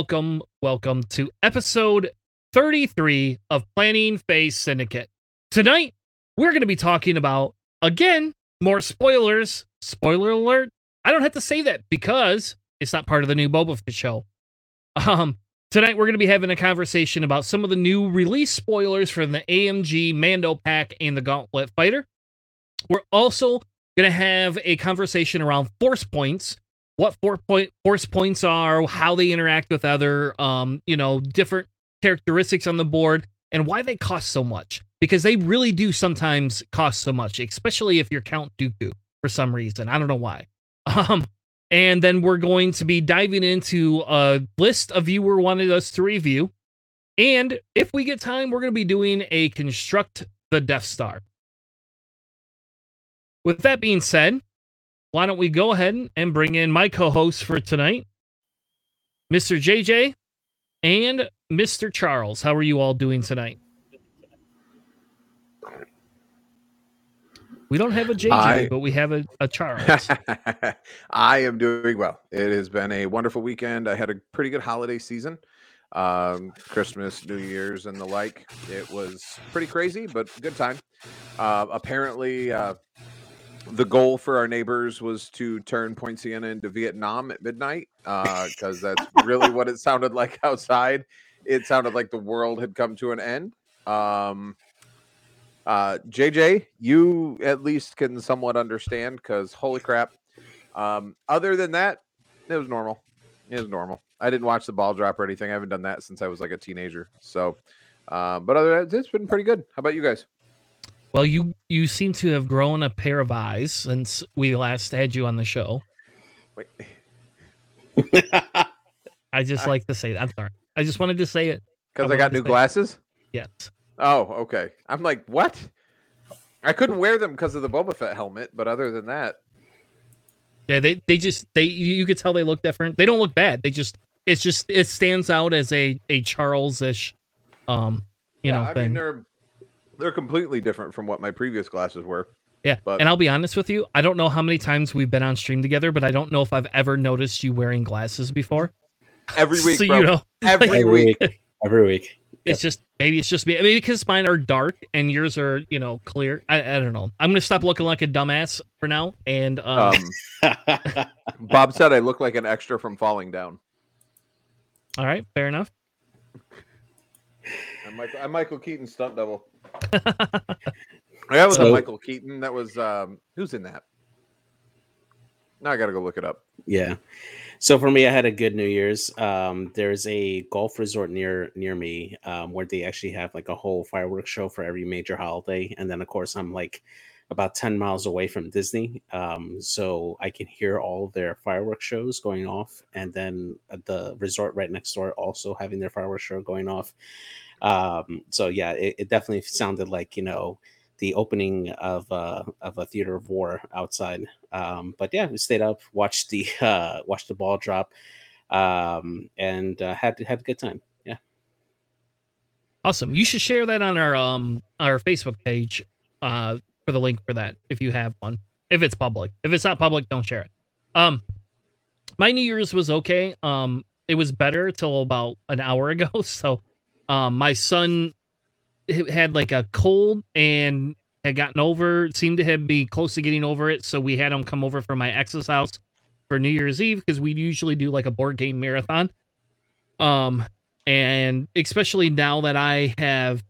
Welcome, welcome, to episode 33 of Planning Phase Syndicate. Tonight, we're going to be talking about, again, more spoilers. Spoiler alert. I don't have to say that because it's not part of the new Boba Fett show. Um, tonight, we're going to be having a conversation about some of the new release spoilers from the AMG Mando Pack and the Gauntlet Fighter. We're also going to have a conversation around force points what four point force points are, how they interact with other um, you know, different characteristics on the board, and why they cost so much. Because they really do sometimes cost so much, especially if you're Count Dooku for some reason. I don't know why. Um, and then we're going to be diving into a list of viewer wanted us to review. And if we get time, we're going to be doing a construct the Death Star. With that being said, why don't we go ahead and bring in my co-hosts for tonight, Mr. JJ and Mr. Charles. How are you all doing tonight? We don't have a JJ, I, but we have a, a Charles. I am doing well. It has been a wonderful weekend. I had a pretty good holiday season. Um, Christmas, New Year's, and the like. It was pretty crazy, but good time. Uh, apparently, uh, the goal for our neighbors was to turn Poinciana into Vietnam at midnight Uh, because uh, that's really what it sounded like outside. It sounded like the world had come to an end. Um, uh, JJ, you at least can somewhat understand because holy crap. Um, other than that, it was normal. It was normal. I didn't watch the ball drop or anything. I haven't done that since I was like a teenager. So, uh, but other than that, it's been pretty good. How about you guys? Well, you you seem to have grown a pair of eyes since we last had you on the show. Wait. I just like to say that. I'm sorry. I just wanted to say it because I, I got new glasses. Yes. Oh, okay. I'm like, what? I couldn't wear them because of the Boba Fett helmet, but other than that, yeah, they they just they you could tell they look different. They don't look bad. They just it's just it stands out as a a Charles ish, um, you yeah, know. I thing. mean, they're they're completely different from what my previous glasses were. Yeah. But, and I'll be honest with you, I don't know how many times we've been on stream together, but I don't know if I've ever noticed you wearing glasses before. Every week, so, bro. you know, every, like, every week. Every week. It's yep. just maybe it's just me. Maybe because mine are dark and yours are, you know, clear. I, I don't know. I'm gonna stop looking like a dumbass for now. And um, um Bob said I look like an extra from falling down. All right, fair enough. I'm Michael, I'm Michael Keaton stunt double. That was so, a Michael Keaton. That was um, who's in that? Now I got to go look it up. Yeah. So for me, I had a good New Year's. Um, there's a golf resort near near me um, where they actually have like a whole fireworks show for every major holiday, and then of course I'm like about 10 miles away from Disney. Um, so I can hear all their fireworks shows going off. And then the resort right next door also having their fireworks show going off. Um, so yeah, it, it, definitely sounded like you know the opening of uh, of a theater of war outside. Um, but yeah, we stayed up, watched the uh, watched the ball drop, um, and uh, had had a good time. Yeah, awesome. You should share that on our um our Facebook page uh for the link for that if you have one. If it's public, if it's not public, don't share it. Um, my New Year's was okay. Um, it was better till about an hour ago. So um, my son had like a cold and had gotten over, seemed to have be close to getting over it. So we had him come over from my ex's house for New Year's Eve because we usually do like a board game marathon. Um, and especially now that I have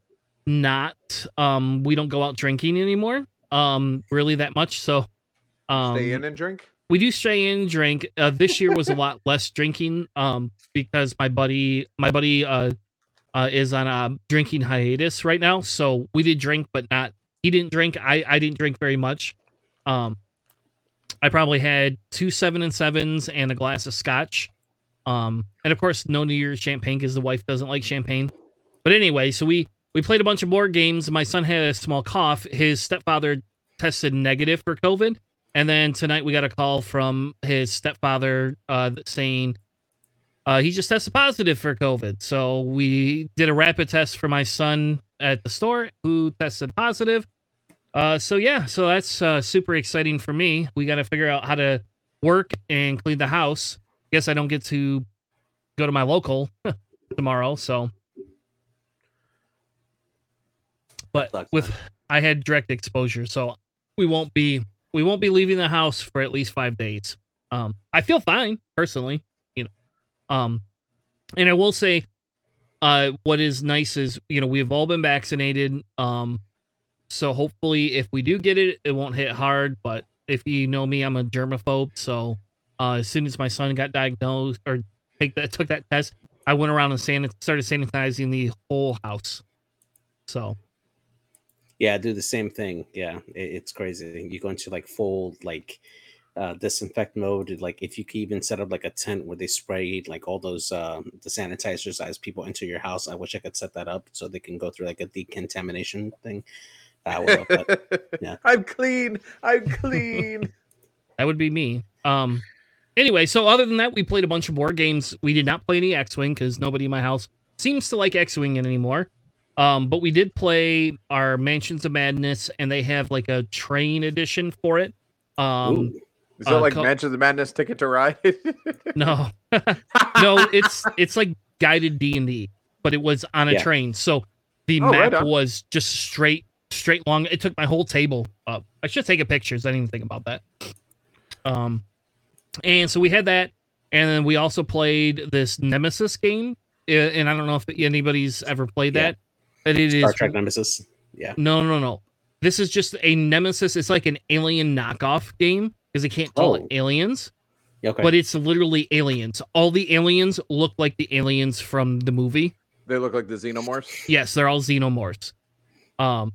not, um, we don't go out drinking anymore, um, really that much. So, um, stay in and drink. We do stay in and drink. Uh, this year was a lot less drinking, um, because my buddy, my buddy, uh, uh, is on a drinking hiatus right now. So we did drink, but not he didn't drink. I I didn't drink very much. Um, I probably had two seven and sevens and a glass of scotch. Um, and of course, no New Year's champagne because the wife doesn't like champagne. But anyway, so we we played a bunch of board games. My son had a small cough. His stepfather tested negative for COVID, and then tonight we got a call from his stepfather uh, saying uh, he just tested positive for COVID. So we did a rapid test for my son at the store who tested positive. Uh, so yeah, so that's uh, super exciting for me. We got to figure out how to work and clean the house. Guess I don't get to go to my local tomorrow. So, but Sucks, with man. I had direct exposure, so we won't be we won't be leaving the house for at least five days. Um, I feel fine personally. Um, and I will say, uh, what is nice is you know we've all been vaccinated. Um, so hopefully, if we do get it, it won't hit hard. But if you know me, I'm a germaphobe. So uh, as soon as my son got diagnosed or take that took that test, I went around and san- started sanitizing the whole house. So Yeah, do the same thing. Yeah, it, it's crazy. You go into like full like uh, disinfect mode. Like if you could even set up like a tent where they spray like all those um, the sanitizers as people enter your house. I wish I could set that up so they can go through like a decontamination thing. That would help, but yeah. I'm clean. I'm clean. That would be me. Um anyway, so other than that, we played a bunch of board games. We did not play any X-Wing because nobody in my house seems to like X-Wing anymore. Um, but we did play our Mansions of Madness, and they have like a train edition for it. Um Ooh. Is it Uh, like co- Mansions of the Madness Ticket to Ride? no. no, it's it's like guided D and D, but it was on a Yeah. train. So the Oh, map on. was just straight, straight long. It took my whole table up. I should take a pictures. I didn't even think about that. Um, and so we had that, and then we also played this Nemesis game. uh, And I don't know if anybody's ever played Yeah. that. But it is Star Trek Nemesis. Yeah. no, no, no. This is just a Nemesis. It's like an alien knockoff game because they can't call Oh. it aliens Okay. but it's literally aliens. All the aliens look like the aliens from the movie. they look like the Xenomorphs. Yes, they're all xenomorphs. Um,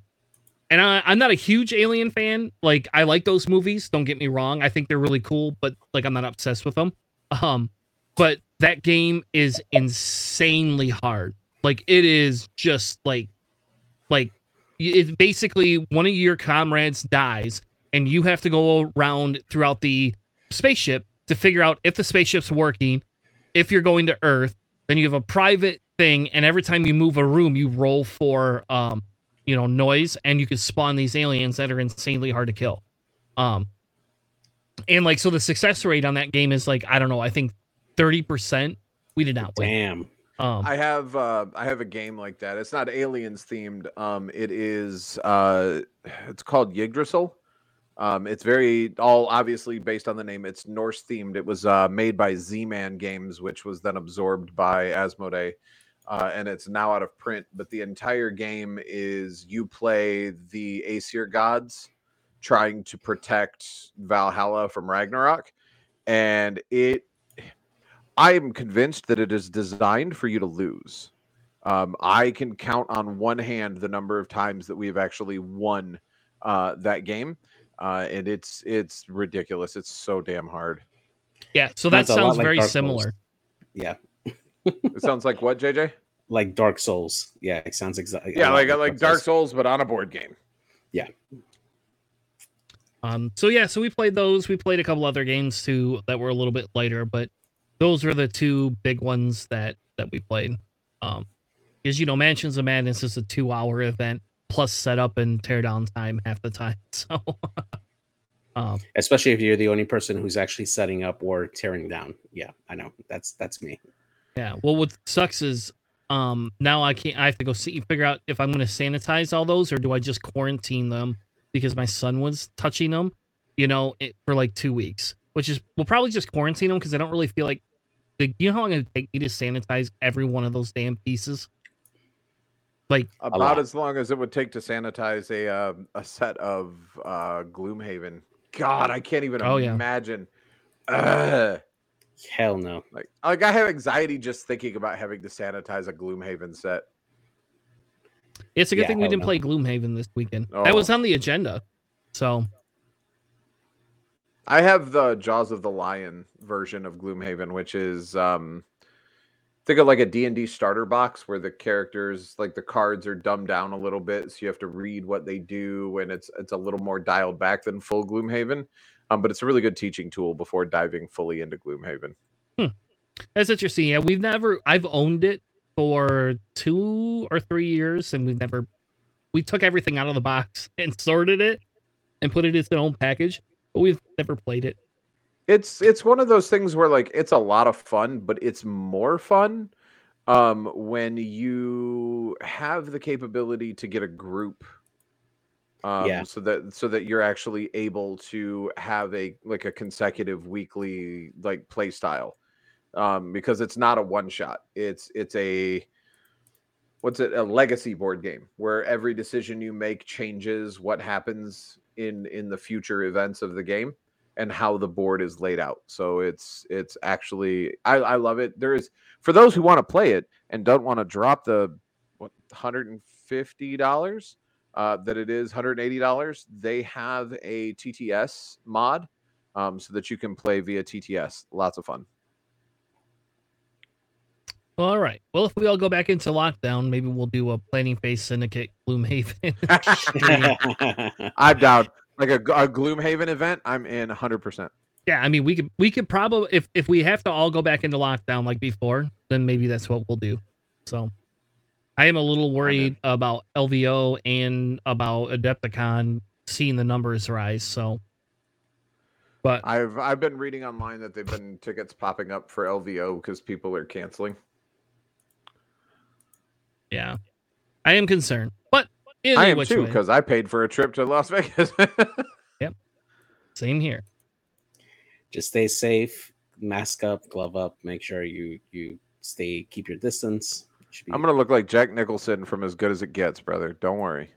and I, I'm not a huge alien fan. Like I like those movies. Don't get me wrong. I think they're really cool, but like I'm not obsessed with them. Um, but that game is insanely hard. Like it is just like, like it's basically one of your comrades dies, and you have to go around throughout the spaceship to figure out if the spaceship's working, if you're going to Earth. Then you have a private thing, and every time you move a room, you roll for um, you know, noise, and you can spawn these aliens that are insanely hard to kill. Um, and like so, the success rate on that game is like I don't know, I think thirty percent. We did not win. Damn. Um, I have uh, I have a game like that. It's not aliens themed. Um, it is uh, it's called Yggdrasil. Um, it's very all obviously based on the name. It's Norse themed. It was uh, made by Z-Man Games, which was then absorbed by Asmodee, uh, and it's now out of print. But the entire game is you play the Aesir gods trying to protect Valhalla from Ragnarok, and it I am convinced that it is designed for you to lose. Um, I can count on one hand the number of times that we have actually won uh, that game, uh, and it's it's ridiculous. It's so damn hard. yeah, so that Sounds a sounds like very Dark Souls. similar. Yeah. It sounds like what, JJ? Like Dark Souls. Yeah, it sounds exactly. Yeah, like like Dark Souls, but on a board game. Yeah. Um, so yeah, so we played those. We played a couple other games too that were a little bit lighter, but those were the two big ones that that we played. Um, because you know, Mansions of Madness is a two-hour event plus setup and teardown time half the time. So, um, Especially if you're the only person who's actually setting up or tearing down. Yeah, I know. That's that's me. yeah. Well, what sucks is um now I can't. I have to go see figure out if I'm going to sanitize all those or do I just quarantine them because my son was touching them, you know, it, for like two weeks. Which is we'll probably just quarantine them because I don't really feel like. Like, you know how long it take me to sanitize every one of those damn pieces? Like, About as long as it would take to sanitize a uh, a set of uh, Gloomhaven. God, I can't even Oh, yeah. imagine. Ugh. Hell no. Like, like I have anxiety just thinking about having to sanitize a Gloomhaven set. it's a good Yeah, thing we didn't no. play Gloomhaven this weekend. That was Oh. on the agenda. So, I have the Jaws of the Lion version of Gloomhaven, which is um think of like a D&D starter box where the characters like the cards are dumbed down a little bit so you have to read what they do and it's it's a little more dialed back than full Gloomhaven. Um, but it's a really good teaching tool before diving fully into Gloomhaven. That's interesting. Yeah, we've never. I've owned it for two or three years, and we've never. We took everything out of the box and sorted it, and put it in its own package, but we've never played it. It's it's one of those things where like it's a lot of fun, but it's more fun um when you have the capability to get a group um Yeah. so that so that you're actually able to have a like a consecutive weekly like play style um because it's not a one shot it's it's a what's it a legacy board game where every decision you make changes what happens in in the future events of the game and how the board is laid out. So it's it's actually i i love it. There is for those who want to play it and don't want to drop the what 150 dollars uh, that it is 180 dollars they have a tts mod um, so that you can play via tts lots of fun. All right. Well, if we all go back into lockdown, maybe we'll do a planning phase syndicate Gloomhaven. i'm down like a, a gloomhaven event i'm in 100% yeah, I mean, we could we could probably if if we have to all go back into lockdown like before, then maybe that's what we'll do. So, I am a little worried about LVO and about Adepticon seeing the numbers rise. So, but i've i've been reading online that they've been tickets popping up for lvo because people are canceling yeah, I am concerned. But either i am too because i paid for a trip to las vegas yep. same here. Just stay safe, mask up, glove up, make sure you you stay keep your distance. Be- i'm gonna look like jack nicholson from as good as it gets brother don't worry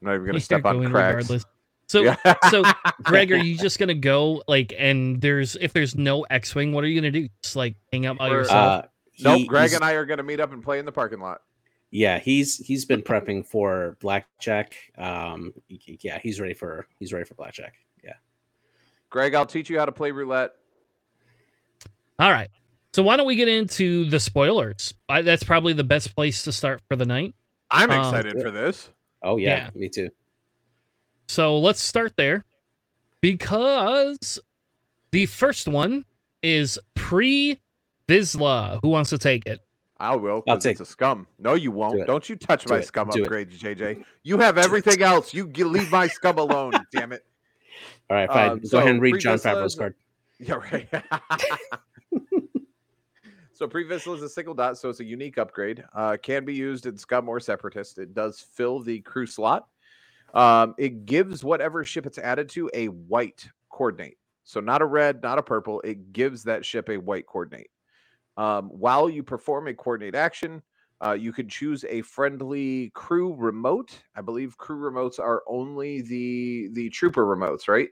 i'm not even gonna You're step on going cracks regardless. So, Yeah. so Greg, are you just gonna go like and there's if there's no X-wing, what are you gonna do? Just like hang out by We're- yourself? uh, nope he- greg and i are gonna meet up and play in the parking lot Yeah, he's he's been prepping for blackjack. Um, yeah, he's ready for he's ready for blackjack. Yeah, greg i'll teach you how to play roulette All right. So why don't we get into the spoilers? I, that's probably the best place to start for the night. i'm Um, excited for this Oh yeah, Yeah. me too. So let's start there because the first one is pre Vizsla. Who wants to take it? I will. I'll 'cause it's take- a scum. No, you won't. it. Don't you touch Do my it. scum Do it. upgrade, JJ. You have everything else. You leave my scum alone. damn it. All right, fine. Um, Go so ahead and read Jon Favreau's card. Yeah, right. so Pre Vizsla is a single dot, so it's a unique upgrade. Uh, can be used in Scum or Separatist. It does fill the crew slot. Um, it gives whatever ship it's added to a white coordinate. So not a red, not a purple. It gives that ship a white coordinate. Um, while you perform a coordinate action, uh, you can choose a friendly crew remote. I believe crew remotes are only the the trooper remotes, right?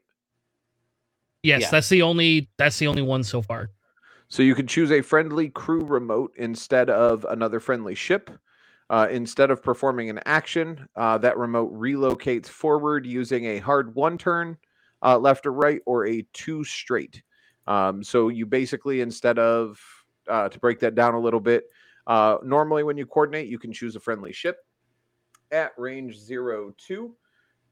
Yes, Yeah. that's the only that's the only one so far. So you can choose a friendly crew remote instead of another friendly ship. Uh, instead of performing an action, uh, that remote relocates forward using a hard one turn, uh, left or right, or a two straight. Um, so you basically, instead of, uh, to break that down a little bit, uh, normally when you coordinate, you can choose a friendly ship at range zero two.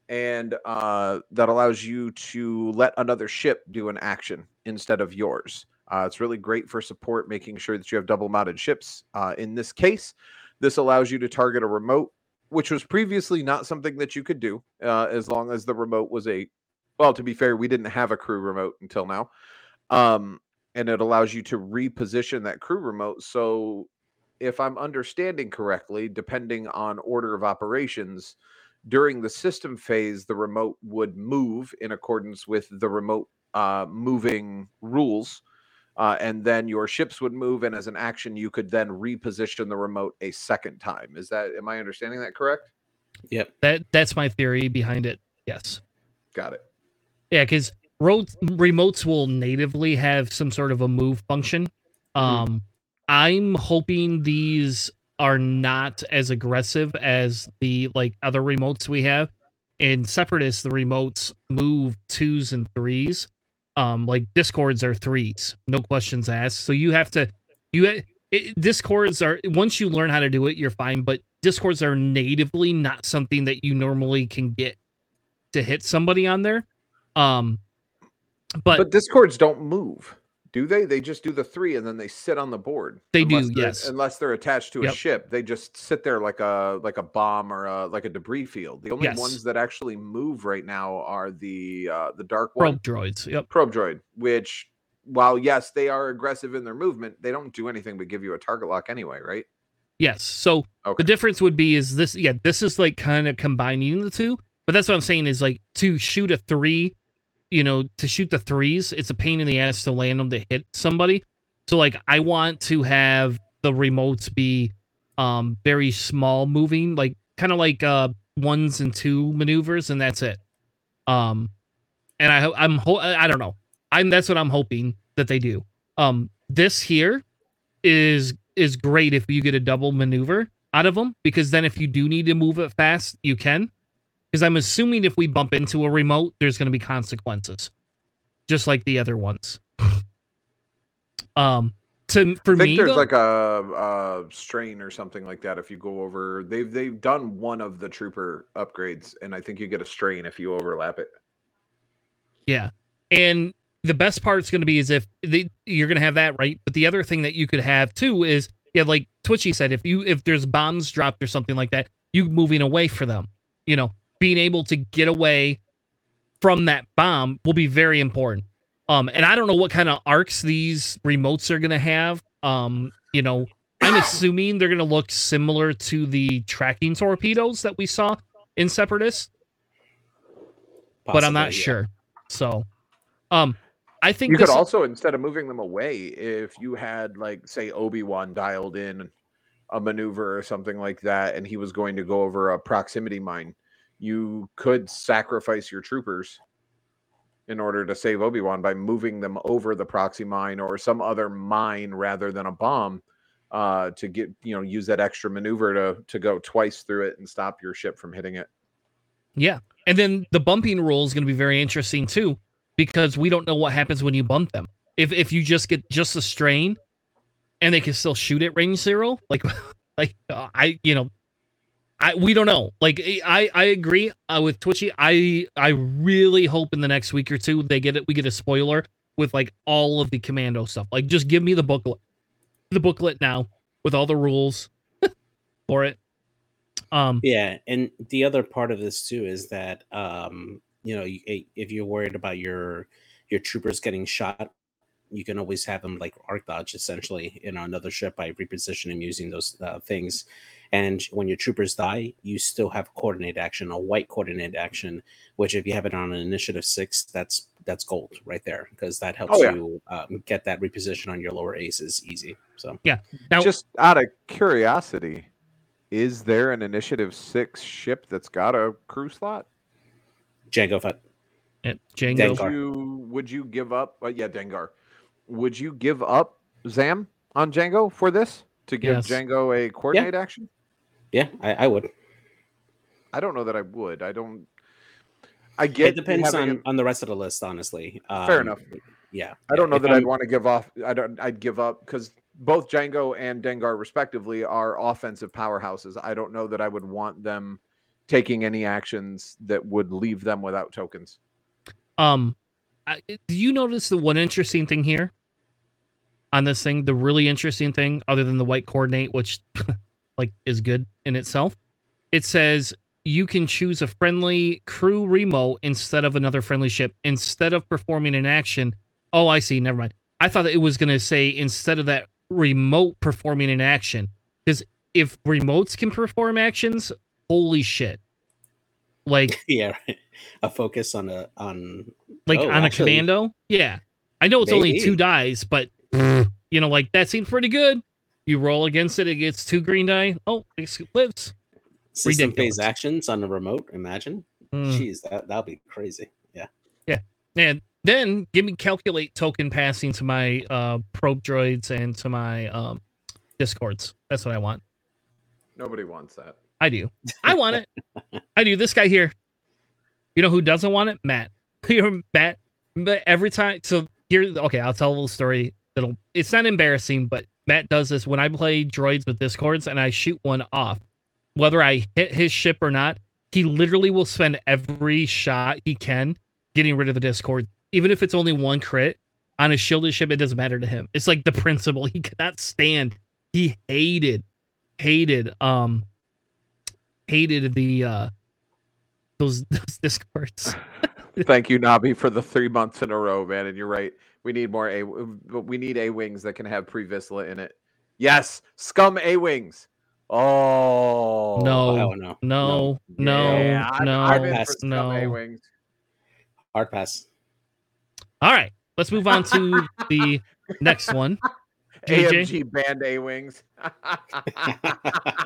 And uh, that allows you to let another ship do an action instead of yours. Uh, it's really great for support, making sure that you have double mounted ships. Uh, in this case, this allows you to target a remote, which was previously not something that you could do uh, as long as the remote was a. Well, to be fair, we didn't have a crew remote until now. Um, and it allows you to reposition that crew remote. So, if I'm understanding correctly, depending on order of operations, during the system phase, the remote would move in accordance with the remote uh, moving rules uh, and then your ships would move and as an action you could then reposition the remote a second time is that am i understanding that correct Yep. That that's my theory behind it. Yes. got it Yeah, because remotes will natively have some sort of a move function. Um, I'm hoping these are not as aggressive as the like other remotes we have. In Separatists, the remotes move twos and threes. Um, like Discords are threes, no questions asked. So you have to you it, Discords are once you learn how to do it, you're fine. But Discords are natively not something that you normally can get to hit somebody on there. Um, but, but discords don't move Do they? They just do the three and then they sit on the board. They do, yes. Unless they're attached to a Yep. ship, they just sit there like a like a bomb or a, like a debris field. The only Yes. ones that actually move right now are the uh, the dark one, Probe droids. Yep. probe droid. Which, while yes, they are aggressive in their movement, they don't do anything but give you a target lock anyway, right? Yes. So Okay. the difference would be is this yeah, this is like kind of combining the two. But that's what I'm saying is like to shoot a three, you know, to shoot the threes, it's a pain in the ass to land them to hit somebody. So like I want to have the remotes be um very small moving, like kind of like uh ones and two maneuvers, and that's it. Um and I I'm ho- I don't know. I'm that's what I'm hoping that they do. Um this here is is great if you get a double maneuver out of them because then if you do need to move it fast, you can. Because I'm assuming if we bump into a remote, there's going to be consequences, just like the other ones. um, to for I think me, there's though- like a, a strain or something like that. If you go over, they've they've done one of the trooper upgrades, and I think you get a strain if you overlap it. Yeah. And the best part is going to be is if they, you're going to have that, right? But the other thing that you could have too is, yeah, like Twitchy said, if you, if there's bombs dropped or something like that, you moving away for them, you know, being able to get away from that bomb will be very important. Um, and I don't know what kind of arcs these remotes are going to have. Um, you know, I'm assuming they're going to look similar to the tracking torpedoes that we saw in Separatist but I'm not yeah. sure. So, um, I think You could this- also, instead of moving them away, if you had like say Obi Wan dialed in a maneuver or something like that, and he was going to go over a proximity mine, you could sacrifice your troopers in order to save Obi Wan by moving them over the proxy mine or some other mine rather than a bomb. Uh, to get you know use that extra maneuver to to go twice through it and stop your ship from hitting it. yeah, and then the bumping rule is going to be very interesting too, because we don't know what happens when you bump them. If if you just get just a strain, and they can still shoot at range zero, like like uh, I you know. I, we don't know. Like I, I agree uh, with Twitchy. I, I really hope in the next week or two they get it. We get a spoiler with like all of the commando stuff. Like just give me the booklet, the booklet now with all the rules for it. Um, Yeah, and the other part of this too is that um, you know, eh, if you're worried about your your troopers getting shot, you can always have them like arc dodge essentially in another ship by repositioning using those uh, things. And when your troopers die, you still have coordinate action, a white coordinate action, which if you have it on an initiative six, that's that's gold right there because that helps Oh, yeah. you um, get that reposition on your lower aces easy. So yeah. Now- just out of curiosity, is there an Initiative Six ship that's got a crew slot? Django Fett. yeah, Django. Would you would you give up? Uh, yeah, Dengar. Would you give up Zam on Django for this to give Yes. Django a coordinate action? Yeah, I, I would. I don't know that I would. I don't. I get it depends on, an- on the rest of the list, honestly. Fair Um, enough. Yeah, I don't know if that I'm- I'd want to give off. I don't. I'd give up because both Django and Dengar, respectively, are offensive powerhouses. I don't know that I would want them taking any actions that would leave them without tokens. Um, I, do you notice the one interesting thing here on this thing? The really interesting thing, other than the white coordinate, which like is good in itself, it says you can choose a friendly crew remote instead of another friendly ship instead of performing an action. Oh, I see. Never mind. I thought that it was going to say instead of that remote performing an action, because if remotes can perform actions, holy shit! Like yeah, right. a focus on a on like Oh, on actually- a commando. Yeah, I know it's only two dies, but you know, like that seems pretty good. You roll against it, it gets two green die. Oh, it lives. system Ridiculous. phase actions on the remote. Imagine, Mm. jeez, that that'll be crazy. Yeah, Yeah. And then give me calculate token passing to my uh probe droids and to my um discords. That's what I want. Nobody wants that. I do. I want it. I do. This guy here. You know who doesn't want it? Matt. You're Matt. But every time, so here, okay, I'll tell a little story. That'll. It's not embarrassing, but Matt does this when I play droids with discords and I shoot one off, whether I hit his ship or not. He literally will spend every shot he can getting rid of the discord, even if it's only one crit on a shielded ship, it doesn't matter to him. It's like the principle. He could not stand. He hated, hated, um, hated the uh those those discards. Thank you, Nabi, for the three months in a row, man. And you're right. We need more a. We need a wings that can have pre Vizsla in it. Yes, scum a wings. Oh no, hell no. no, no, Yeah, I'm- no, I'm pass. no. A-wings. Hard pass. All right, let's move on to the next one. JJ? AMG band A wings.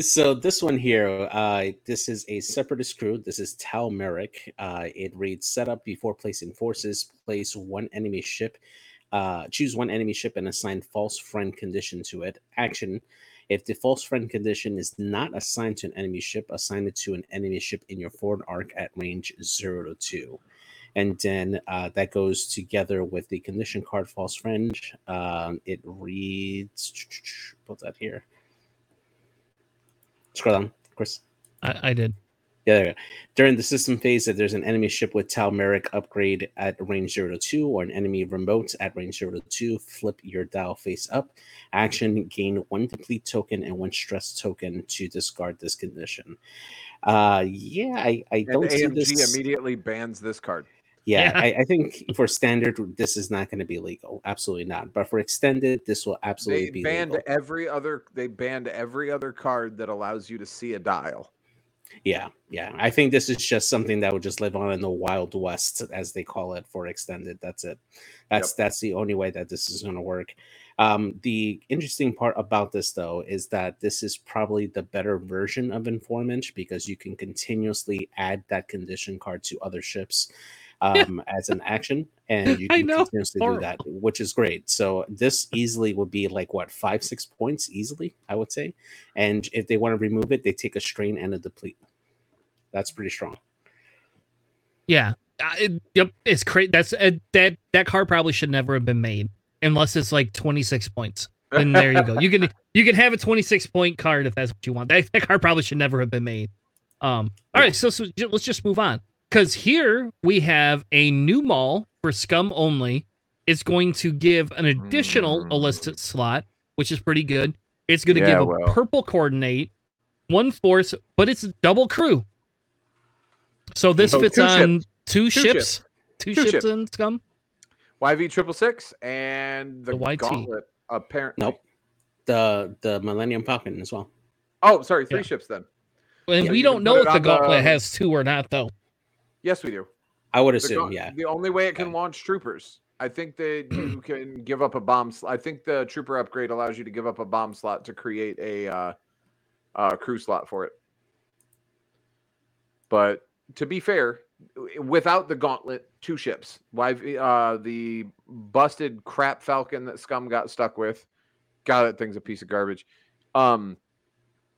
so this one here, uh, this is a separatist crew. This is Tal Merrik. Uh, it reads: Set up before placing forces. Place one enemy ship. Uh, choose one enemy ship and assign false friend condition to it. Action: If the false friend condition is not assigned to an enemy ship, assign it to an enemy ship in your forward arc at range zero to two. And then uh, that goes together with the condition card false friend. Um, it reads, put that here. Scroll down, Chris. I, I did. Yeah, there you go. During the system phase, if there's an enemy ship with Tal Merrik upgrade at range 0 to 2 or an enemy remote at range 0 to 2, flip your dial face up. Action gain one deplete token and one stress token to discard this condition. Uh, yeah, I, I And don't see AMG this. immediately bans this card. Yeah, Yeah. I, I think for standard, this is not going to be legal. Absolutely not. But for extended, this will absolutely They be banned legal. every other. They banned every other card that allows you to see a dial. Yeah, yeah. I think this is just something that would just live on in the wild west, as they call it, for extended. That's it. That's that's the only way that this is going to work. Um, the interesting part about this, though, is that this is probably the better version of informant because you can continuously add that condition card to other ships um, as an action, and you can know, continuously do that, which is great. So this easily would be like what five, six points easily, I would say. And if they want to remove it, they take a strain and a deplete. That's pretty strong. Yeah. Uh, it- yep. It's crazy. That's uh, that that card probably should never have been made unless it's like 26 points. And there you go. You can you can have a 26 point card if that's what you want. That, that card probably should never have been made. Um. All right. So, so let's just move on because here we have a new Maul for scum only. It's going to give an additional Mm. illicit slot, which is pretty good. It's going to Yeah, give a well. purple coordinate, one force, but it's double crew. So this Oh, fits two on ships. two, Two ships, ships. two, Two ships, ships. in scum. YV triple six and the, The YT. gauntlet. Apparently, Nope. The the Millennium Falcon as well. Oh, sorry, three Yeah. ships then. And Yeah, we don't know if the on gauntlet the- has two or not, though. Yes, we do. I would assume, gaunt- yeah. the only way it can Okay. launch troopers. I think that you can give up a bomb. Sl- I think the trooper upgrade allows you to give up a bomb slot to create a uh, uh, crew slot for it. But to be fair, without the gauntlet, two ships. YV, uh, the busted crap Falcon that Scum got stuck with. God, that thing's a piece of garbage. Um,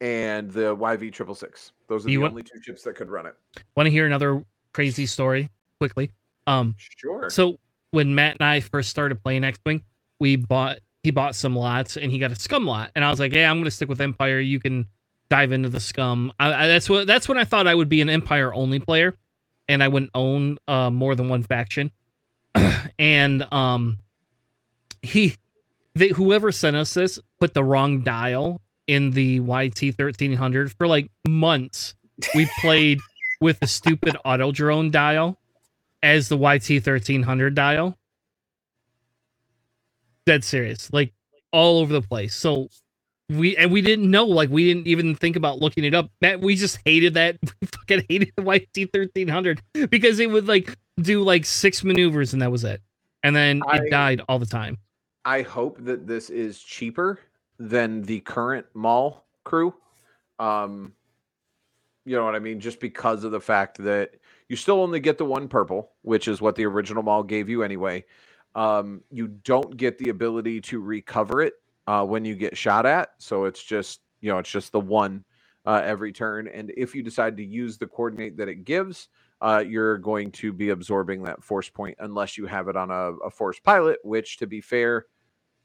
and the YV triple six. Those are You the want- only two ships that could run it. Want to hear another crazy story quickly? Um, Sure. so when Matt and I first started playing X Wing, we bought he bought some lots and he got a scum lot, and I was like, "Hey, I'm gonna stick with Empire. You can dive into the scum." I, I, that's what that's when I thought I would be an Empire only player, and I wouldn't own uh, more than one faction. and um, he, they, whoever sent us this put the wrong dial in the YT 1300 for like months. We played with the stupid auto drone dial as the YT 1300 dial. Dead serious, like all over the place. So we and we didn't know, like we didn't even think about looking it up. Matt, we just hated that. We fucking hated the YT 1300 because it would like do like six maneuvers and that was it. And then I- it died all the time. I hope that this is cheaper than the current Maul crew. Um, you know what I mean? Just because of the fact that you still only get the one purple, which is what the original Maul gave you anyway. Um, you don't get the ability to recover it uh, when you get shot at. So it's just, you know, it's just the one uh, every turn. And if you decide to use the coordinate that it gives, uh, you're going to be absorbing that force point unless you have it on a, a force pilot, which, to be fair,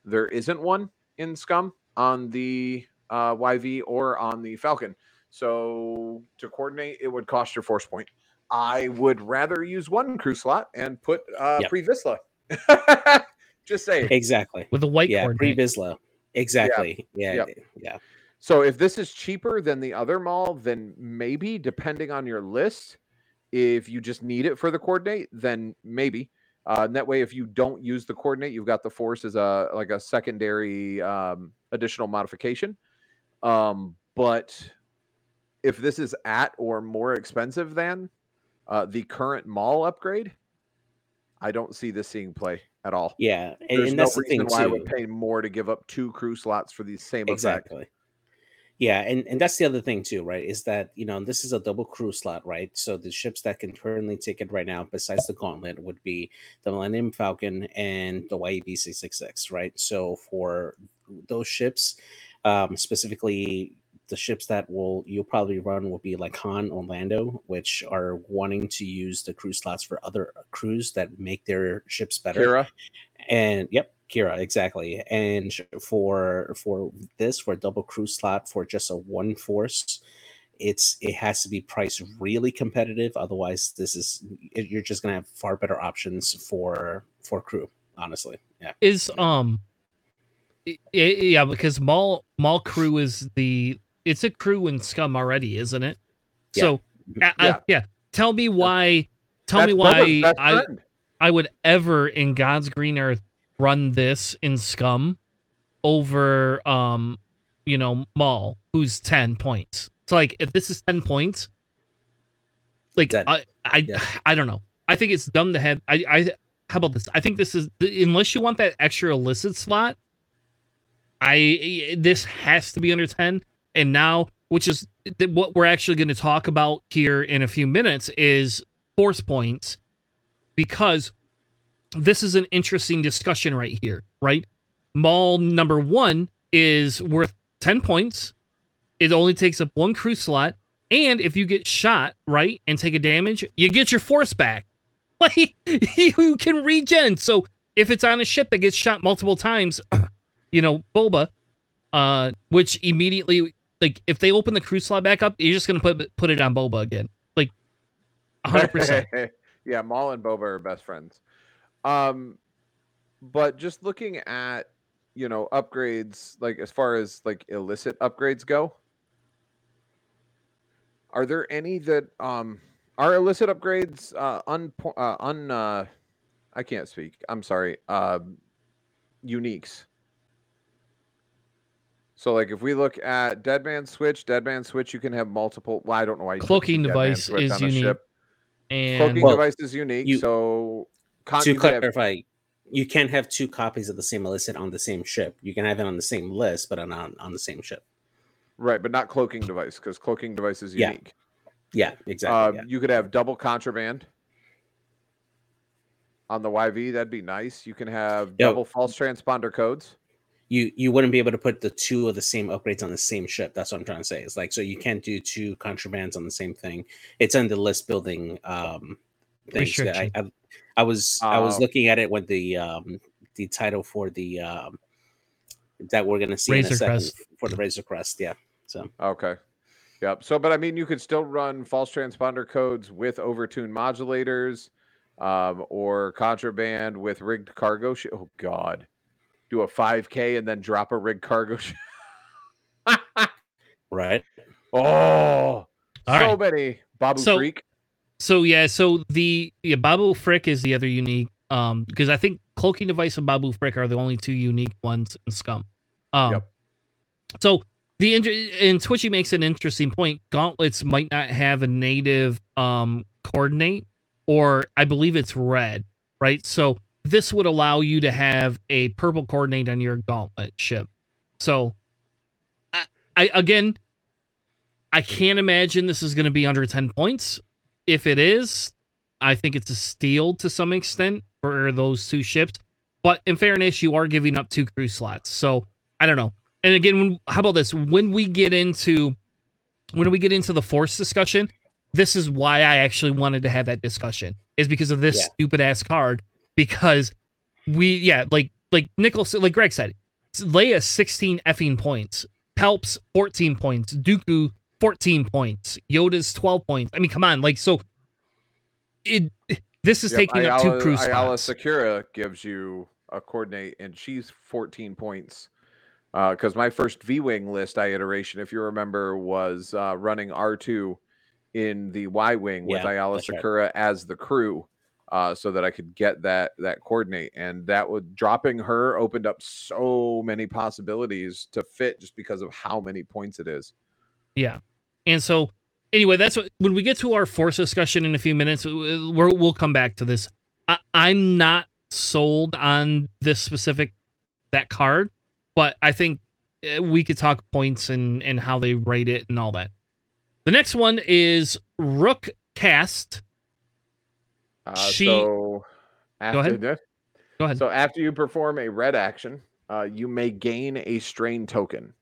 there isn't one in Scum on the uh, YV or on the Falcon. So to coordinate, it would cost your force point. I would rather use one crew slot and put uh, Yep. pre Vizsla. Just say exactly with a white yeah pre coordinate. Vizsla exactly yeah Yep. yeah So if this is cheaper than the other Maul, then maybe depending on your list, if you just need it for the coordinate, then maybe. Uh, and that way, if you don't use the coordinate, you've got the force as a like a secondary um, additional modification. Um, but if this is at or more expensive than uh, the current Maul upgrade, I don't see this seeing play at all. yeah and, There's and no that's the reason thing why I too would pay more to give up two crew slots for the same effect. exactly yeah and and that's the other thing too right is that you know this is a double crew slot right so the ships that can currently take it right now besides the gauntlet would be the millennium falcon and the E yeb 666 right so for those ships um specifically the ships that will you'll probably run will be like Han or Lando, which are wanting to use the crew slots for other crews that make their ships better. Qi'ra, and yep Qi'ra exactly. And for for this for a double crew slot for just a one force it's it has to be priced really competitive otherwise this is you're just gonna have far better options for for crew honestly yeah. Is um i- i- yeah because Maul Maul crew is the it's a crew in scum already isn't it? Yeah. so I- I- Yeah. yeah. Tell me why tell That's me why i i would ever in god's green earth run this in scum over um you know Maul who's 10 points. So like if this is 10 points like That- i i yeah. i don't know. I think it's dumb to have i i how about this? I think this is unless you want that extra illicit slot i this has to be under 10 and now which is th- what we're actually going to talk about here in a few minutes is force points because this is an interesting discussion right here right? Maul number one is worth 10 points. It only takes up one crew slot. And if you get shot right and take a damage you get your force back. Like you can regen. So if it's on a ship that gets shot multiple times you know boba uh which immediately like if they open the crew slot back up you're just gonna put put it on boba again like 100% yeah, Maul and Boba are best friends. Um, but just looking at you know upgrades, like as far as like illicit upgrades go, are there any that um are illicit upgrades uh un uh, un uh I can't speak. I'm sorry. Um, uniques. So like if we look at Dead Man Switch, Dead Man Switch, you can have multiple. Well, I don't know why you put Cloaking two Dead device is unique. ship. and Cloaking Well, device is unique. you- so con- to you could have- clarify you can't have two copies of the same illicit on the same ship you can have it on the same list but on on, on the same ship right, but not cloaking device because cloaking device is unique. yeah Uh, exactly yeah. You could have double contraband on the YV. That'd be nice. You can have Yeah. double false transponder codes. You you wouldn't be able to put the two of the same upgrades on the same ship. That's what I'm trying to say. It's like so you can't do two contrabands on the same thing. It's on the list building um things. that I, I I was I was Oh. looking at it when the um the title for the um that we're gonna see in a second Crest. for the Razor Crest. Yeah. So Okay. Yep. So, but I mean, you could still run false transponder codes with overtuned modulators, um, or contraband with rigged cargo. Sh- oh God, do a 5K and then drop a rig cargo. Right. oh, All so right. many Babu So- Freak. So yeah, so the yeah, Babu Frick is the other unique. Um, because I think Cloaking Device and Babu Frick are the only two unique ones in Scum. Um, Yep. so the and Twitchy makes an interesting point. Gauntlets might not have a native um coordinate, or I believe it's red, right? So this would allow you to have a purple coordinate on your gauntlet ship. So, I, I again, I can't imagine this is going to be under ten points if it is, I think it's a steal to some extent for those two ships. But in fairness, you are giving up two crew slots. So I don't know. And again, when, how about this? When we get into when we get into the force discussion, this is why I actually wanted to have that discussion. Is because of this Yeah. stupid ass card. Because we yeah, like like Nichols like Greg said, Leia 16 effing points, Palps 14 points, Dooku 14 points, Yoda's 12 points. I mean, come on, like so it This is Yep, taking up two Aayla- crew Aayla spots. Secura gives you a coordinate, and she's 14 points. Because my first V Wing list I iteration, if you remember, was uh, running R2 in the Y Wing with Yeah, Aayla that's right. Secura as the crew. Uh, so that I could get that that coordinate, and that would dropping her opened up so many possibilities to fit just because of how many points it is. Yeah. And so, anyway, that's what when we get to our force discussion in a few minutes, we're, we'll come back to this. I, I'm not sold on this specific that card, but I think uh, we could talk points and and how they rate it and all that. The next one is Rook Kast. Uh, She- so after ahead. this- Go ahead. So after you perform a red action, uh, you may gain a strain token.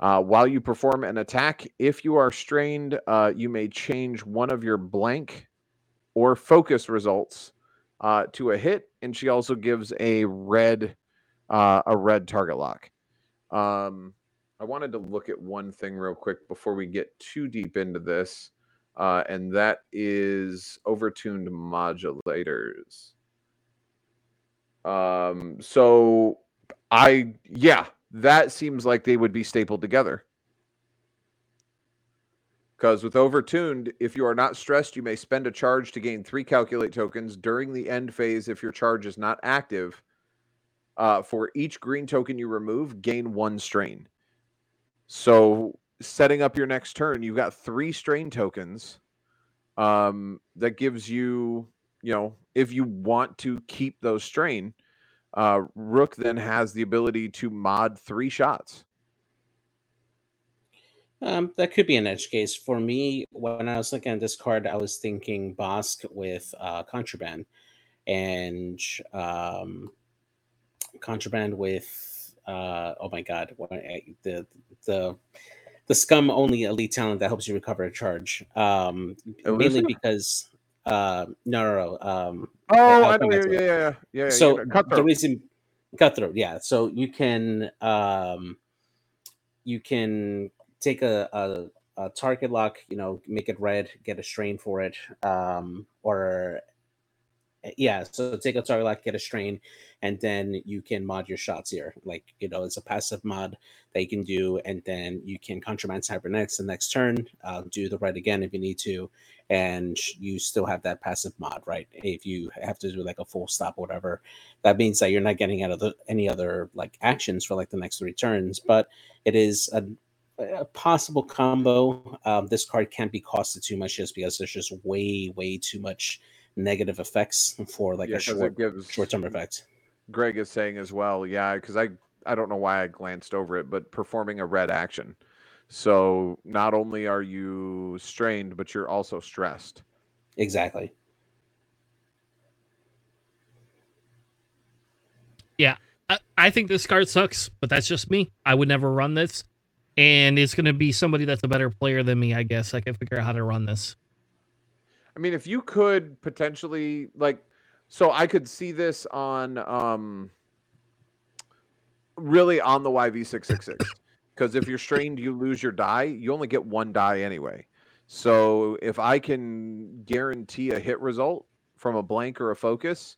Uh, while you perform an attack, if you are strained, uh, you may change one of your blank or focus results uh, to a hit, and she also gives a red uh, a red target lock. Um, I wanted to look at one thing real quick before we get too deep into this, uh, and that is overtuned modulators. Um, so I yeah, that seems like they would be stapled together. Because with overtuned, if you are not stressed, you may spend a charge to gain three calculate tokens during the end phase if your charge is not active. Uh, for each green token you remove, gain one strain. So setting up your next turn, you've got three strain tokens. Um, that gives you, you know, if you want to keep those strain, uh, Rook then has the ability to mod three shots. Um, that could be an edge case for me. When I was looking at this card, I was thinking Bossk with uh, contraband, and um, contraband with uh, oh my god, eh, the the the scum only elite talent that helps you recover a charge. Um, mainly because uh, no, no, no. Um, Oh, I'll know. Yeah, yeah, yeah, yeah. so the reason cutthroat yeah so you can um you can take a, a a target lock you know make it red get a strain for it um or yeah so take a target lock get a strain and then you can mod your shots here. Like you know it's a passive mod that you can do and then you can contraband cybernetics the next turn uh, do the right again if you need to and you still have that passive mod right? If you have to do like a full stop or whatever that means that you're not getting out of the, any other like actions for like the next three turns but it is a, a possible combo. Um, this card can't be costed too much just because there's just way way too much negative effects for like yeah, a short gives short term effect Greg is saying as well. Yeah, because I I don't know why I glanced over it, but performing a red action. So not only are you strained, but you're also stressed. exactly Yeah. I, I think this card sucks, but that's just me. I would never run this. And it's going to be somebody that's a better player than me, I guess. I can figure out how to run this. I mean, if you could potentially like, so I could see this on um really on the YV six six six because if you're strained, you lose your die. You only get one die anyway. So if I can guarantee a hit result from a blank or a focus,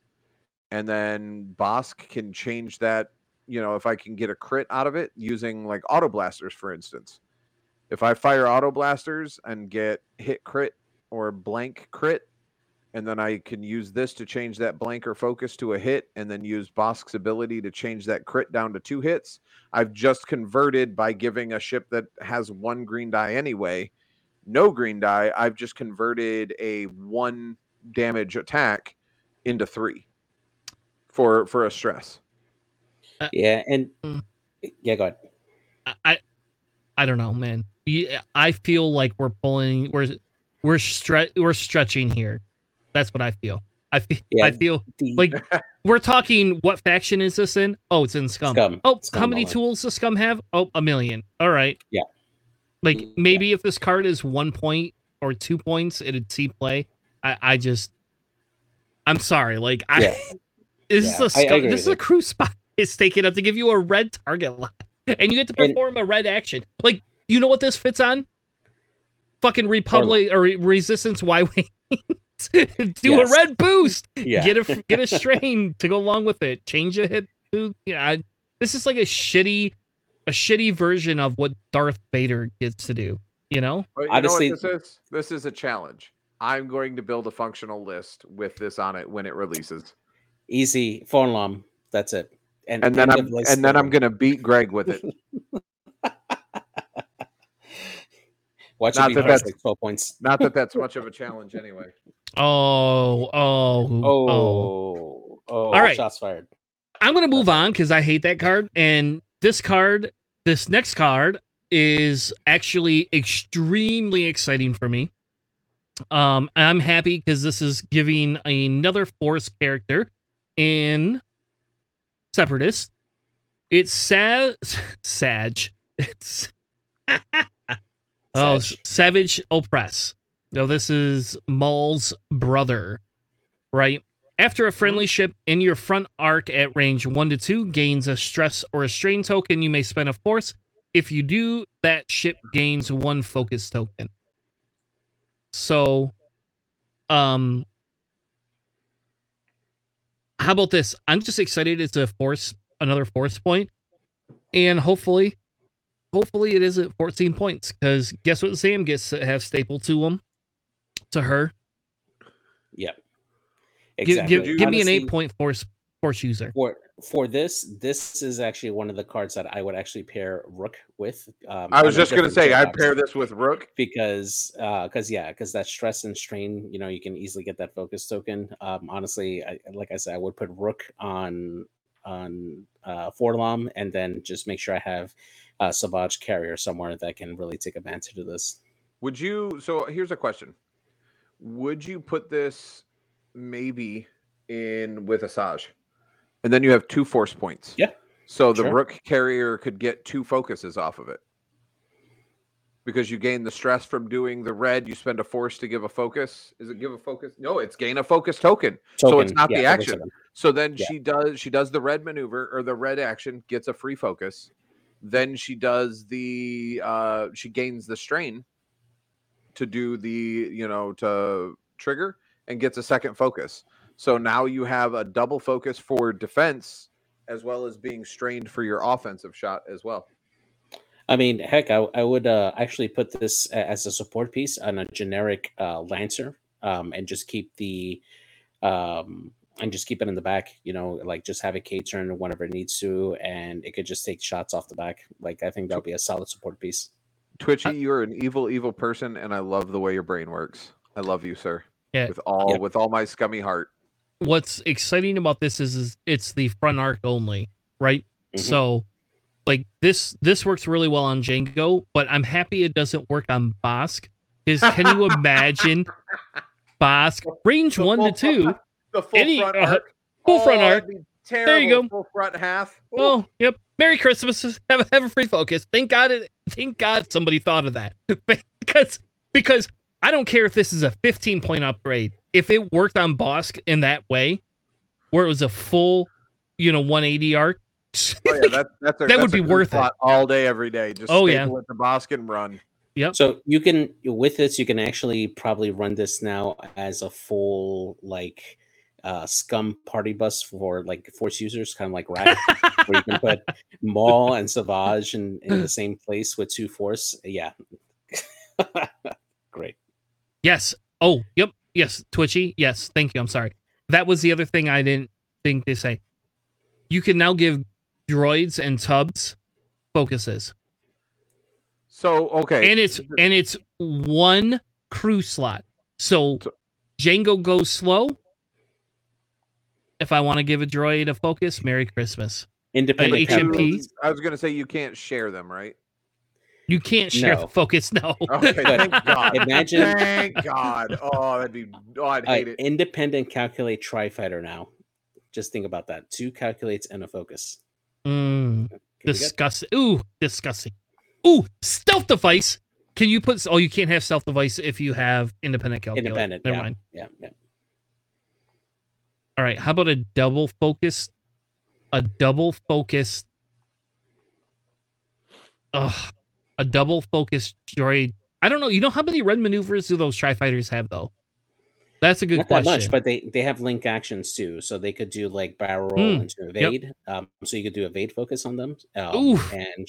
and then Bossk can change that. You know, if I can get a crit out of it using like auto blasters, for instance. If I fire auto blasters and get hit crit or blank crit, and then I can use this to change that blank or focus to a hit, and then use Bossk's ability to change that crit down to two hits. I've just converted by giving a ship that has one green die anyway, no green die. I've just converted a one damage attack into three for for a stress. yeah and Mm. yeah go ahead I, I, I don't know, man. I feel like we're pulling, we're, we're stre- we're stretching here. That's what I feel. I feel, Yeah. I feel The- like we're talking. What faction is this in? Oh, it's in Scum. Scum. Oh, Scum how many tools does Scum have? Oh, a million. All right. Yeah. Like mm, Yeah. maybe if this card is one point or two points, it'd see play. I, I just, I'm sorry. Like I, Yeah. this Yeah, is a Scum, this is a crew spot. It's taken up to give you a red target lock, and you get to And- perform a red action. Like you know what this fits on? Fucking Republic or Re- Resistance Y Wing. Do Yes. a red boost. Yeah. Get a get a strain to go along with it. Change a hit. To, yeah, this is like a shitty, a shitty version of what Darth Vader gets to do. You know? But you Honestly- know what this is? This is a challenge. I'm going to build a functional list with this on it when it releases, Easy phone alarm. That's it. and then I'm and then I'm gonna beat Greg with it. watch not that that's- perfect. Twelve points. Not that that's much of a challenge anyway. Oh, oh, oh. Oh, oh, All right. Shots fired. I'm gonna move on because I hate that card. And this card, this next card, is actually extremely exciting for me. Um, I'm happy because this is giving another force character in Separatist. It's Sag Sag. It's oh Savage Oppress. No, this is Maul's brother, right? After a friendly ship in your front arc at range 1 to 2 gains a stress or a strain token, you may spend a force. If you do, that ship gains one focus token. So, um, how about this? I'm just excited it's a force, another force point, and hopefully, hopefully it isn't 14 points because guess what? Sam gets to have staple to him, to her. Yep. Give, Exactly. give, give me an Honestly, eight point force force user. for for this. This is actually one of the cards that I would actually pair Rook with. Um, I was just gonna say I'd pair this with Rook. because because yeah because that stress and strain you know you can easily get that focus token um honestly I, like i said i would put rook on on uh forlam and then just make sure i have uh savage carrier somewhere that can really take advantage of this Would you? So here's a question: Would you put this maybe in with Asajj, and then you have two force points? Yeah, So the sure. Rook carrier could get two focuses off of it because you gain the stress from doing the red. You spend a force to give a focus. Is it give a focus? No, it's gain a focus token. So it's not yeah, the action. So then Yeah. she does she does the red maneuver or the red action, gets a free focus. Then she does the uh she gains the strain to do the you know to trigger and gets a second focus. So now you have a double focus for defense as well as being strained for your offensive shot as well. I mean, heck, I, I would uh, actually put this as a support piece on a generic uh, Lancer, um, and just keep the, um, and just keep it in the back. You know, like just have a K turn whenever it needs to, and it could just take shots off the back. Like I think that would be a solid support piece. Twitchy, you're an evil, evil person, and I love the way your brain works. I love you, sir. Yeah. With all Yeah. with all my scummy heart. What's exciting about this is, is it's the front arc only, right? Mhm. So, like this this works really well on Jango, but I'm happy it doesn't work on Bossk. Is can you imagine Bossk range one to two? Front- The full Any- front uh, arc. full front arc. that'd There you go. Full front half. Ooh. Oh, yep. Merry Christmas. Have a, have a free focus. Thank God it thank God somebody thought of that. because because I don't care if this is a 15 point upgrade. If it worked on Bossk in that way, where it was a full, you know, 180 arc. Oh, yeah, that, that's a, That that's would a be worth it. all day, every day. Just Oh, yeah. staple it to Bossk and run. So you can with this, you can actually probably run this now as a full like uh scum party bus for like force users, kind of like rat, where you can put Maul and Savage in, in the same place with two force. Yeah. Great. Yes. Oh, yep. Yes. Twitchy. Yes. Thank you. I'm sorry. That was the other thing I didn't think to say. You can now give droids and tubs focuses. So okay, and it's and it's one crew slot. So So- Jango goes slow. If I want to give a droid a focus, Merry Christmas. Independent HMP. I was gonna say you can't share them, right? You can't share No. the focus. No. Okay, thank God. Imagine Thank God. Oh, that'd be. Oh, I'd uh, hate it. independent calculate tri fighter now. Just think about that. Two calculates and a focus. Mm, Can we get- disgusting. Ooh, disgusting. Ooh, stealth device. Can you put? Oh, you can't have stealth device if you have independent calculate. Independent. Never yeah. mind. Yeah. Yeah. All right. How about a double focus? A double focus. Ugh. A double focus droid. I don't know. You know how many red maneuvers do those tri fighters have though? That's a good Not that question. much, but they they have link actions too, so they could do like barrel roll Mm, into evade. Um, so you could do evade focus on them. Um, and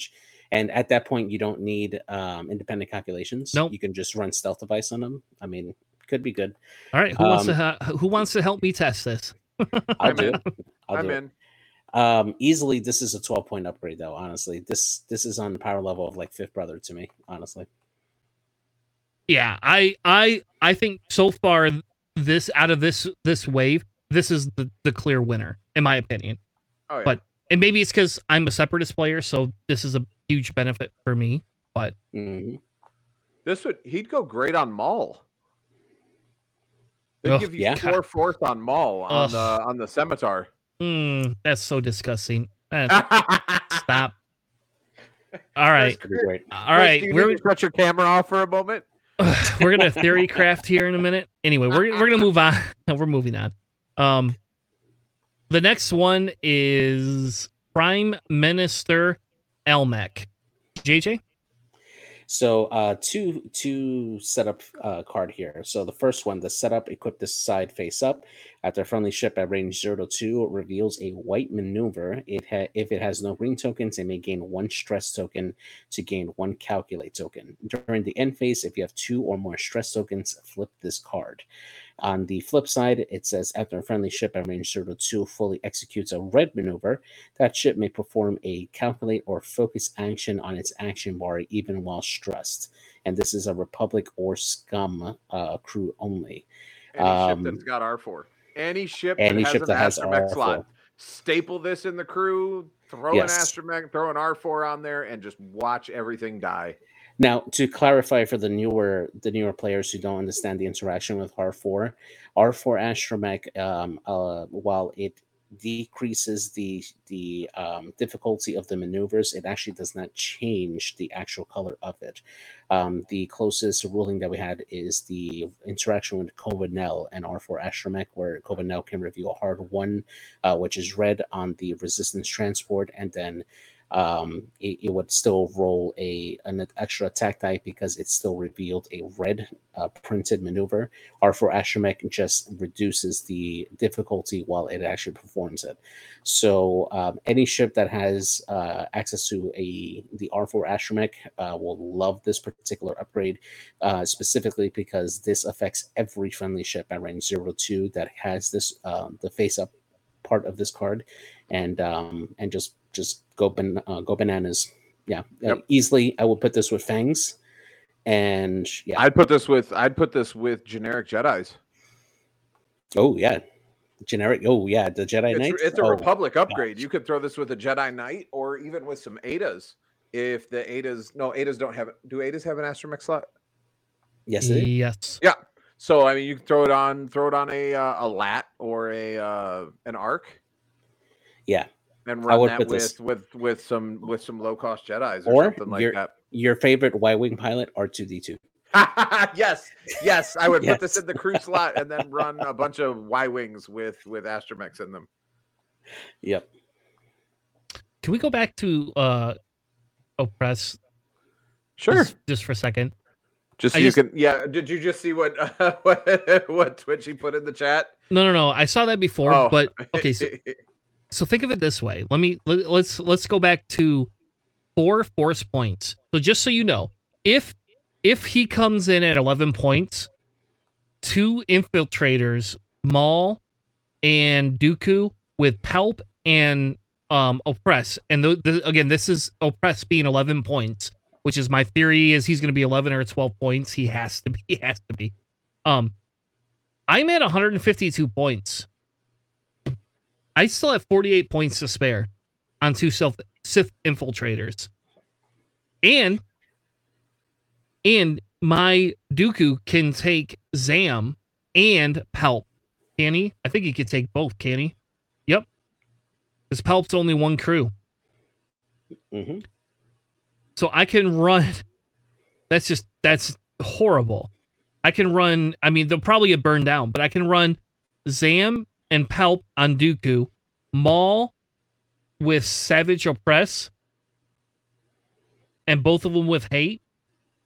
and at that point, you don't need um, independent calculations. Nope. you can just run stealth device on them. I mean, could be good. All right, who wants to um, ha- who wants to help me test this? I'll I'm do in. it. I'll I'm do in. it. Um, easily, this is a twelve point upgrade though. Honestly, this this is on the power level of like fifth brother to me. Honestly, Yeah, I I I think so far this out of this this wave, this is the the clear winner in my opinion. Oh yeah. But- And maybe it's because I'm a separatist player, so this is a huge benefit for me. Mhm. this would he'd go great on Maul. They'd Ugh, give you yeah. four fourth on Maul on Ugh. the on the scimitar. Mm, that's so disgusting. Stop. All right, Could be great. all right. You We're need to shut your camera off for a moment. we're gonna theory craft here in a minute. Anyway, we're we're gonna move on. we're moving on. Um, the next one is Prime Minister Almec. JJ. So uh two two setup uh card here. So the first one, the setup equip this side face up. After a friendly ship at range 0 to 2 reveals a white maneuver. It ha- if it has no green tokens, it may gain one stress token to gain one calculate token. During the end phase, if you have two or more stress tokens, flip this card. On the flip side, it says after a friendly ship at range 0 to 2 fully executes a red maneuver, that ship may perform a calculate or focus action on its action bar even while stressed. And this is a Republic or Scum uh, crew only. Any Um, ship that's got R four. Any ship Any that has ship an that has astromech slot. R4. Staple this in the crew. Throw Yes. an astromech, throw an R four on there, and just watch everything die. Now, to clarify for the newer the newer players who don't understand the interaction with R4, R4 Astromech, um, uh, while it decreases the the um, difficulty of the maneuvers, it actually does not change the actual color of it. Um, the closest ruling that we had is the interaction with Cova Nell and R4 Astromech, where Cova Nell can reveal a hard one, uh, which is red on the resistance transport, and then um, it, it would still roll a an extra attack die because it still revealed a red uh, printed maneuver. R4 Astromech just reduces the difficulty while it actually performs it. So um, any ship that has uh, access to a the R4 Astromech uh, will love this particular upgrade, uh, specifically because this affects every friendly ship at range zero two that has this um, the face up part of this card, and um, and just just go ban- uh, go bananas. Yeah, uh, easily. I will put this with fangs, and yeah. I'd put this with I'd put this with generic Jedi's. oh yeah, generic. Oh yeah, the Jedi It's, it's a oh, Republic upgrade. You could throw this with a Jedi Knight or even with some Adas. If the Adas no Adas don't have do Adas have an astromech slot? Yes, it is. Yes. So I mean, you can throw it on throw it on a uh, a lat or a uh, an arc. Yeah. And I run would that with this- with with some with some low cost Jedi's or, Or something like you're- that. Your favorite Y wing pilot R two D two. yes, yes, I would put this in the crew slot and then run a bunch of Y wings with with astromechs in them. Yep. Can we go back to uh oppress Sure. just, just for a second? Just so you just- can, yeah. Did you just see what what what Twitchy put in the chat? No, no, no. I saw that before, Oh. but okay. So, so think of it this way. Let me let, let's let's go back to four force points. So just so you know, if if he comes in at eleven points, two infiltrators, Maul and Dooku with Palp and um Oppress, and the, the, again, this is Oppress being eleven points, which is my theory is he's going to be eleven or twelve points. He has to be. He has to be. Um, I'm at 152 points. I still have 48 points to spare on two self Sith infiltrators. And and my Dooku can take Zam and Palp. Can he? I think he could take both, can he? Yep. Because Palp's only one crew. hmm So I can run. That's just that's horrible. I can run. I mean, they'll probably get burned down, but I can run Zam and Palp on Dooku, Maul with Savage Oppress, and both of them with Hate.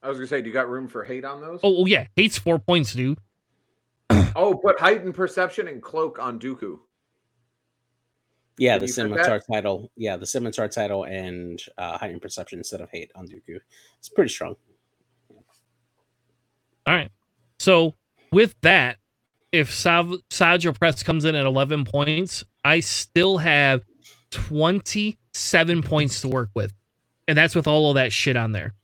I was gonna say, do you got room for hate on those? Oh, oh yeah, Hate's four points, dude. Oh, put heightened perception and cloak on Dooku. Yeah, Can the you fit scimitar title. Yeah, the scimitar title and uh, heightened perception instead of hate on Dooku. It's pretty strong. All right. So with that, if Sav- Saj Press comes in at 11 points, I still have 27 points to work with. And that's with all of that shit on there.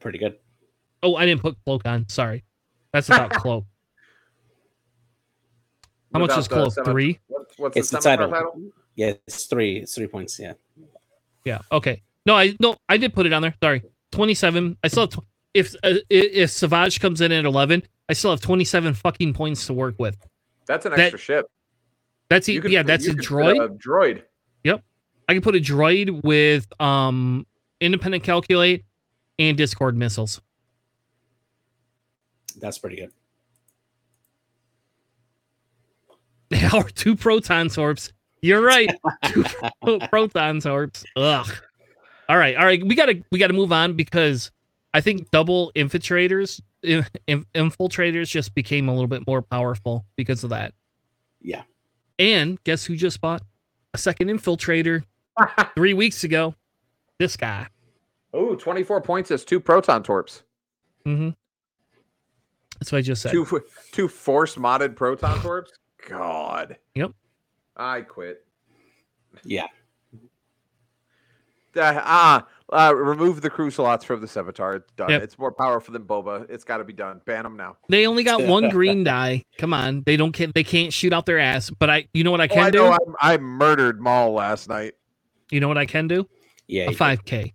Pretty good. Oh, I didn't put cloak on. Sorry. That's about cloak. How much is cloak? scimitar- Three? What, what's It's the the title. title? Yeah, it's three. It's three points. Yeah. Yeah. Okay. No, I no, I did put it on there. Sorry. 27. I still have tw- if uh, if Savage comes in at 11, I still have 27 fucking points to work with. That's an That- extra ship. That's You e- could yeah, that's a droid. A droid. Yep. I can put a droid with um independent calculate and discord missiles. That's pretty good. or two proton torps. You're right. two pro- proton torps. Ugh. All right, all right. We gotta we gotta move on because I think double infiltrators in, in- infiltrators just became a little bit more powerful because of that. Yeah. And guess who just bought a second infiltrator three weeks ago? This guy. oh, 24 points is two proton torps. hmm That's what I just said. Two two force modded proton torps. God. Yep. I quit. Yeah. Ah, uh, Uh, remove the crew slots from the Scimitar. It's done. Yep. It's more powerful than Boba. It's got to be done. Ban them now. They only got one green die. Come on, they don't can they can't shoot out their ass. But I, you know what I Oh, can I do? know. I, I murdered Maul last night. you know what I can do? Yeah. A five k.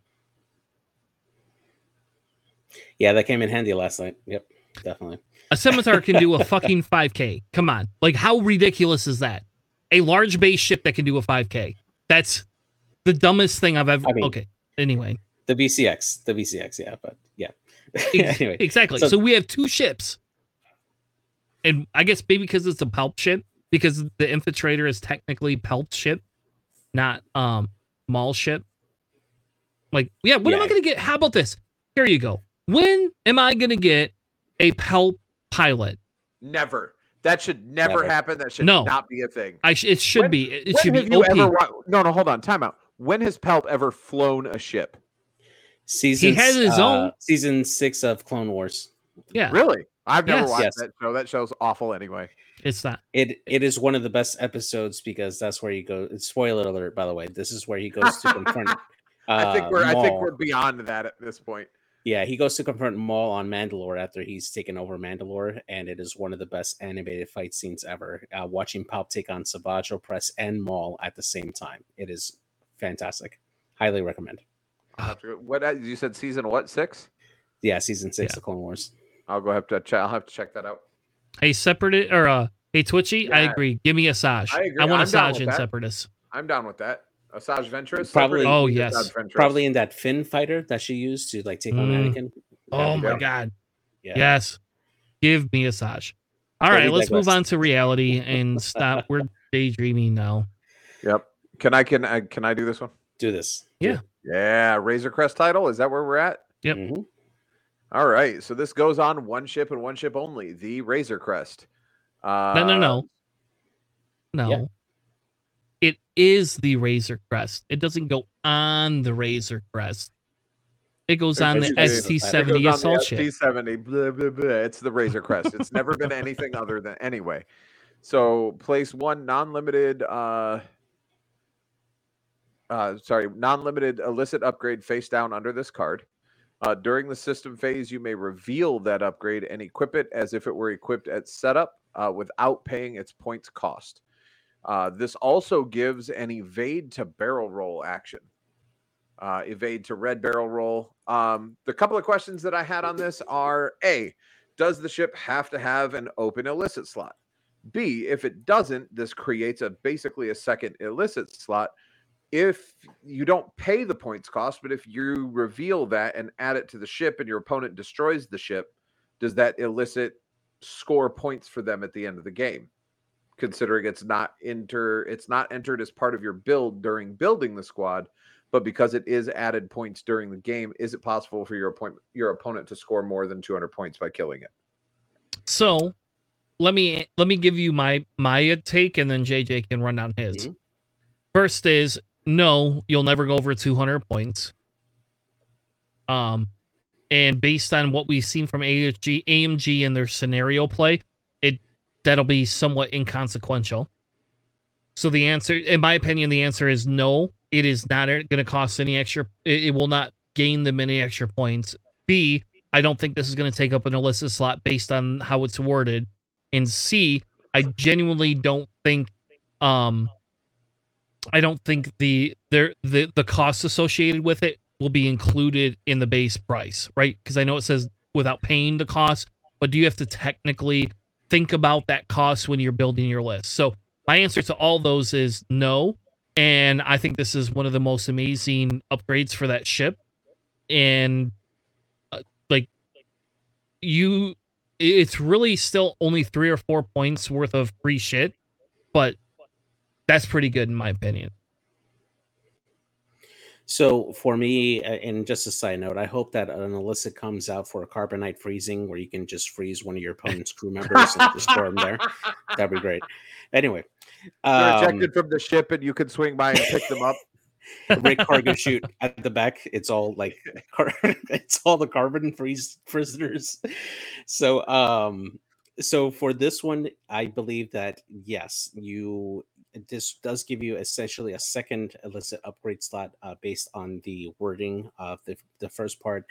Yeah, that came in handy last night. Yep. Definitely. A scimitar can do a fucking 5k. Come on. Like how ridiculous is that? A large base ship that can do a 5k. That's the dumbest thing I've ever I mean- Okay. Anyway. The VCX. The VCX. Yeah. But yeah. Anyway. Exactly. So, so- we have two ships. And I guess maybe because it's a Palp ship, because the infiltrator is technically Palp ship, not um Maul ship. Like, yeah, when am I gonna get how about this? Here you go. When am I gonna get a Palp pilot? Never. That should never, Never. happen. That should No. not be a thing. I sh- it should When- be. It, it when should have be you OP. ever? wa- No, no. Hold on. Time out. When has Palp ever flown a ship? Season. he has his uh, own- Season six of Clone Wars. yeah, Really? I've never Yes. watched Yes. that show. That show's awful anyway. it's not. It it is one of the best episodes because that's where you go. Spoiler alert, by the way. This is where he goes to confront. Uh, I think we're. I think we're beyond that at this point. Yeah, he goes to confront Maul on Mandalore after he's taken over Mandalore, and it is one of the best animated fight scenes ever. Uh, watching Palp take on Savage Press and Maul at the same time, it is fantastic. Highly recommend. I'll have to- What uh, you said? Season what? Six? Yeah, season six Yeah. of Clone Wars. I'll go have to. Check, I'll have to check that out. Hey, separate or uh, hey Twitchy, I agree. Give me a Saj. I agree. want a I'm down Saj with that. Separatist. I'm down with that. Asajj Ventress. Probably- separate? Oh, yes. Ventress. Probably in that Finn fighter that she used to like take on Mm. Anakin. Oh my dope. god. Yeah. Yes. Give me a Saj. All But right, we let's move on to reality and stop. We're daydreaming now. Yep. Can I? Can I? Can I do this one? Do this. Yeah. Yeah. Razor Crest title. Is that where we're at? Yep. Mhm. All right. So this goes on one ship and one ship only. The Razor Crest. Uh, No, no, no. No. Yeah. It is the Razor Crest. It doesn't go on the Razor Crest. It goes on the ST seventy assault ship. ST seventy. blah, blah, blah. It's the Razor Crest. It's never been anything other than anyway. So place one non-limited uh uh sorry, non-limited illicit upgrade face down under this card. Uh, during the system phase, you may reveal that upgrade and equip it as if it were equipped at setup uh, without paying its points cost. Uh, this also gives an evade to barrel roll action. Uh, evade to red barrel roll. Um, the couple of questions that I had on this are A, does the ship have to have an open illicit slot? B, if it doesn't, this creates a basically a second illicit slot. If you don't pay the points cost, but if you reveal that and add it to the ship and your opponent destroys the ship, does that illicit score points for them at the end of the game? Considering it's not enter it's not entered as part of your build during building the squad, but because it is added points during the game, is it possible for your opponent your opponent to score more than 200 points by killing it? So let me let me give you my my take, and then JJ can run down his. Mhm. First is no, you'll never go over 200 points. Um, and based on what we've seen from AMG, AMG and their scenario play, it that'll be somewhat inconsequential. So the answer, in my opinion, the answer is no. It is not going to cost any extra. It, it will not gain them any extra points. B, I don't think this is going to take up an illicit slot based on how it's worded. And C, I genuinely don't think um I don't think the there the the costs associated with it will be included in the base price, right? Because I know it says without paying the cost, but do you have to technically think about that cost when you're building your list? So my answer to all those is no. And I think this is one of the most amazing upgrades for that ship. And uh, like you it's really still only three or four points worth of free shit, but that's pretty good in my opinion. So for me, uh, and just a side note, I hope that an illicit comes out for a carbonite freezing where you can just freeze one of your opponent's crew members and just throw them there. That'd be great. Anyway, They're um, ejected from the ship, and you can swing by and pick them up. Rigged Cargo Chute at the back. It's all like car- it's all the carbon freeze prisoners. So um so for this one, I believe that yes, you this does give you essentially a second illicit upgrade slot uh, based on the wording of the, the first part.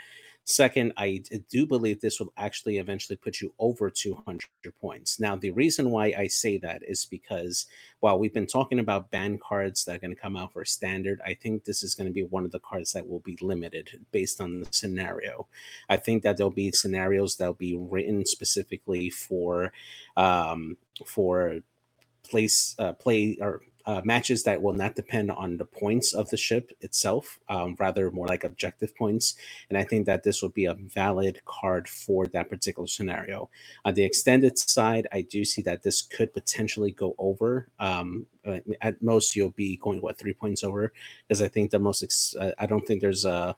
Second, I do believe this will actually eventually put you over 200 points. Now, the reason why I say that is because while we've been talking about ban cards that are going to come out for standard, I think this is going to be one of the cards that will be limited based on the scenario. I think that there'll be scenarios that'll be written specifically for um, for place uh, play or uh, matches that will not depend on the points of the ship itself, um, rather more like objective points. And I think that this will be a valid card for that particular scenario. On the extended side, I do see that this could potentially go over. Um, uh, at most, you'll be going what three points over, because I think the most. Ex- uh, I don't think there's a.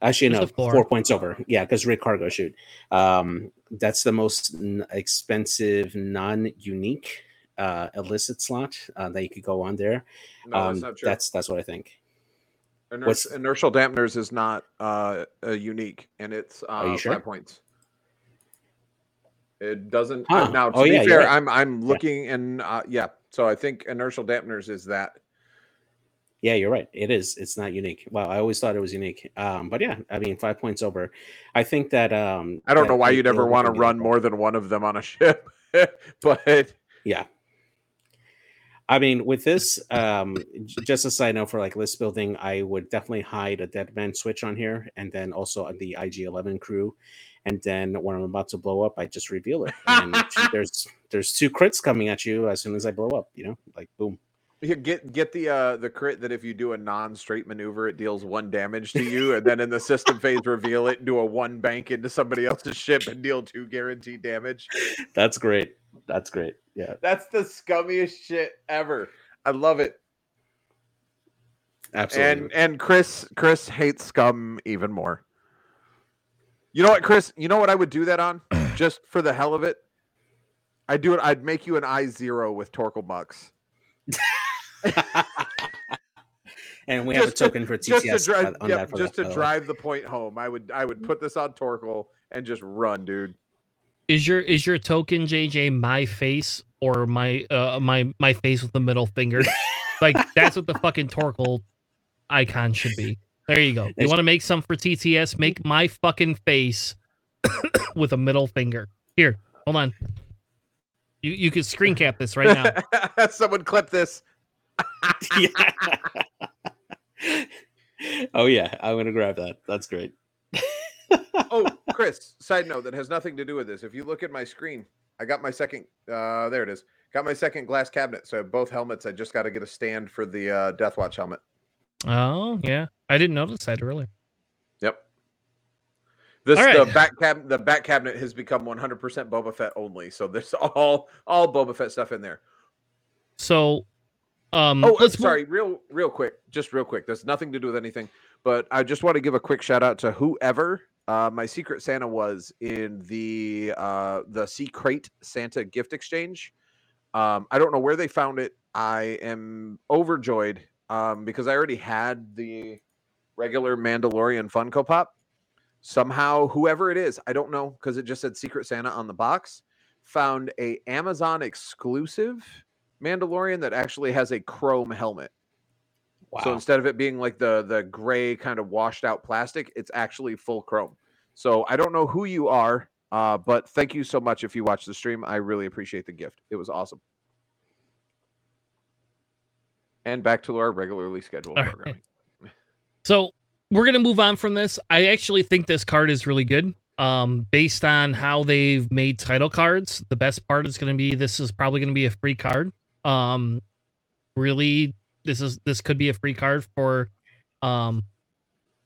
Actually, There's no, four. four. points over. Yeah, because Rigged Cargo Chute. Um, that's the most expensive, non-unique uh, illicit slot uh, that you could go on there. No, um, that's not true. That's that's what I think. Iner- what's- inertial dampeners is not uh, uh, unique, and it's uh, sure? five points. It doesn't. Huh. Now, to Oh, be yeah, fair, right. I'm I'm looking and uh, yeah. So I think inertial dampeners is that. Yeah, you're right. It is. It's not unique. Wow, I always thought it was unique. Um, but yeah, I mean, five points over. I think that. Um, I don't that know why you'd ever want to run more than one of them on a ship, but Yeah. I mean, with this, um, just a side note for like list building, I would definitely hide a dead man switch on here, and then also on the IG11 crew, and then when I'm about to blow up, I just reveal it. And there's there's two crits coming at you as soon as I blow up. You know, like boom. You get get the uh the crit that if you do a non-straight maneuver, it deals one damage to you, and then in the system phase reveal it, do a one bank into somebody else's ship and deal two guaranteed damage. That's great. That's great. Yeah, That's the scummiest shit ever. I love it. absolutely. And and Chris Chris hates scum even more. You know what, Chris? You know what I would do that on just for the hell of it. I'd do it. I'd make you an I zero with Torkil Mux. And we have a Just to- token for Just TTS to drive, on yep, that. For just that, to by the way. drive the point home. I would I would put this on Torkil and just run, dude. Is your is your token JJ my face or my uh my my face with the middle finger? like that's what the fucking Torkil icon should be. There you go. You want to make some for TTS? Make my fucking face with a middle finger. Here, hold on. You you could screen cap this right now. Someone clip this. yeah. oh yeah, I'm gonna grab that. That's great. Oh, Chris, side note that has nothing to do with this. If you look at my screen, I got my second uh there it is. Got my second glass cabinet. So both helmets, I just got to get a stand for the uh Death Watch helmet. Oh yeah, I didn't notice that earlier. Yep. This All the back cab the back cabinet has become 100% Boba Fett only. So there's all all Boba Fett stuff in there. So, um, Oh, let's move- sorry, real real quick, just real quick. There's nothing to do with anything, but I just want to give a quick shout out to whoever uh, my Secret Santa was in the uh, the Secret Santa gift exchange. Um, I don't know where they found it. I am overjoyed um, because I already had the regular Mandalorian Funko Pop. Somehow, whoever it is, I don't know because it just said Secret Santa on the box, found a Amazon exclusive Mandalorian that actually has a chrome helmet. Wow. So instead of it being like the the gray kind of washed out plastic, it's actually full chrome. So I don't know who you are, uh, but thank you so much if you watch the stream. I really appreciate the gift. It was awesome. And back to our regularly scheduled All right. programming. So we're gonna move on from this. I actually think this card is really good. Um, based on how they've made title cards, the best part is gonna be this is probably gonna be a free card. Um, really, this is this could be a free card for. Um,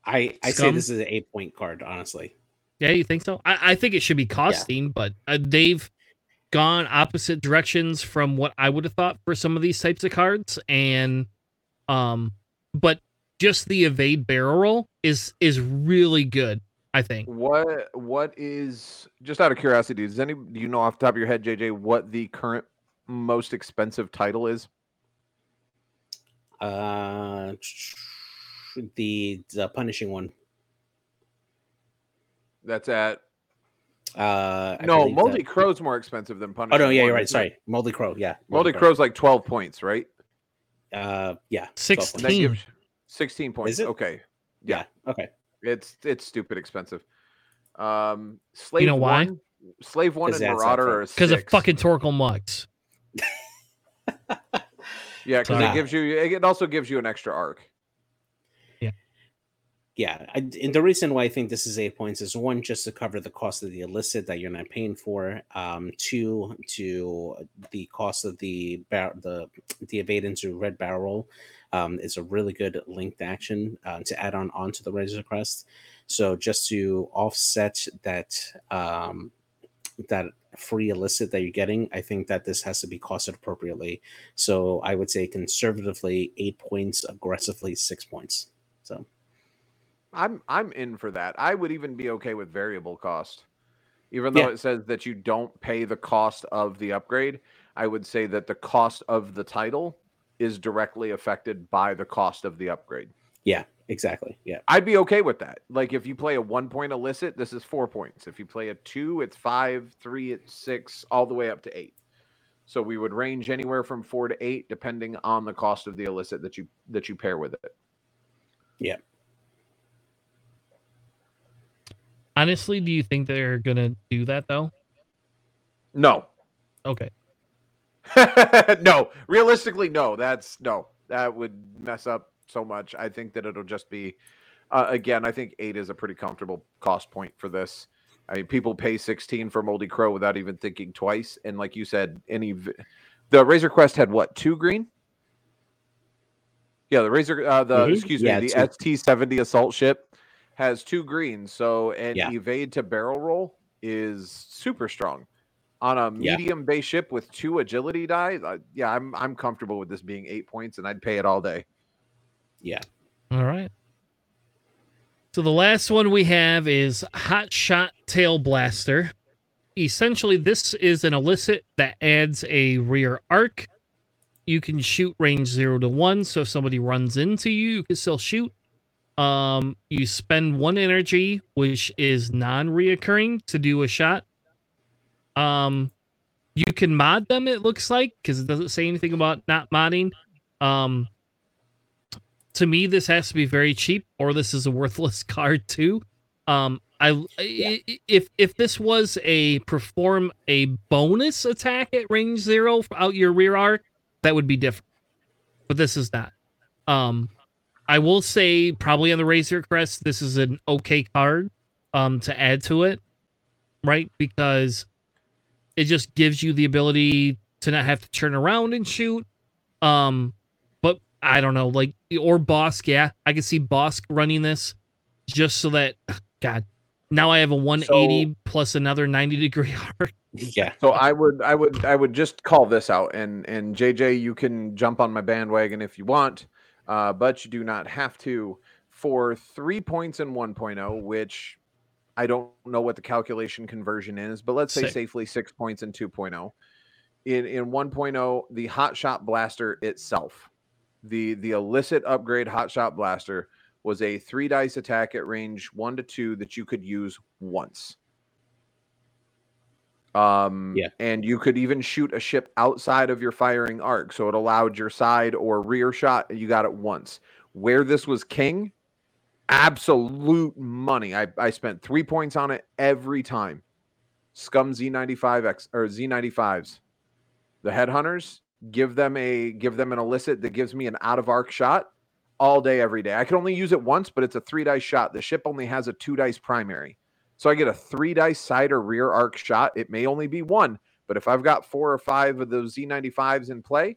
I I say this is an eight point card. Honestly, yeah, you think so? I, I think it should be costing, but uh, they've gone opposite directions from what I would have thought for some of these types of cards, and um, but just the evade barrel roll is is really good. I think. What what is just out of curiosity? Does any do you know off the top of your head, JJ, what the current most expensive title is? uh, the the punishing one. That's at Uh, I no believe Moldy that- Crow's more expensive than punishing. Oh no, yeah, One, you're right. Sorry, Moldy Crow. Yeah, Moldy Crow. Crow's like twelve points, right? Uh, yeah, 16. Points. that Team. gives sixteen points. it? Okay, Yeah. Okay. it's it's stupid expensive. Um, Slave You know why? One, Slave One Because and that's Marauder are because of fucking Torkil Mux. Yeah, because it gives you it also gives you an extra arc. Yeah, I, and the reason why I think this is eight points is one, just to cover the cost of the illicit that you're not paying for. Um, two, to the cost of the bar- the the evade into red barrel um, is a really good linked action uh, to add on onto the Razor Crest. So just to offset that um, that free illicit that you're getting, I think that this has to be costed appropriately. So I would say conservatively eight points, aggressively six points. So. I'm I'm in for that. I would even be okay with variable cost. Even though Yeah. it says that you don't pay the cost of the upgrade, I would say that the cost of the title is directly affected by the cost of the upgrade. Yeah, exactly. Yeah. I'd be okay with that. Like if you play a one point illicit, this is four points. If you play a two, it's five, three, it's six, all the way up to eight. So we would range anywhere from four to eight, depending on the cost of the illicit that you that you pair with it. Yeah. Honestly, do you think they're gonna do that though? No, Okay. no, realistically, no. That's no. That would mess up so much. I think that it'll just be. Uh, again, I think eight is a pretty comfortable cost point for this. I mean, people pay sixteen for Moldy Crow without even thinking twice. And like you said, any v- the Razor Crest had what two green? Yeah, the Razor, uh, the Mhm. excuse Yeah, me, the. ST seventy assault ship has two greens. So an Yeah. evade to barrel roll is super strong on a Yeah. medium base ship with two agility die. Uh, yeah, I'm I'm comfortable with this being eight points, and I'd pay it all day. Yeah. All right. So the last one we have is Hot Shot Tail Blaster. Essentially, this is an illicit that adds a rear arc. You can shoot range zero to one, so if somebody runs into you, you can still shoot. Um, you spend one energy, which is non-reoccurring, to do a shot. Um, you can mod them. It looks like because it doesn't say anything about not modding. Um, to me this has to be very cheap or this is a worthless card too. Um i i- if if this was a perform a bonus attack at range zero out your rear arc that would be different. But this is not. Um i will say probably on the razor crest this is an okay card um to add to it right? Because it just gives you the ability to not have to turn around and shoot. Um I don't know, like or Bossk, yeah, I can see Bossk running this just so that God, now I have a 180 plus another 90 degree arc. Yeah. So I would I would I would just call this out, and and JJ, you can jump on my bandwagon if you want, uh, but you do not have to. For three points in 1.0, which I don't know what the calculation conversion is, but let's say Six. safely six points in 2.0. In in 1.0, the Hot Shot Blaster itself, the the illicit upgrade Hot Shot Blaster was a three dice attack at range one to two that you could use once. Um, Yeah. and you could even shoot a ship outside of your firing arc, so it allowed your side or rear shot. You got it once. Where this was king, absolute money. I, I spent three points on it every time. Scum Z95X or Z95s. The headhunters give them a give them an illicit that gives me an out of arc shot all day, every day. I can only use it once, but it's a three dice shot. The ship only has a two dice primary. So I get a three dice side or rear arc shot. It may only be one, but if I've got four or five of those Z95s in play,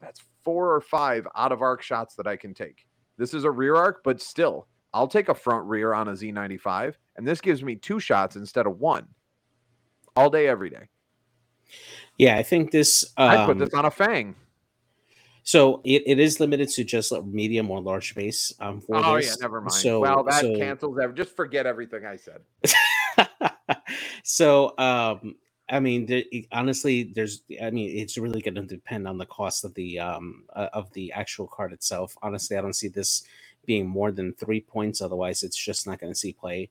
that's four or five out of arc shots that I can take. This is a rear arc, but still, I'll take a front rear on a Z95, and this gives me two shots instead of one all day, every day. Yeah, I think this. Um, I put this on a Fang. So it, it is limited to just like medium or large base. Um, for Oh, this. yeah, never mind. So, well, that so, cancels every. Just forget everything I said. so um, I mean, it- honestly, there's. I mean, it's really going to depend on the cost of the um uh, of the actual card itself. Honestly, I don't see this being more than three points. Otherwise, it's just not going to see play.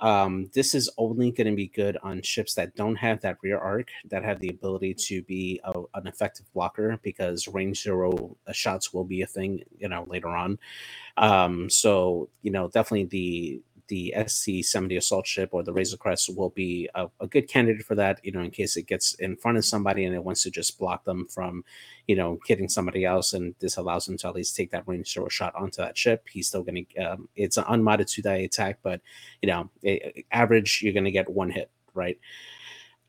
Um, this is only going to be good on ships that don't have that rear arc, that have the ability to be a, an effective blocker, because range zero uh, shots will be a thing, you know, later on. Um, so you know, definitely the the ST-70 assault ship or the Razor Crest will be a, a good candidate for that. You know, in case it gets in front of somebody and it wants to just block them from, you know, hitting somebody else, and this allows him to at least take that range zero shot onto that ship. He's still going to. Um, it's an unmodded two die attack, but you know, a- average you're going to get one hit, right?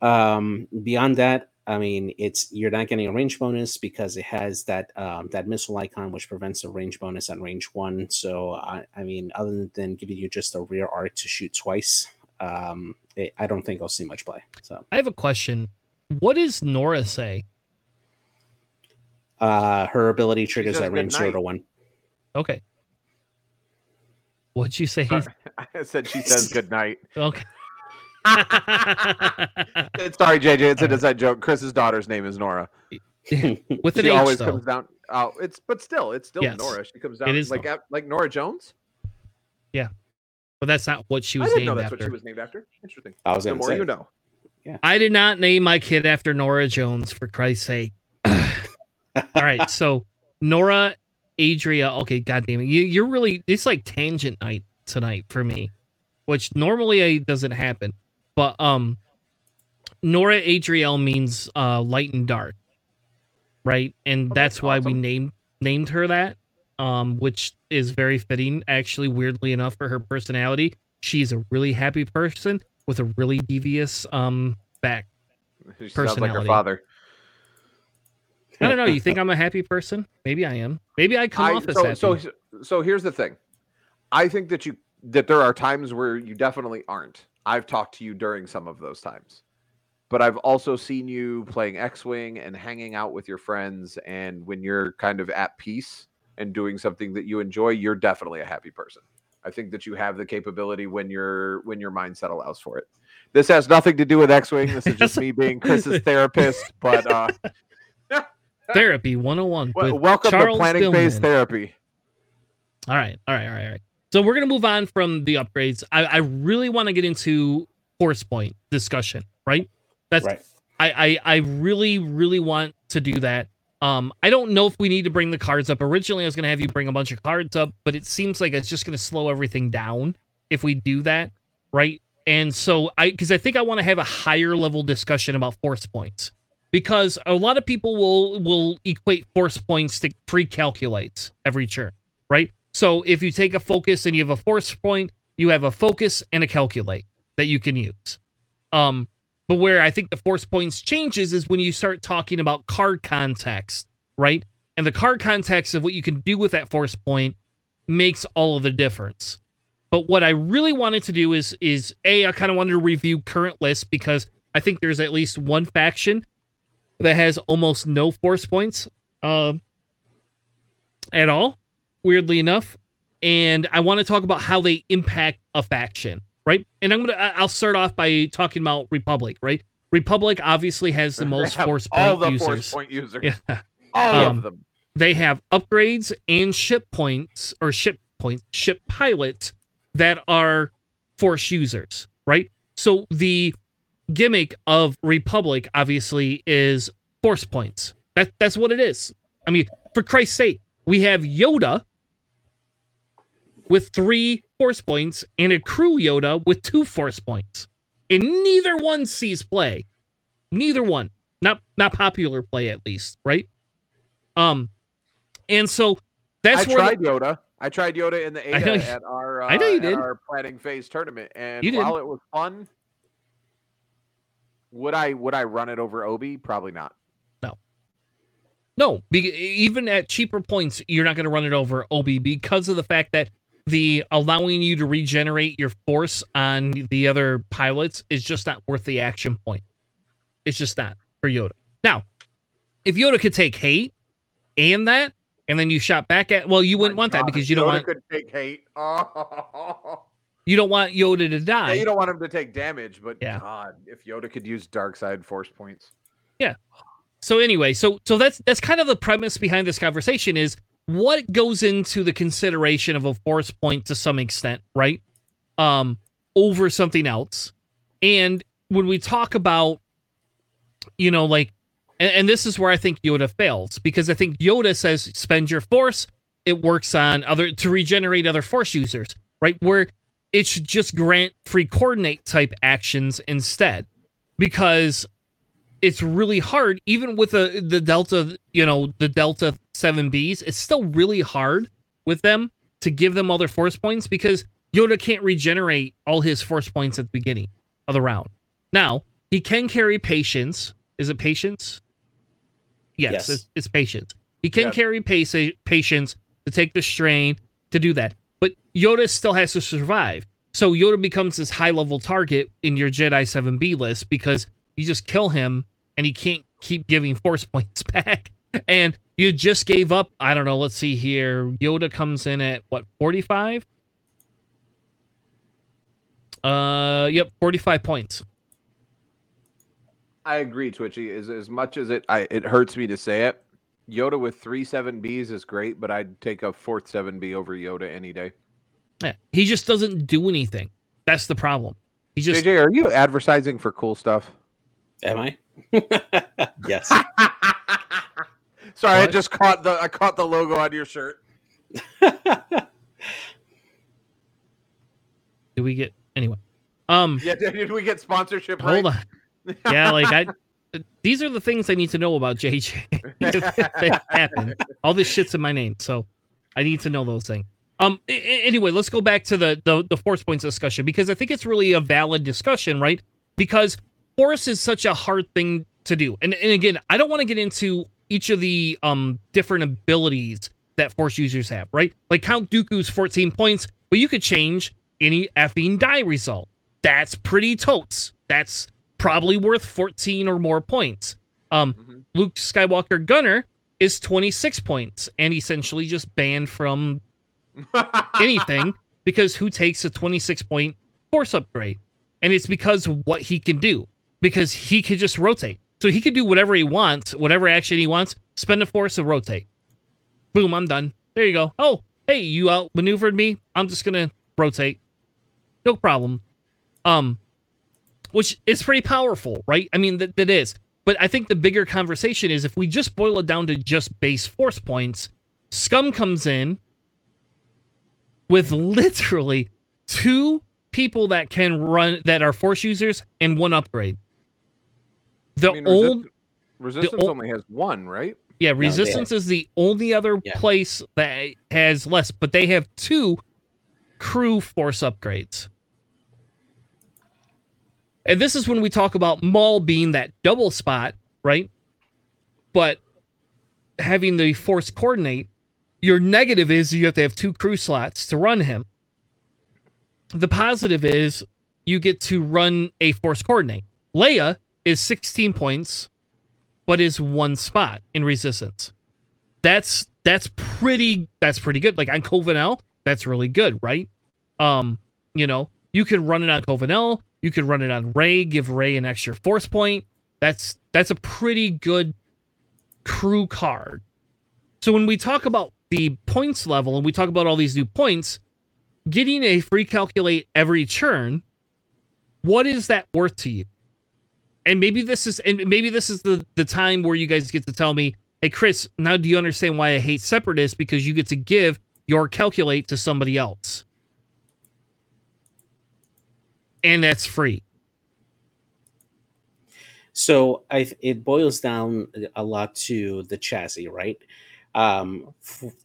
Um, beyond that, I mean, it's you're not getting a range bonus because it has that um, that missile icon, which prevents a range bonus at range one. So, I, I mean, other than giving you just a rear arc to shoot twice, um, it, I don't think I'll see much play. So, I have a question. What does Nora say? uh, her ability triggers says that range zero night. to one. Okay. What'd you say? Sorry. I said she says good night. Okay. Sorry, JJ. It's an inside joke. Chris's daughter's name is Nora. With an she H, always though. comes down. Oh, it's but still, it's still Yes. Nora. She comes down It is like Nora. like Norah Jones. Yeah. But that's not what she I was didn't know named that's what after. she was named after. Interesting. I was The going to more say. you know. I did not name my kid after Norah Jones, for Christ's sake. All right, so Nora Adria. Okay, goddamn it, you, you're really it's like tangent night tonight for me, which normally I, doesn't happen. But um, Nora Adriel means uh light and dark, right? And Okay, that's why we named named her that. Um, which is very fitting, actually. Weirdly enough, for her personality, she's a really happy person with a really devious um back. She sounds like her father. I don't know. You think I'm a happy person? Maybe I am. Maybe I come I, off as so, happy. so so here's the thing. I think that you that there are times where you definitely aren't. I've talked to you during some of those times. But I've also seen you playing X-Wing and hanging out with your friends and when you're kind of at peace and doing something that you enjoy, you're definitely a happy person. I think that you have the capability when your when your mindset allows for it. This has nothing to do with X-Wing. This is just me being Chris's therapist, but uh Therapy 101. w- with welcome Charles to planning phase Billman. therapy. All right, all right, all right, all right. So we're gonna move on from the upgrades. I, I really want to get into force point discussion, right? That's right. I, I I really really want to do that. Um, I don't know if we need to bring the cards up. Originally, I was gonna have you bring a bunch of cards up, but it seems like it's just gonna slow everything down if we do that, right? And so I because I think I want to have a higher level discussion about force points because a lot of people will will equate force points to pre-calculates every turn, right? So if you take a focus and you have a force point, you have a focus and a calculate that you can use. Um, but where I think the force points changes is when you start talking about card context, right? And the card context of what you can do with that force point makes all of the difference. But what I really wanted to do is is a I kind of wanted to review current lists because I think there's at least one faction that has almost no force points um at all, weirdly enough. And I want to talk about how they impact a faction, right? And I'm gonna I'll start off by talking about Republic, right? Republic obviously has the most force all the users. force point users. Yeah. All Um, of them. They have upgrades and ship points or ship points, ship pilots that are force users, right? So the gimmick of Republic obviously is force points. That that's what it is. I mean, for Christ's sake, we have Yoda with three force points and a crew Yoda with two force points. And neither one sees play. Neither one. Not not popular play at least, right? Um and so that's where I where tried Yoda. I tried Yoda in the Ada you- at our uh, I know you at did. our planning phase tournament, and You did. while it was fun, would I would I run it over Obi? Probably not. No, No, be, even at cheaper points, you're not going to run it over OB because of the fact that the allowing you to regenerate your force on the other pilots is just not worth the action point. It's just not for Yoda. Now, if Yoda could take hate and that, and then you shot back at, well, you wouldn't My want that because you don't Yoda want could take hate. Oh. you don't want Yoda to Yeah, die. you don't want him to take damage, but Yeah. God, if Yoda could use dark side force points. Yeah. So anyway, so so that's that's kind of the premise behind this conversation is what goes into the consideration of a force point to some extent, right? Um over something else. And when we talk about you know like and, and this is where I think Yoda fails because I think Yoda says spend your force, it works on other to regenerate other force users, right? Where it should just grant free coordinate type actions instead. Because it's really hard even with the the delta you know the delta 7bs it's still really hard with them to give them all their force points because yoda can't regenerate all his force points at the beginning of the round. Now he can carry patience. Is it patience? Yes, Yes. It's, it's patience. He can Yeah. carry pace, patience to take the strain to do that. But yoda still has to survive. So yoda becomes this high level target in your jedi 7b list because you just kill him and he can't keep giving force points back. And you just gave up. I don't know. Let's see here. Yoda comes in at what, 45? Uh, yep, 45 points. I agree, Twitchy. As as much as it I, it hurts me to say it, Yoda with three seven Bs is great, but I'd take a fourth seven B over Yoda any day. Yeah, he just doesn't do anything. That's the problem. He just JJ, are you advertising for cool stuff? Am I? yes. Sorry, I just caught the I caught the logo on your shirt. do we get anyway. Um Yeah, did we get sponsorship? hold right? on. Yeah, like I these are the things I need to know about JJ. if happen. All this shit's in my name, so I need to know those things. Um. a- a- Anyway, let's go back to the, the the force points discussion because I think it's really a valid discussion, right? Because force is such a hard thing to do, and and again, I don't want to get into each of the um different abilities that force users have, right? Like Count Dooku's 14 points, but you could change any effing die result. That's pretty totes. That's probably worth 14 or more points. Um, Mhm. Luke Skywalker Gunner is 26 points and essentially just banned from anything because who takes a 26 point force upgrade? And it's because of what he can do, because he can just rotate. So he can do whatever he wants, whatever action he wants, spend a force and rotate. Boom, I'm done. There you go. Oh, hey, you outmaneuvered me. I'm just gonna rotate. No problem. Um, which is pretty powerful, right? I mean, that, that is. But I think the bigger conversation is if we just boil it down to just base force points, Scum comes in with literally two people that can run that are force users and one upgrade. The I mean, old resist- resistance ol- only has one, right? yeah, they resistance is the only other Yeah. place that has less, but they have two crew force upgrades. And this is when we talk about Maul being that double spot, right? But having the force coordinate, your negative is you have to have two crew slots to run him. The positive is you get to run a force coordinate. Leia is 16 points, but is one spot in resistance. That's that's pretty that's pretty good. Like on Cova Nell, that's really good, right? Um, you know, You could run it on Cova Nell. You could run it on Rey, give Rey an extra force point. That's that's a pretty good crew card. So when we talk about the points level and we talk about all these new points, getting a free calculate every churn, what is that worth to you? And maybe this is and maybe this is the the time where you guys get to tell me, hey Chris, now do you understand why I hate separatists? Because you get to give your calculate to somebody else. And that's free. So I, it boils down a lot to the chassis, right? Um,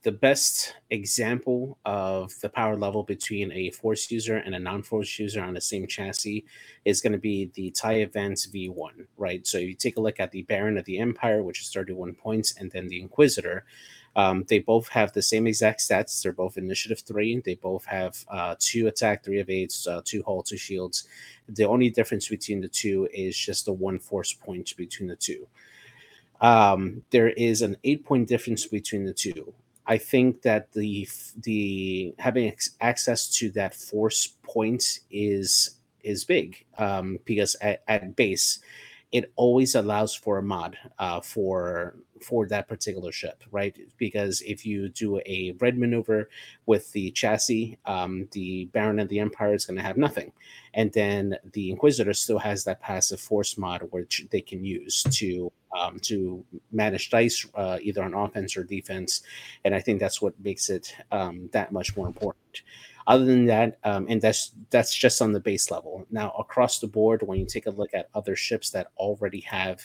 the best example of the power level between a force user and a non-force user on the same chassis is going to be the TIE Advance V1, right? So you take a look at the Baron of the Empire, which is 31 points, and then the Inquisitor. Um, they both have the same exact stats. They're both initiative three. They both have uh, two attack, three evades, uh, two hull, two shields. The only difference between the two is just the one force point between the two. Um, there is an eight point difference between the two. I think that the the having access to that force point is is big um, because at, at base it always allows for a mod uh, for for that particular ship, right? Because if you do a red maneuver with the chassis, um, the Baron of the Empire is going to have nothing, and then the Inquisitor still has that passive force mod which they can use to um, to manage dice uh, either on offense or defense, and I think that's what makes it um, that much more important. Other than that, um, and that's that's just on the base level. Now across the board, when you take a look at other ships that already have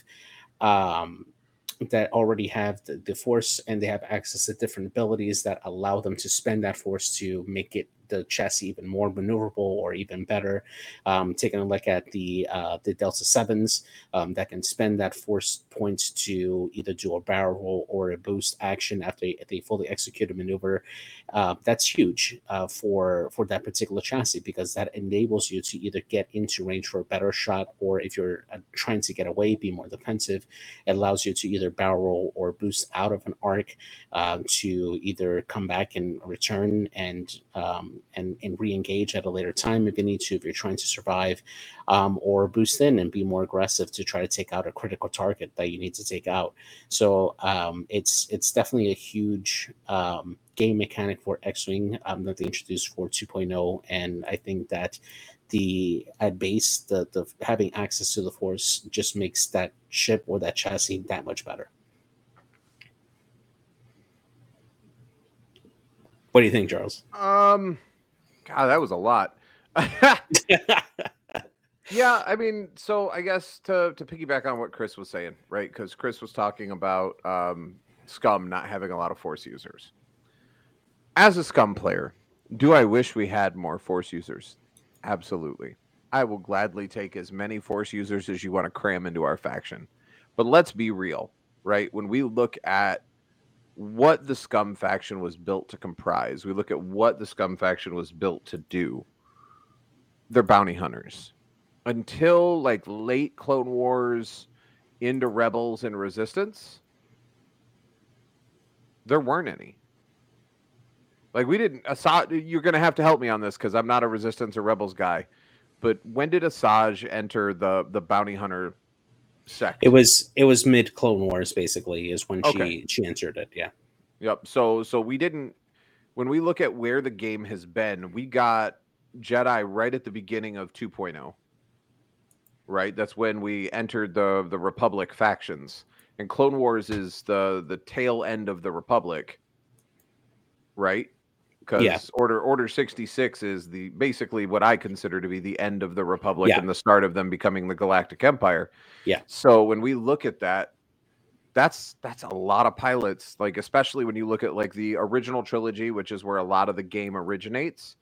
um, that already have the, the, force and they have access to different abilities that allow them to spend that force to make it the chassis even more maneuverable or even better. Um, taking a look at the uh, the Delta Sevens um, that can spend that force points to either do a barrel roll or a boost action after they, fully execute a maneuver. Uh, that's huge uh, for for that particular chassis because that enables you to either get into range for a better shot or if you're uh, trying to get away, be more defensive. It allows you to either barrel roll or boost out of an arc um, to either come back and return and um, and, and re-engage at a later time if you need to if you're trying to survive um, or boost in and be more aggressive to try to take out a critical target that you need to take out. So um, it's it's definitely a huge um, game mechanic for x-wing um, that they introduced for 2.0 and i think that the at base the, the having access to the force just makes that ship or that chassis that much better What do you think, Charles? Um, God, that was a lot. yeah, I mean, so I guess to to piggyback on what Chris was saying, right? Because Chris was talking about um, Scum not having a lot of Force users. As a Scum player, do I wish we had more Force users? Absolutely. I will gladly take as many Force users as you want to cram into our faction. But let's be real, right? When we look at what the scum faction was built to comprise. We look at what the scum faction was built to do. They're bounty hunters. Until like late clone wars into rebels and resistance there weren't any. Like we didn't Asajj you're gonna have to help me on this because i'm not a resistance or rebels guy but when did asajj enter the the bounty hunter sect. It was it was mid Clone Wars basically is when okay. she she entered it. Yeah. Yep. So so we didn't when we look at where the game has been, we got Jedi right at the beginning of 2.0. Right? That's when we entered the the Republic factions. And Clone Wars is the the tail end of the Republic. Right? Because yeah. order order 66 is the basically what i consider to be the end of the republic yeah. and the start of them becoming the galactic empire. Yeah. So when we look at that that's that's a lot of pilots like especially when you look at like the original trilogy which is where a lot of the game originates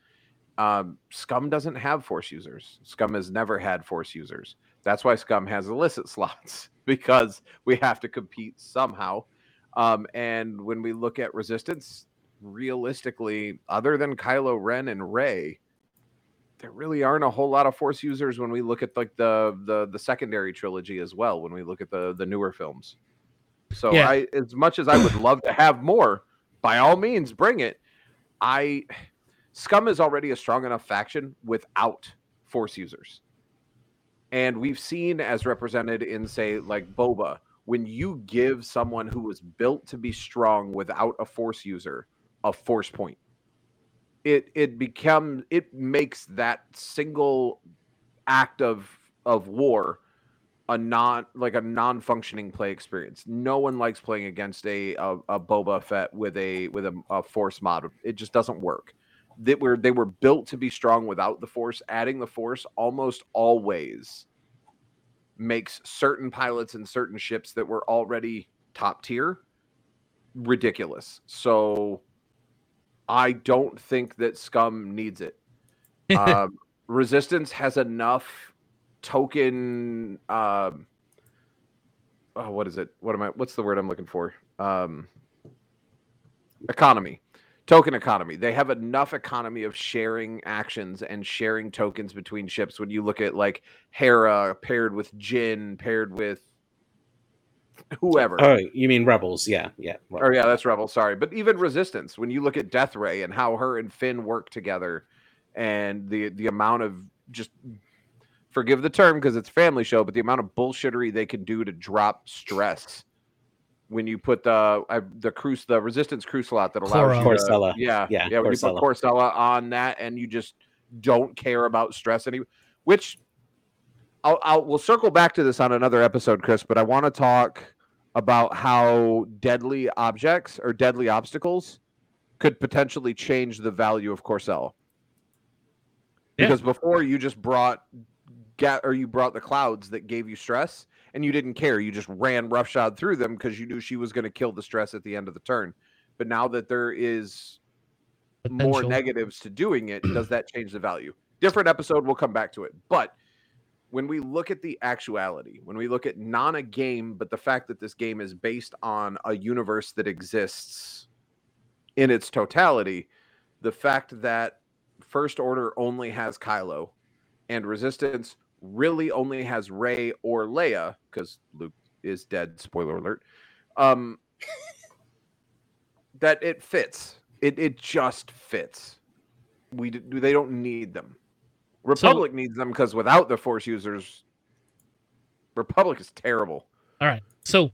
um, scum doesn't have force users. Scum has never had force users. That's why scum has illicit slots because we have to compete somehow. Um, and when we look at resistance realistically, other than Kylo Ren and Rey, there really aren't a whole lot of Force users when we look at like the the the secondary trilogy as well. When we look at the the newer films, so yeah. I as much as I would love to have more, by all means, bring it. I Scum is already a strong enough faction without force users. And we've seen as represented in say like Boba, when you give someone who was built to be strong without a force user a force point, it it becomes it makes that single act of of war a non like a non-functioning play experience. No one likes playing against a a, a Boba Fett with a with a, a force mod. It just doesn't work. That were they were built to be strong without the force. Adding the force almost always makes certain pilots and certain ships that were already top tier ridiculous. So I don't think that Scum needs it. um, Resistance has enough token. Um, oh, what is it? What am I? What's the word I'm looking for? Um, economy token economy. They have enough economy of sharing actions and sharing tokens between ships. When you look at like Hera paired with Jyn, paired with whoever. Oh, you mean Rebels? Yeah, yeah. Or yeah, that's Rebels. Sorry, but even Resistance. When you look at Death Ray and how her and Finn work together, and the the amount of just forgive the term because it's family show, but the amount of bullshittery they can do to drop stress when you put the uh, the cruise the resistance crew slot that allows you Korr Sella. To, yeah, yeah, yeah. When you put Korr Sella on that and you just don't care about stress any, which I'll, I'll we'll circle back to this on another episode, Chris. But I want to talk about how deadly objects or deadly obstacles could potentially change the value of. Because yeah. before you just brought get or you brought the clouds that gave you stress and you didn't care. You just ran roughshod through them because you knew she was going to kill the stress at the end of the turn. But now that there is Potential. more negatives to doing it, does that change the value? Different episode, we'll come back to it. But when we look at the actuality, when we look at not a game, but the fact that this game is based on a universe that exists in its totality, the fact that First Order only has Kylo and Resistance really only has Rey or Leia because Luke is dead. Spoiler alert. Um, that it fits. It it just fits. We they don't need them. Republic so, needs them because without the Force users, Republic is terrible. All right. So,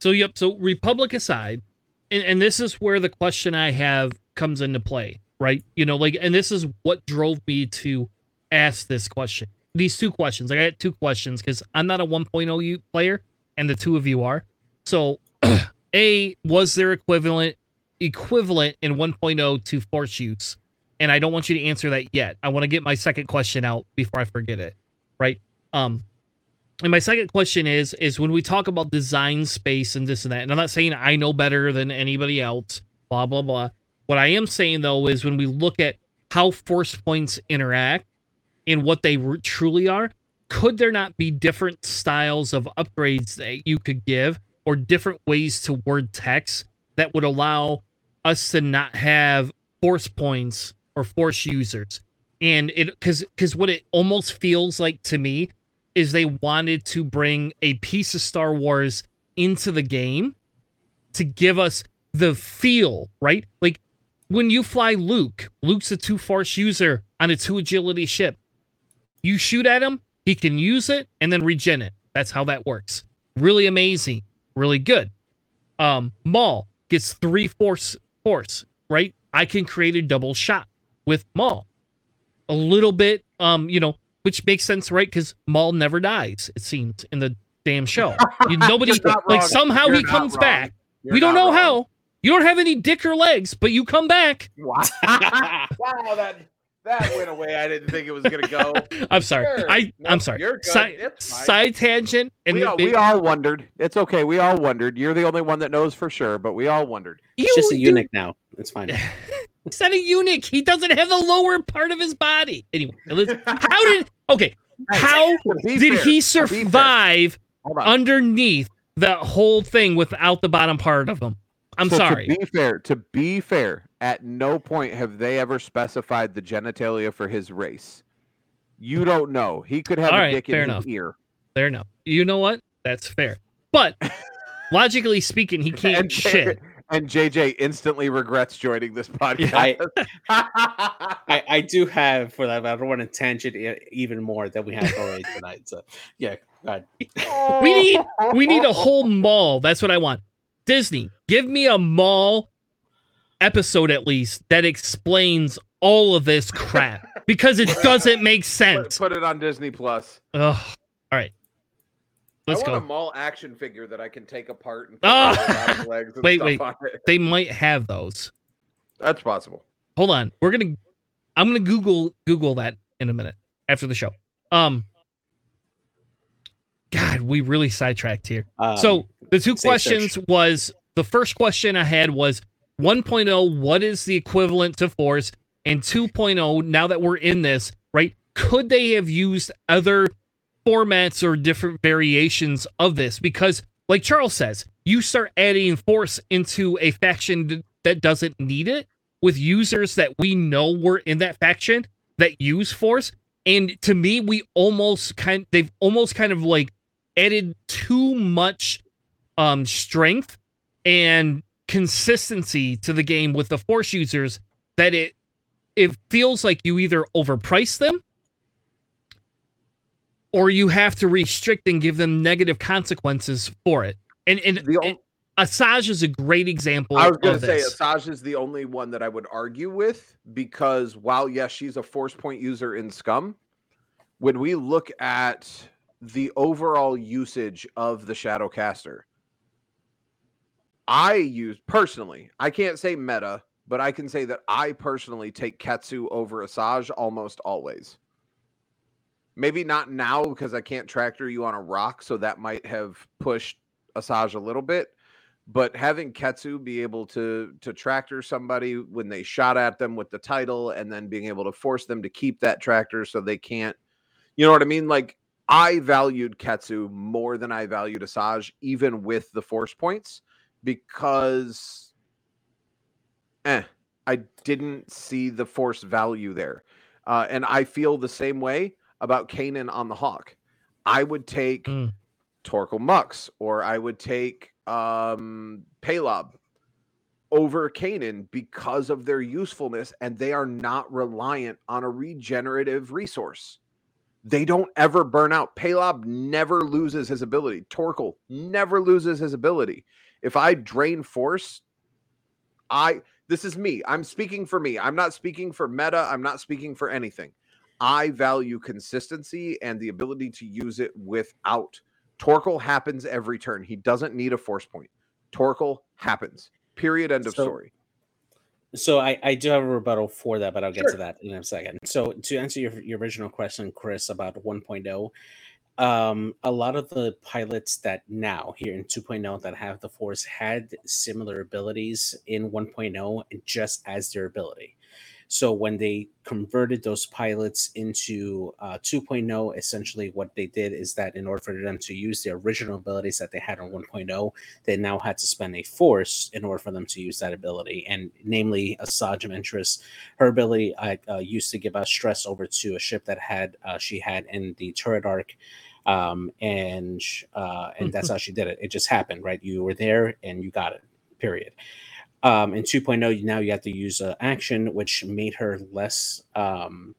so yep. So Republic aside, and, and this is where the question I have comes into play, right? You know, like, and this is what drove me to ask this question these two questions. I got two questions because I'm not a 1.0 player, and the two of you are. So, a was there equivalent equivalent in 1.0 to force use? And I don't want you to answer that yet. I want to get my second question out before I forget it. Right. Um. And my second question is is when we talk about design space and this and that, and I'm not saying I know better than anybody else, blah blah blah. What I am saying though is when we look at how force points interact and what they re- truly are, could there not be different styles of upgrades that you could give or different ways to word text that would allow us to not have force points or force users? And it because because what it almost feels like to me is they wanted to bring a piece of Star Wars into the game to give us the feel, right? Like when you fly Luke, Luke's a two force user on a two agility ship. You shoot at him, he can use it and then regen it. That's how that works. Really amazing, really good. Um, Maul gets three force force, right? I can create a double shot with Maul. A little bit, um, you know, which makes sense, right? Because Maul never dies, it seems, in the damn show. You, nobody like somehow You're he comes wrong. back. You're we don't know wrong. how. You don't have any dick or legs, but you come back. Wow, wow that that went away. I didn't think it was gonna go. I'm sorry. Sure. I I'm sorry. You're good. Side, side tangent. And we all, we all wondered. It's okay. We all wondered. You're the only one that knows for sure, but we all wondered. He's just a eunuch now. It's fine. He's not a eunuch. He doesn't have the lower part of his body. Anyway, how did okay? How did he survive underneath the whole thing without the bottom part of him? I'm so sorry. To be fair, to be fair, at no point have they ever specified the genitalia for his race. You don't know. He could have All a right, dick in enough. his ear. Fair enough. You know what? That's fair. But logically speaking, he can't and shit. And JJ instantly regrets joining this podcast. I, I, I do have for that. But I don't want to tangent it even more than we have already tonight. So yeah, go. We need we need a whole Maul. That's what I want. Disney, give me a Maul episode at least that explains all of this crap because it doesn't make put, sense. put it on Disney Plus. Ugh. All right. Let's I want go. a Maul action figure that I can take apart and put Ah! legs and Wait, stuff wait. on it. They might have those. That's possible. Hold on. We're gonna I'm gonna Google Google that in a minute after the show. Um God, we really sidetracked here. Um, so the two questions search. was the first question I had was 1.0, what is the equivalent to force? And 2.0, now that we're in this, right? Could they have used other formats or different variations of this? Because, like Charles says, you start adding force into a faction that doesn't need it with users that we know were in that faction that use force. And to me, we almost kind they've almost kind of like added too much um strength and consistency to the game with the force users that it it feels like you either overprice them or you have to restrict and give them negative consequences for it. And and, The and Asajj is a great example I was going to say. Asajj is the only one that I would argue with because while yes, she's a force point user in Scum, when we look at the overall usage of the Shadowcaster, I use personally, I can't say meta, but I can say that I personally take Ketsu over Asajj almost always. Maybe not now because I can't tractor you on a rock, so that might have pushed Asajj a little bit but having Ketsu be able to to tractor somebody when they shot at them with the title and then being able to force them to keep that tractor so they can't you know what I mean? Like I valued Ketsu more than I valued Asajj even with the force points because eh I didn't see the force value there. Uh, and I feel the same way about Kanan on the Hawk I would take Mm. Torkil Mux, or I would take um Palob over Kanan because of their usefulness, and they are not reliant on a regenerative resource. They don't ever burn out. Palob never loses his ability. Torkel never loses his ability. If I drain force, I this is me. I'm speaking for me. I'm not speaking for meta. I'm not speaking for anything. I value consistency and the ability to use it without Torkil happens every turn. He doesn't need a force point. Torkil happens. Period. End of So- story. So I, I do have a rebuttal for that, but I'll get Sure. to that in a second. So to answer your, your original question, Chris, about 1.0, um, a lot of the pilots that now here in 2.0 that have the force had similar abilities in 1.0 just as their ability. So when they converted those pilots into uh, 2.0, essentially what they did is that in order for them to use the original abilities that they had on 1.0, they now had to spend a force in order for them to use that ability. And namely, Asajj Ventress, her ability uh, uh, used to give out stress over to a ship that had uh, she had in the turret arc. Um, and uh, and that's how she did it. It just happened, right? You were there and you got it. Period. Um, in 2.0, now you have to use uh, action, which made her less um,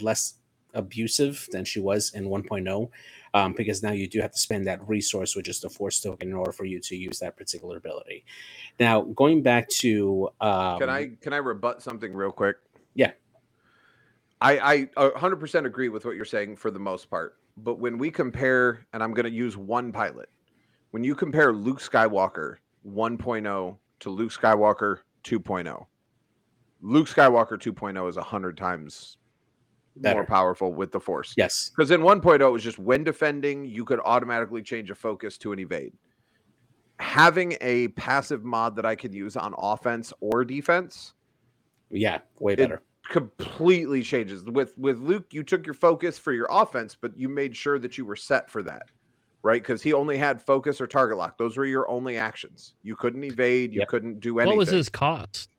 less abusive than she was in 1.0 um, because now you do have to spend that resource, which is the force token, in order for you to use that particular ability. Now, going back to um, Can I can I rebut something real quick? Yeah. I I 100% agree with what you're saying for the most part. But when we compare, and I'm going to use one pilot, when you compare Luke Skywalker 1.0 to Luke Skywalker 2.0, Luke Skywalker 2.0 is 100 times Better. more powerful with the Force. yes, Because in 1.0, it was just when defending, you could automatically change a focus to an evade. Having a passive mod that I could use on offense or defense yeah, way better. completely changes. With with Luke, you took your focus for your offense, but you made sure that you were set for that, right? Because he only had focus or target lock. Those were your only actions. You couldn't evade. You Yep. couldn't do anything. What was his cost?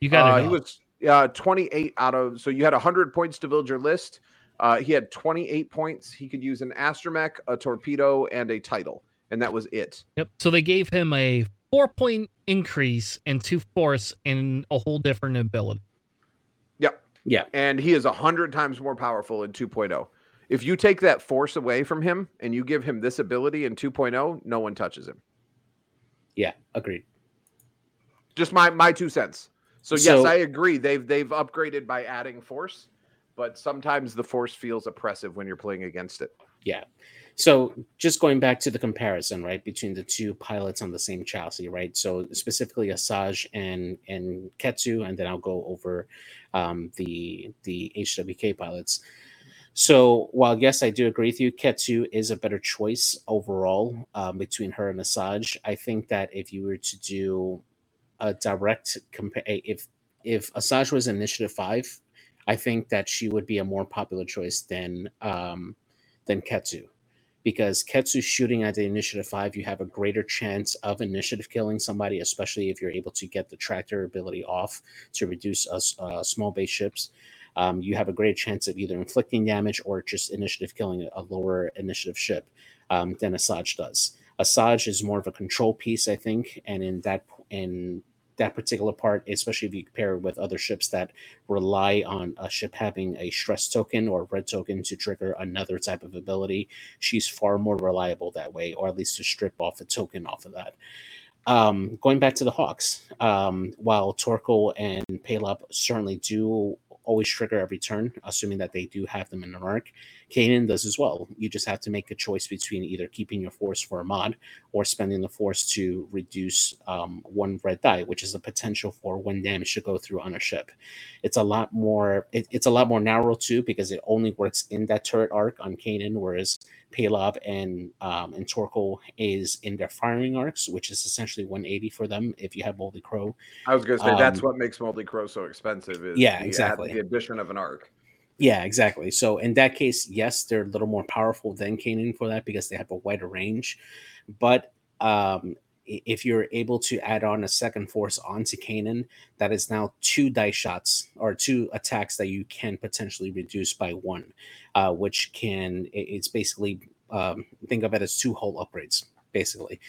You got Uh, he was uh, 28 out of so you had 100 points to build your list. Uh, he had 28 points. He could use an astromech, a torpedo, and a title, and that was it. Yep. So they gave him a four point increase and two force and a whole different ability. Yep. Yeah. And he is a hundred times more powerful in 2.0. If you take that force away from him and you give him this ability in 2.0, no one touches him. Yeah, agreed. Just my my two cents. So yes, So- I agree. They've they've upgraded by adding force, but sometimes the force feels oppressive when you're playing against it. Yeah. So just going back to the comparison, right, between the two pilots on the same chassis, right? So specifically Asajj and and Ketsu, and then I'll go over um, the the HWK pilots. So while yes, I do agree with you, Ketsu is a better choice overall um, between her and Asajj. I think that if you were to do a direct compare, if if Asajj was Initiative Five, I think that she would be a more popular choice than um, than Ketsu. Because Ketsu shooting at the initiative five, you have a greater chance of initiative killing somebody, especially if you're able to get the tractor ability off to reduce us uh, small base ships. Um, you have a greater chance of either inflicting damage or just initiative killing a lower initiative ship um, than Asajj does. Asajj is more of a control piece, I think, and in that in that particular part, especially if you pair it with other ships that rely on a ship having a stress token or red token to trigger another type of ability. She's far more reliable that way, or at least to strip off a token off of that. Um, going back to the Hawks, um, while Torkil and Palob certainly do always trigger every turn, assuming that they do have them in an arc, Kanan does as well. You just have to make a choice between either keeping your force for a mod or spending the force to reduce um, one red die, which is the potential for one damage to go through on a ship. It's a lot more. It, it's a lot more narrow too because it only works in that turret arc on Kanan, whereas Palob and um, and Torkil is in their firing arcs, which is essentially 180 for them if you have Moldy Crow. I was gonna say that's Um, what makes Moldy Crow so expensive. Is Yeah, the exactly. The addition of an arc. Yeah, exactly. So in that case, yes, they're a little more powerful than Kanan for that because they have a wider range. But um, if you're able to add on a second force onto Kanan, that is now two dice shots or two attacks that you can potentially reduce by one, uh, which can it's basically um, think of it as two hull upgrades, basically,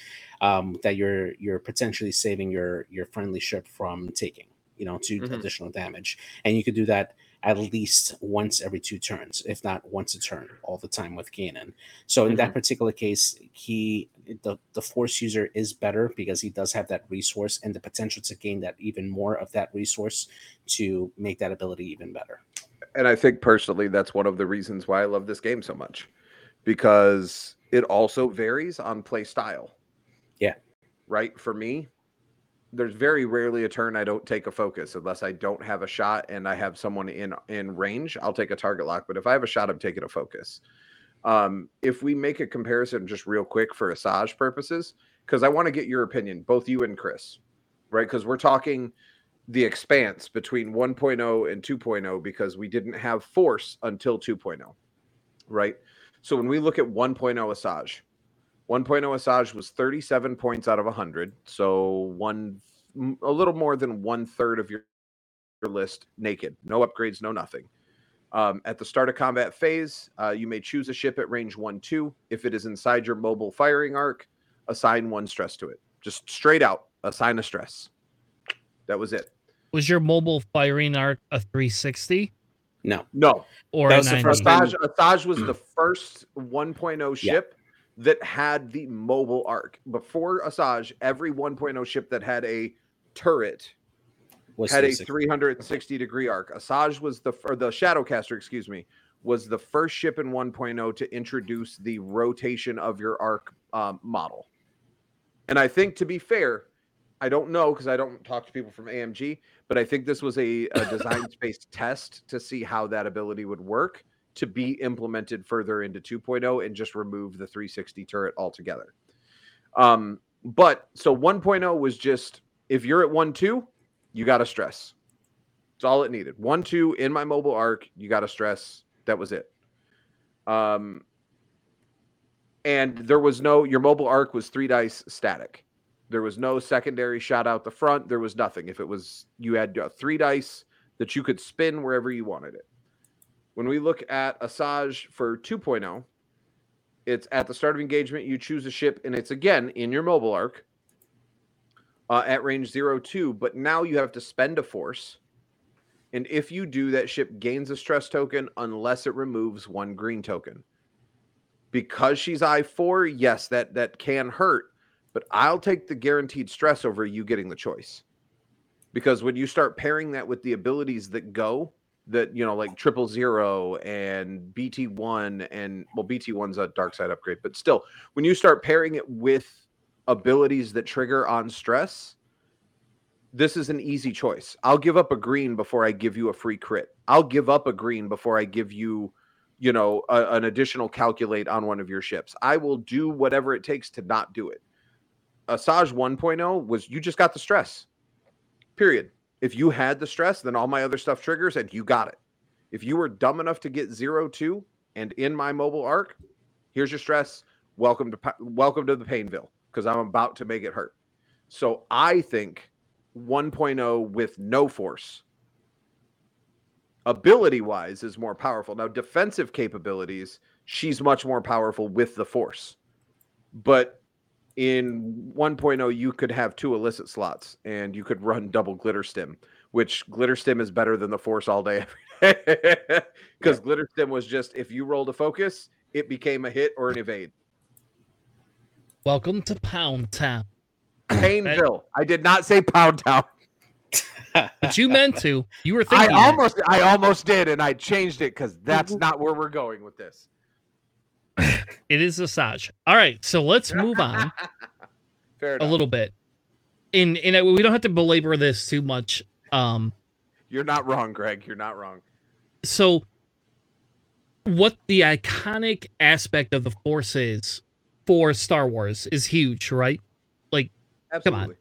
um, that you're you're potentially saving your your friendly ship from taking, you know, 2 Mhm. additional damage, and you could do that at least once every two turns, if not once a turn, all the time with Kanan. So in that mm-hmm. particular case, he the, the force user is better because he does have that resource and the potential to gain that even more of that resource to make that ability even better. and I think personally that's one of the reasons why I love this game so much because it also varies on play style. Yeah. Right. For me, there's very rarely a turn I don't take a focus unless I don't have a shot and I have someone in in range. I'll take a target lock, but if I have a shot, I'm taking a focus. Um, if we make a comparison just real quick for Asajj purposes, because I want to get your opinion, both you and Chris, right? Because we're talking the expanse between 1.0 and 2.0 because we didn't have force until 2.0, right? So when we look at 1.0 Asajj, 1.0 Asajj was 37 points out of 100. So one, m- a little more than one third of your, your list naked, no upgrades, no nothing. Um, at the start of combat phase, uh, you may choose a ship at range 1 2. If it is inside your mobile firing arc, assign one stress to it. Just straight out, assign a stress. That was it. Was your mobile firing arc a 360 No, No, or That was the first time- Asajj, Asajj was the first 1.0 Yeah. That had the mobile arc. Before Asajj, every 1.0 ship that had a turret was had a 360. 360 degree arc. Asajj was the or the Shadowcaster, excuse me, was the first ship in 1.0 to introduce the rotation of your arc um, model. And I think to be fair, I don't know because I don't talk to people from AMG, but I think this was a, a design space test to see how that ability would work to be implemented further into 2.0 and just remove the 360 turret altogether. Um, but so 1.0 was just if you're at 1 2, you got to stress. It's all it needed. 1 2 in my mobile arc, you got to stress. That was it. Um, and there was no, your mobile arc was three dice static. There was no secondary shot out the front. There was nothing. If it was, you had uh, three dice that you could spin wherever you wanted it. When we look at Asajj for 2.0, it's at the start of engagement, you choose a ship, and it's again in your mobile arc. uh, at range zero two, but now you have to spend a force. And if you do, that ship gains a stress token unless it removes one green token. Because she's I four, yes, that that can hurt, but I'll take the guaranteed stress over you getting the choice. Because when you start pairing that with the abilities that go, that you know, like triple zero and BT one, and well, BT one's a dark side upgrade, but still, when you start pairing it with abilities that trigger on stress, this is an easy choice. I'll give up a green before I give you a free crit. I'll give up a green before I give you, you know, a, an additional calculate on one of your ships. I will do whatever it takes to not do it. Asajj 1.0 was you just got the stress. Period. If you had the stress, then all my other stuff triggers and you got it. If you were dumb enough to get zero two and in my mobile arc, here's your stress. Welcome to welcome to the Painville because I'm about to make it hurt. So I think 1.0 with no force ability wise is more powerful. Now, defensive capabilities, she's much more powerful with the force. But in 1.0, you could have two illicit slots and you could run double glitter stim, which glitter stim is better than the force all day Because yeah. glitter stim was just if you rolled a focus, it became a hit or an evade. Welcome to Pound Town. Painville. I did not say Pound Town. but you meant to. You were thinking. I almost, that. I almost did, and I changed it because that's mm-hmm. not where we're going with this. it is a Asajj. All right, so let's move on a little bit. In in we don't have to belabor this too much. Um, you're not wrong, Greg. You're not wrong. So, what the iconic aspect of the Force is for Star Wars is huge, right? Like, Absolutely. come on,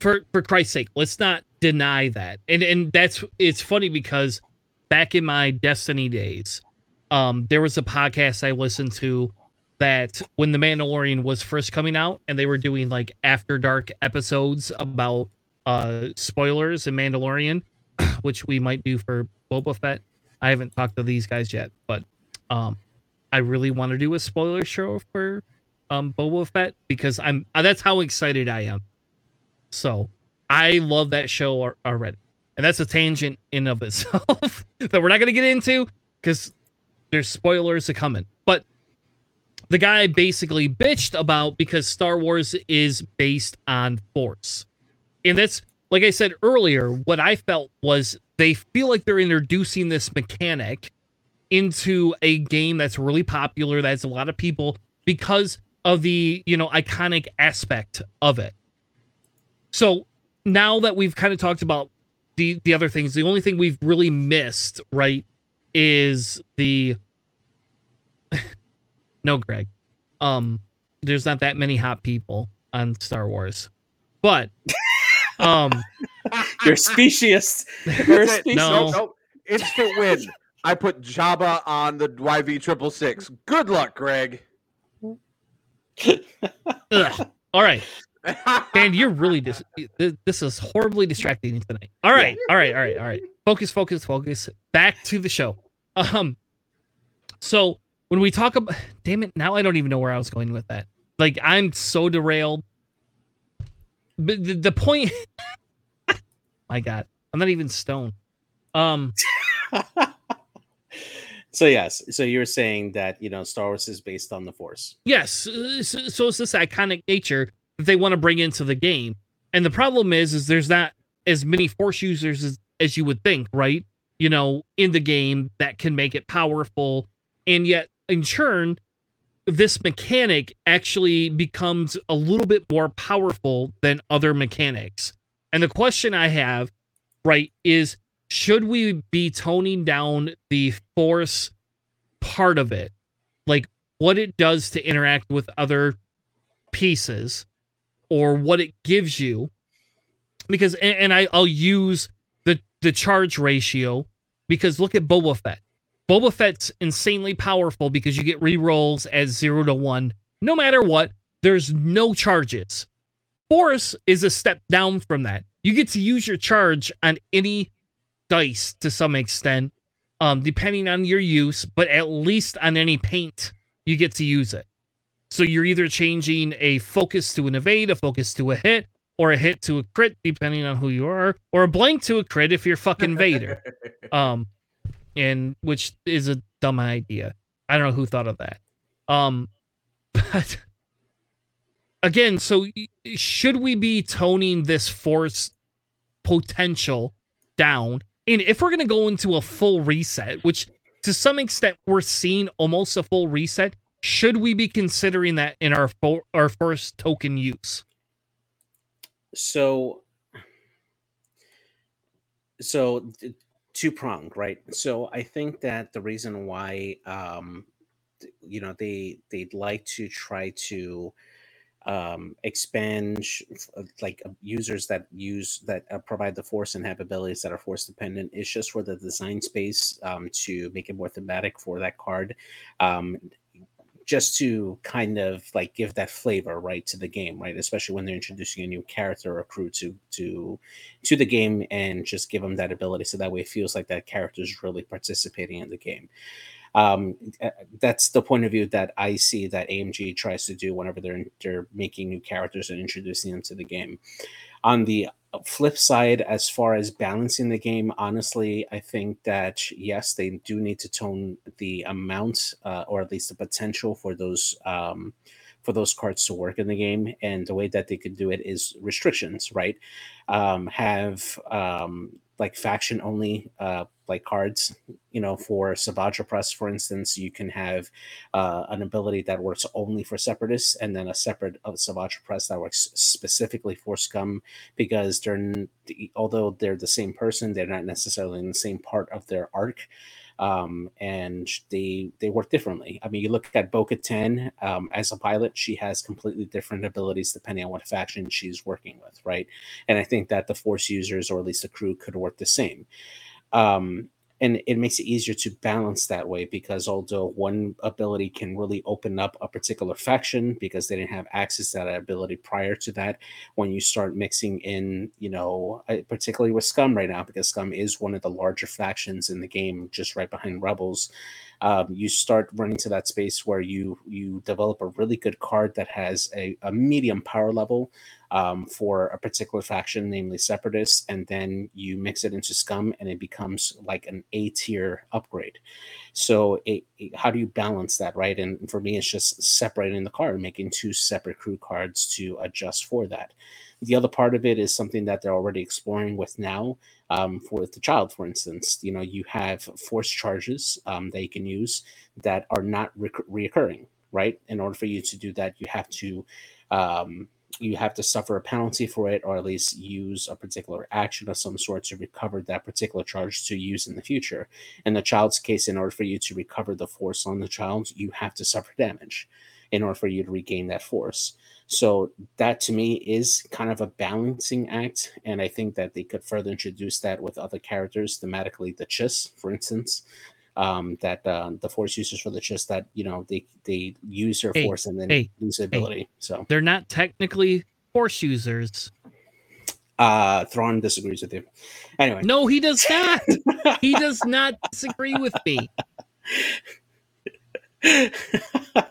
for for Christ's sake, let's not deny that. And and that's it's funny because back in my Destiny days, um, there was a podcast I listened to that when the Mandalorian was first coming out, and they were doing like after dark episodes about uh spoilers in Mandalorian, which we might do for Boba Fett. I haven't talked to these guys yet, but um, I really want to do a spoiler show for um Boba Fett because I'm uh, that's how excited I am. So I love that show already, and that's a tangent in of itself that we're not going to get into because there's spoilers are coming. But the guy basically bitched about because Star Wars is based on Force, and that's like I said earlier. What I felt was they feel like they're introducing this mechanic into a game that's really popular that's a lot of people because of the you know iconic aspect of it so now that we've kind of talked about the the other things the only thing we've really missed right is the no greg um there's not that many hot people on star wars but um you're specious you're specious. no, no instant win i put jabba on the yv triple six good luck greg all right. And you're really dis- this is horribly distracting tonight. All right, all right, all right, all right. Focus, focus, focus. Back to the show. Um, so when we talk about, damn it, now I don't even know where I was going with that. Like I'm so derailed. But the, the point, my God, I'm not even stoned. Um, so yes, so you're saying that you know Star Wars is based on the Force. Yes, uh, so, so it's this iconic nature that they want to bring into the game, and the problem is, is there's not as many Force users as, as you would think, right? You know, in the game that can make it powerful, and yet in turn, this mechanic actually becomes a little bit more powerful than other mechanics. And the question I have, right, is should we be toning down the force part of it? Like what it does to interact with other pieces or what it gives you. Because and, and I, i'll use the charge ratio because look at boba fett. Boba fett's insanely powerful because you get re-rolls as zero to one. No matter what there's no charges. Force is a step down from that. You get to use your charge on any dice to some extent, um, depending on your use, but at least on any paint, you get to use it. So you're either changing a focus to an evade, a focus to a hit, or a hit to a crit, depending on who you are, or a blank to a crit if you're fucking Vader. um, and which is a dumb idea. I don't know who thought of that. Um, but again, so should we be toning this force potential down? And if we're gonna go into a full reset, which to some extent we're seeing almost a full reset, should we be considering that in our fo- our first token use? So, so two pronged, right? So I think that the reason why, um, you know, they they'd like to try to um, expand uh, like uh, users that use that uh, provide the force and have abilities that are force dependent is just for the design space um, to make it more thematic for that card um, just to kind of like give that flavor right to the game right especially when they're introducing a new character or crew to to to the game and just give them that ability so that way it feels like that character is really participating in the game um, that's the point of view that I see that AMG tries to do whenever they're they're making new characters and introducing them to the game. On the flip side, as far as balancing the game, honestly, I think that yes, they do need to tone the amount uh, or at least the potential for those um, for those cards to work in the game. And the way that they could do it is restrictions, right? Um, have um, like faction only uh, like cards you know for Savage Opress, for instance you can have uh, an ability that works only for separatists and then a separate of Savage Opress that works specifically for scum because they're although they're the same person they're not necessarily in the same part of their arc um, and they they work differently. I mean, you look at Bo Katan um, as a pilot; she has completely different abilities depending on what faction she's working with, right? And I think that the Force users, or at least the crew, could work the same. Um, and it makes it easier to balance that way because although one ability can really open up a particular faction because they didn't have access to that ability prior to that when you start mixing in you know uh, particularly with scum right now because scum is one of the larger factions in the game just right behind rebels um, you start running to that space where you you develop a really good card that has a, a medium power level um, for a particular faction, namely separatists, and then you mix it into scum and it becomes like an A tier upgrade. So, it, it, how do you balance that, right? And for me, it's just separating the card, making two separate crew cards to adjust for that. The other part of it is something that they're already exploring with now. Um, for the child, for instance, you know, you have force charges um, that you can use that are not re- reoccurring, right? In order for you to do that, you have to um, you have to suffer a penalty for it or at least use a particular action of some sort to recover that particular charge to use in the future. In the child's case, in order for you to recover the force on the child, you have to suffer damage in order for you to regain that force. So that to me is kind of a balancing act, and I think that they could further introduce that with other characters thematically. The Chiss, for instance, um, that uh, the force users for the Chiss that you know they they use their hey, force and then hey, lose the ability. Hey. So they're not technically force users. Uh, Thrawn disagrees with you. Anyway, no, he does not. he does not disagree with me.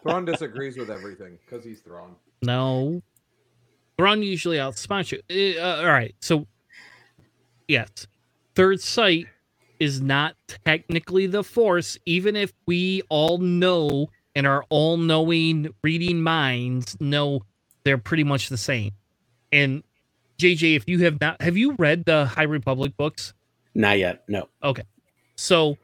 Thrawn disagrees with everything because he's Thrawn. No, Thrawn usually outsmarts you. Uh, all right, so yes, third sight is not technically the force, even if we all know and our all knowing reading minds know they're pretty much the same. And JJ, if you have not, have you read the High Republic books? Not yet. No. Okay. So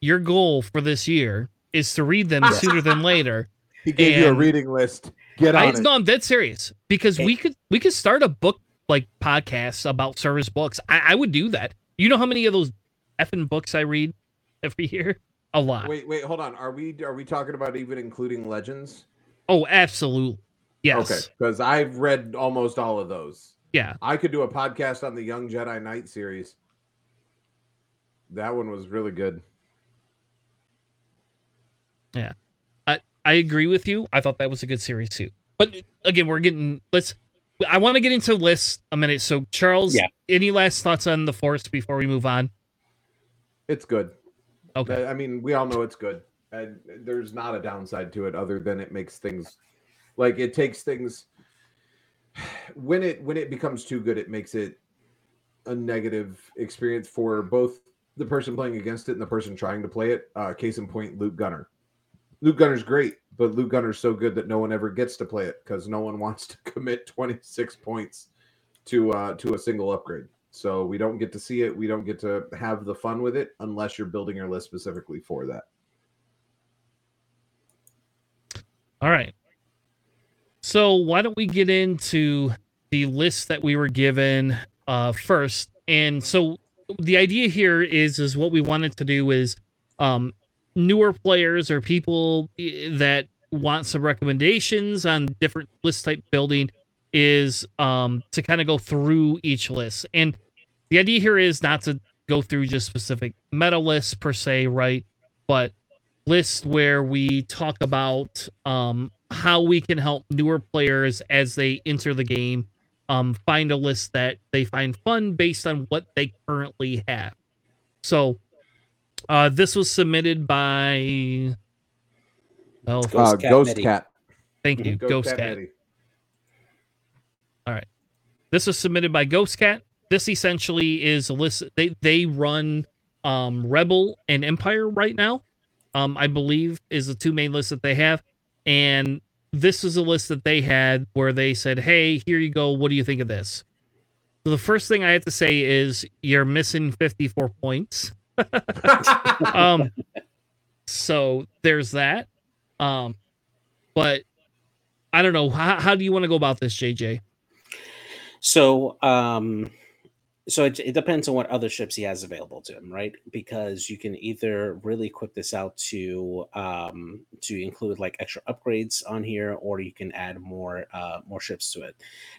your goal for this year is to read them sooner than later. He gave and you a reading list. Get on I, it. No, I'm dead serious because we could we could start a book like podcast about service books. I, I would do that. You know how many of those effing books I read every year? A lot. Wait, wait, hold on. Are we are we talking about even including legends? Oh, absolutely. Yes. Okay, because I've read almost all of those. Yeah. I could do a podcast on the Young Jedi Knight series. That one was really good. Yeah. I I agree with you. I thought that was a good series too. But again, we're getting let's I want to get into lists a minute. So Charles, yeah. any last thoughts on the force before we move on? It's good. Okay. I mean, we all know it's good. And there's not a downside to it other than it makes things like it takes things when it when it becomes too good, it makes it a negative experience for both the person playing against it and the person trying to play it. Uh, case in point, Luke Gunner. Luke Gunner's great, but Luke Gunner's so good that no one ever gets to play it because no one wants to commit 26 points to uh, to a single upgrade. So we don't get to see it. We don't get to have the fun with it unless you're building your list specifically for that. All right. So why don't we get into the list that we were given uh, first? And so the idea here is is what we wanted to do is um, newer players or people eh, that want some recommendations on different list type building is um, to kind of go through each list. And the idea here is not to go through just specific meta lists per se, right? But lists where we talk about um, how we can help newer players as they enter the game um, find a list that they find fun based on what they currently have. So uh, this was submitted by oh, Ghost, uh, Cat, Ghost Cat. Thank you, Ghost, Ghost Cat. Cat. All right. This was submitted by Ghost Cat. This essentially is a list. They they run um, Rebel and Empire right now. Um, I believe is the two main lists that they have, and this is a list that they had where they said, "Hey, here you go. What do you think of this?" So the first thing I have to say is you're missing 54 points. um, so there's that. Um, but I don't know. How, how do you want to go about this, JJ? So, um, so it, it, depends on what other ships he has available to him, right? Because you can either really equip this out to um, to include like extra upgrades on here, or you can add more uh, more ships to it.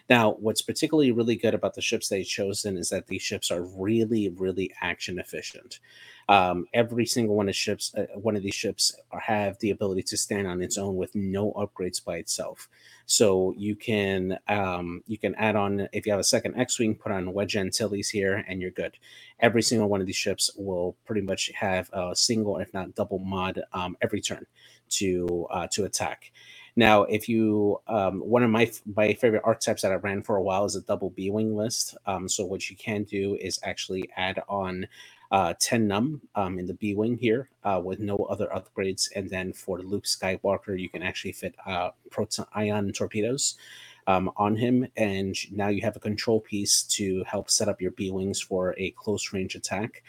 Now, what's particularly really good about the ships they've chosen is that these ships are really, really action efficient. Um, every single one of ships, uh, one of these ships, have the ability to stand on its own with no upgrades by itself. So you can um, you can add on if you have a second X-wing, put on Wedge Antilles here, and you're good. Every single one of these ships will pretty much have a single, if not double mod um, every turn to uh, to attack. Now, if you um, one of my my favorite archetypes that I ran for a while is a double B wing list. Um, so what you can do is actually add on uh, Ten Numb um, in the B wing here uh, with no other upgrades. And then for Luke Skywalker, you can actually fit uh, proton ion torpedoes um, on him. And now you have a control piece to help set up your B wings for a close range attack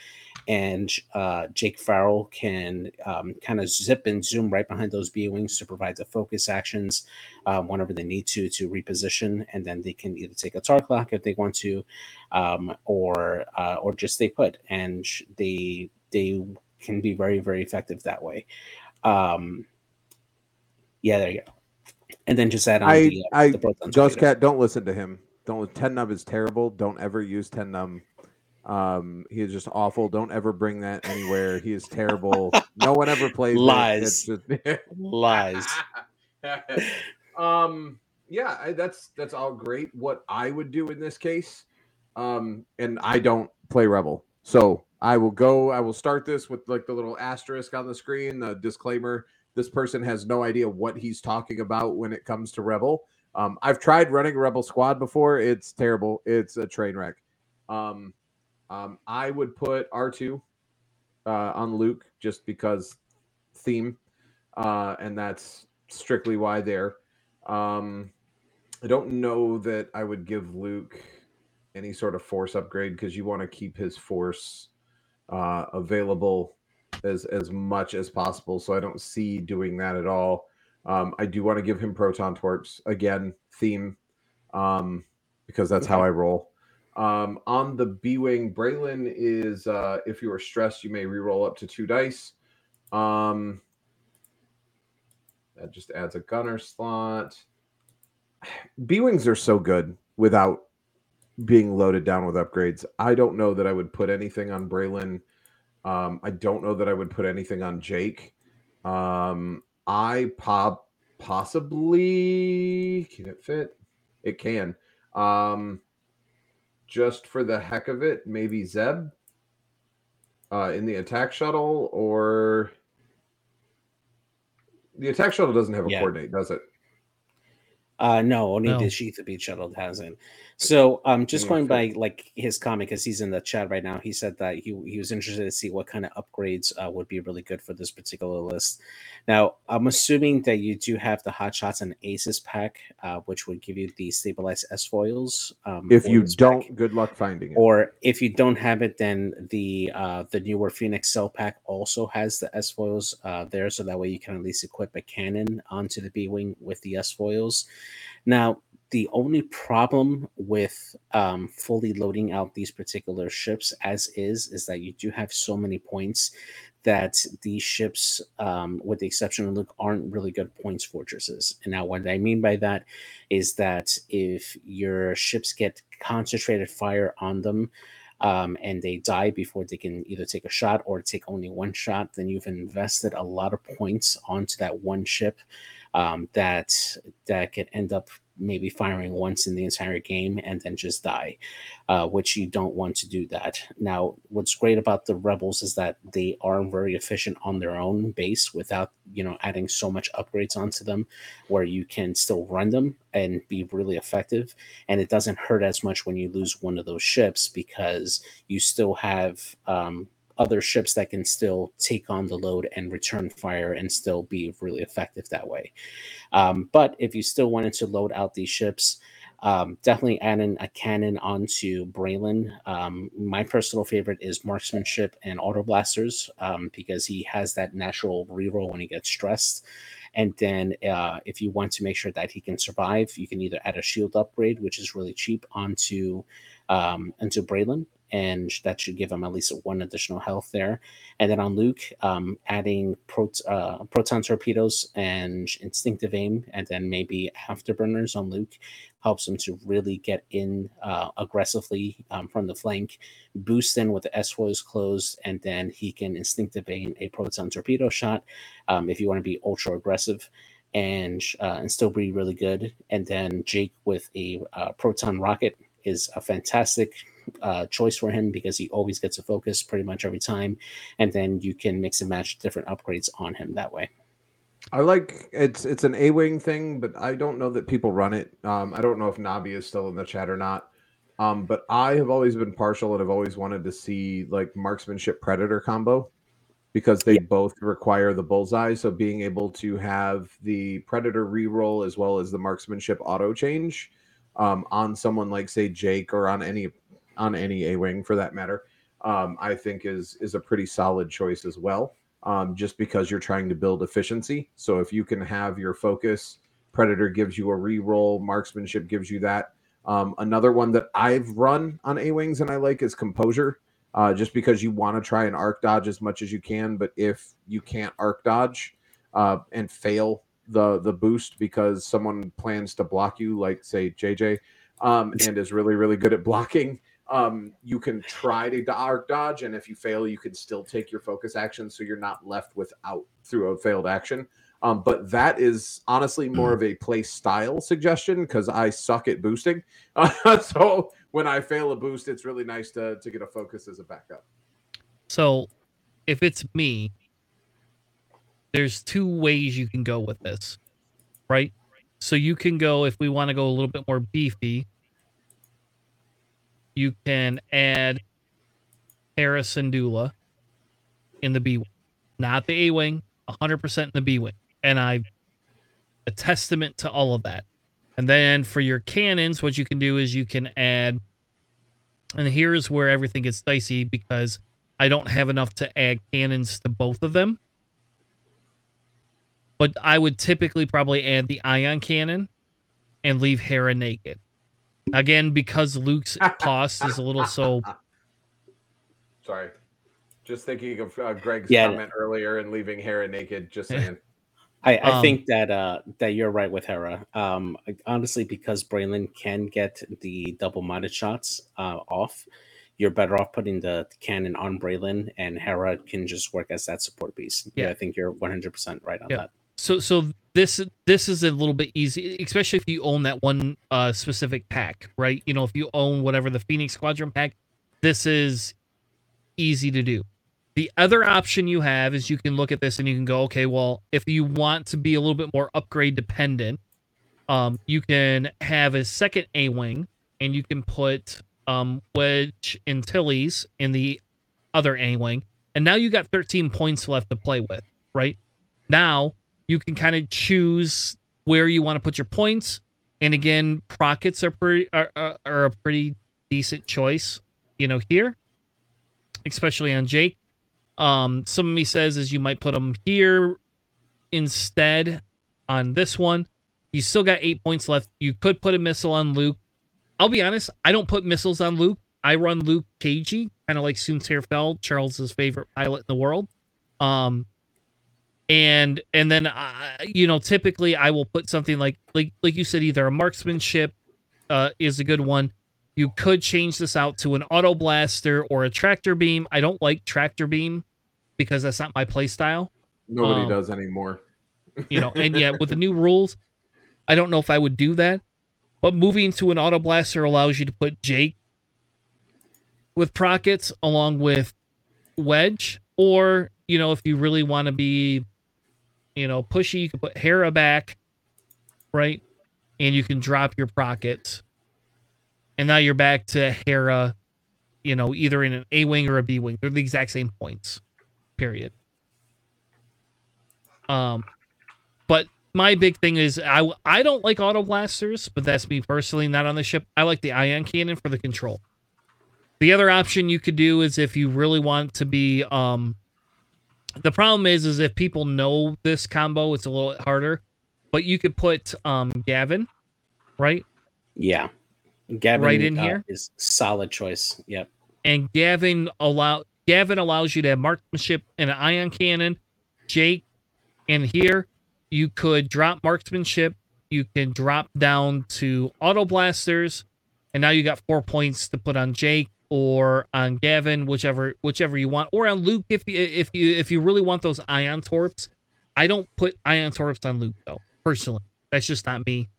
and uh, Jake Farrell can um, kind of zip and zoom right behind those B wings to provide the focus actions um, whenever they need to to reposition, and then they can either take a target lock if they want to, um, or uh, or just stay put, and they they can be very very effective that way. Um, yeah, there you go. And then just add on I, the, uh, I, the Ghost Cat. Don't listen to him. Don't Ten Numb is terrible. Don't ever use Ten Numb um, he is just awful. Don't ever bring that anywhere. He is terrible. no one ever plays lies. Just... lies. um, yeah, I, that's that's all great. What I would do in this case, um, and I don't play Rebel, so I will go. I will start this with like the little asterisk on the screen, the disclaimer. This person has no idea what he's talking about when it comes to Rebel. Um, I've tried running Rebel squad before. It's terrible. It's a train wreck. Um, um, I would put R2 uh, on Luke just because theme, uh, and that's strictly why there. Um, I don't know that I would give Luke any sort of force upgrade because you want to keep his force uh, available as as much as possible. So I don't see doing that at all. Um, I do want to give him proton torps again, theme, um, because that's okay. how I roll. Um, on the B Wing, Braylen is uh, if you are stressed, you may re-roll up to two dice. Um, that just adds a gunner slot. B Wings are so good without being loaded down with upgrades. I don't know that I would put anything on Braylen. Um, I don't know that I would put anything on Jake. Um, I pop possibly can it fit? It can. Um, just for the heck of it, maybe Zeb uh, in the attack shuttle, or the attack shuttle doesn't have a yeah. coordinate, does it? Uh, no, only No. the Sheathipede Shuttle hasn't. So, um, just going by like his comment because he's in the chat right now. He said that he he was interested to see what kind of upgrades uh, would be really good for this particular list. Now, I'm assuming that you do have the Hot Shots and Aces pack, uh, which would give you the stabilized S foils. Um, If you don't, good luck finding it. or if you don't have it, then the uh, the newer Phoenix Cell Pack also has the S foils uh, there, so that way you can at least equip a cannon onto the B wing with the S foils. Now, the only problem with um, fully loading out these particular ships as is is that you do have so many points that these ships, um, with the exception of Luke, aren't really good points fortresses. And now, what I mean by that is that if your ships get concentrated fire on them um, and they die before they can either take a shot or take only one shot, then you've invested a lot of points onto that one ship um, that that could end up maybe firing once in the entire game and then just die, uh, which you don't want to do that. Now, what's great about the rebels is that they are very efficient on their own base without you know adding so much upgrades onto them, where you can still run them and be really effective, and it doesn't hurt as much when you lose one of those ships because you still have um, other ships that can still take on the load and return fire and still be really effective that way. Um, but if you still wanted to load out these ships, um, definitely adding a cannon onto Braylen. Um, my personal favorite is marksmanship and auto blasters um, because he has that natural reroll when he gets stressed. And then, uh, if you want to make sure that he can survive, you can either add a shield upgrade, which is really cheap, onto um, into Braylen, and that should give him at least one additional health there. And then on Luke, um, adding prot- uh, proton torpedoes and instinctive aim, and then maybe afterburners on Luke helps him to really get in uh, aggressively um, from the flank, boost in with the S foils closed, and then he can instinctive aim a proton torpedo shot um, if you want to be ultra aggressive. And uh, and still be really good. And then Jake with a uh, proton rocket is a fantastic uh, choice for him because he always gets a focus pretty much every time, and then you can mix and match different upgrades on him that way. I like it's it's an A wing thing, but I don't know that people run it. Um, I don't know if Nabi is still in the chat or not. Um, but I have always been partial and have always wanted to see like marksmanship predator combo because they both require the bullseye. So being able to have the predator reroll as well as the marksmanship auto change um, on someone like say Jake or on any on any A wing for that matter, um, I think is is a pretty solid choice as well um, just because you're trying to build efficiency. So if you can have your focus, Predator gives you a re-roll, marksmanship gives you that. Um, another one that I've run on A Wings and I like is Composure, uh, just because you want to try and arc dodge as much as you can. But if you can't arc dodge uh, and fail the the boost because someone plans to block you, like say JJ, um, and is really really good at blocking, um, you can try to arc dodge, and if you fail, you can still take your focus action, so you're not left without through a failed action. Um, but that is honestly more of a play style suggestion because I suck at boosting. so when I fail a boost, it's really nice to to get a focus as a backup. So, if it's me, there's two ways you can go with this, right? So you can go if we want to go a little bit more beefy. You can add Hera Syndulla in the B wing, not the A wing, 100% in the B wing, and I a testament to all of that. And then for your cannons, what you can do is you can add, and here's where everything gets dicey because I don't have enough to add cannons to both of them. But I would typically probably add the ion cannon and leave Hera naked. Again, because Luke's cost is a little so Sorry, just thinking of uh, Greg's Yeah. comment earlier and leaving Hera naked. Just saying. I, I Um, think that uh that you're right with Hera. Um, honestly, because Braylen can get the double modded shots uh, off, you're better off putting the cannon on Braylen, and Hera can just work as that support piece. Yeah, Yeah. I think you're 100 percent right on Yeah. that. so so this this is a little bit easy, especially if you own that one uh specific pack, right? You know, if you own whatever the Phoenix Squadron pack, this is easy to do. The other option you have is you can look at this and you can go, okay, well, if you want to be a little bit more upgrade dependent, Um, you can have a second A wing, and you can put um, Wedge Antilles in the other A wing, and now you got 13 points left to play with. Right now, you can kind of choose where you want to put your points. And again, Prockets are pretty are, are, are a pretty decent choice, you know, here, especially on Jake. Um, some of me says is you might put them here instead on this one. You still got eight points left. You could put a missile on Luke. I'll be honest, I don't put missiles on Luke. I run Luke KG, kind of like Soontir Fel, Charles's favorite pilot in the world. Um, and and then uh, you know typically I will put something like like like you said either a marksmanship uh, is a good one. You could change this out to an auto blaster or a tractor beam. I don't like tractor beam because that's not my play style. Nobody Um, does anymore. you know and yet with the new rules i don't know if i would do that but moving to an auto blaster allows you to put jake with prockets along with wedge or you know if you really want to be you know pushy you can put hera back right and you can drop your prockets and now you're back to hera you know either in an a wing or a b wing they're the exact same points period um but my big thing is I I don't like auto blasters, but that's me personally, not on the ship. I like the ion cannon for the control. The other option you could do is if you really want to be um the problem is is if people know this combo, it's a little harder. But you could put um Gavin, right? Yeah. Gavin Right in uh, here? is solid choice. Yep. And Gavin allow Gavin allows you to have marksmanship and an ion cannon. Jake and here you could drop marksmanship. You can drop down to auto blasters, and now you got four points to put on Jake or on Gavin, whichever whichever you want, or on Luke if you if you if you really want those ion torps. I don't put ion torps on Luke though, personally. That's just not me.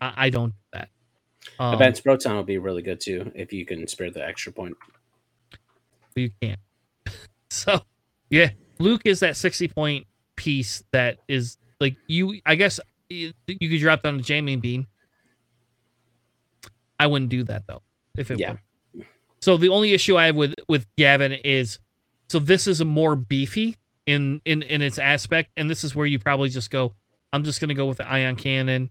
I, I don't do that. Um, Advanced Proton will be really good too if you can spare the extra point. you can't. so yeah, Luke is that sixty point piece that is like you. I guess you could drop down the jamming beam. I wouldn't do that though. If it Yeah. were. So the only issue I have with with Gavin is, so this is a more beefy in in in its aspect, and this is where you probably just go. I'm just gonna go with the ion cannon,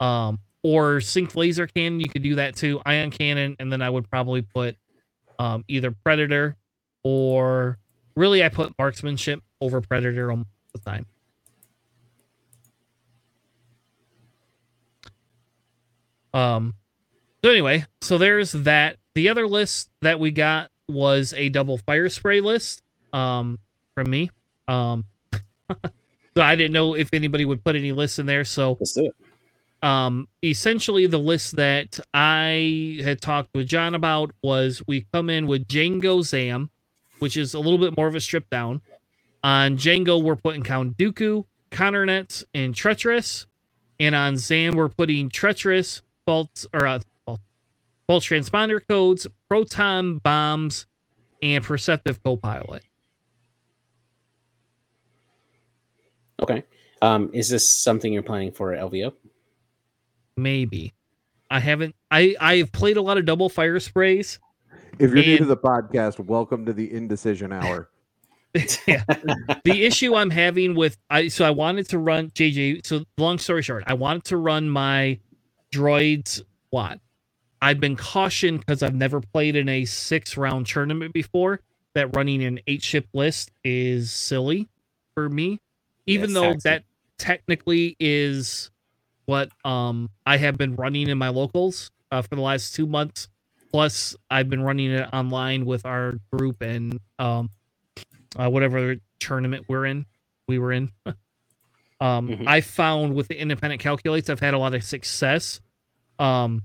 um, or sync laser cannon. You could do that too. Ion cannon, and then I would probably put um, either predator or really I put marksmanship over predator all the time. Um so anyway, so there's that. The other list that we got was a double fire spray list um from me. Um so I didn't know if anybody would put any lists in there. So Let's do it. um essentially the list that I had talked with John about was we come in with Jango Zam, which is a little bit more of a strip down. On Jango, we're putting Count Dooku, Conner Nets, and Treacherous. And on Zam, we're putting Treacherous, Fault or uh, fault, false transponder codes, proton bombs, and perceptive co-pilot. Okay. Um, is this something you're planning for LVO? Maybe. I haven't I I've played a lot of double fire sprays. If you're new to the podcast, welcome to the indecision hour. yeah. the issue I'm having with I so I wanted to run JJ. So long story short, I wanted to run my droids what? I've been cautioned because I've never played in a six round tournament before that running an eight ship list is silly for me. Even it's though taxing. that technically is what um I have been running in my locals uh, for the last two months. Plus, I've been running it online with our group and um uh, whatever tournament we're in, we were in. um, Mhm. I found with the independent calculates, I've had a lot of success. Um,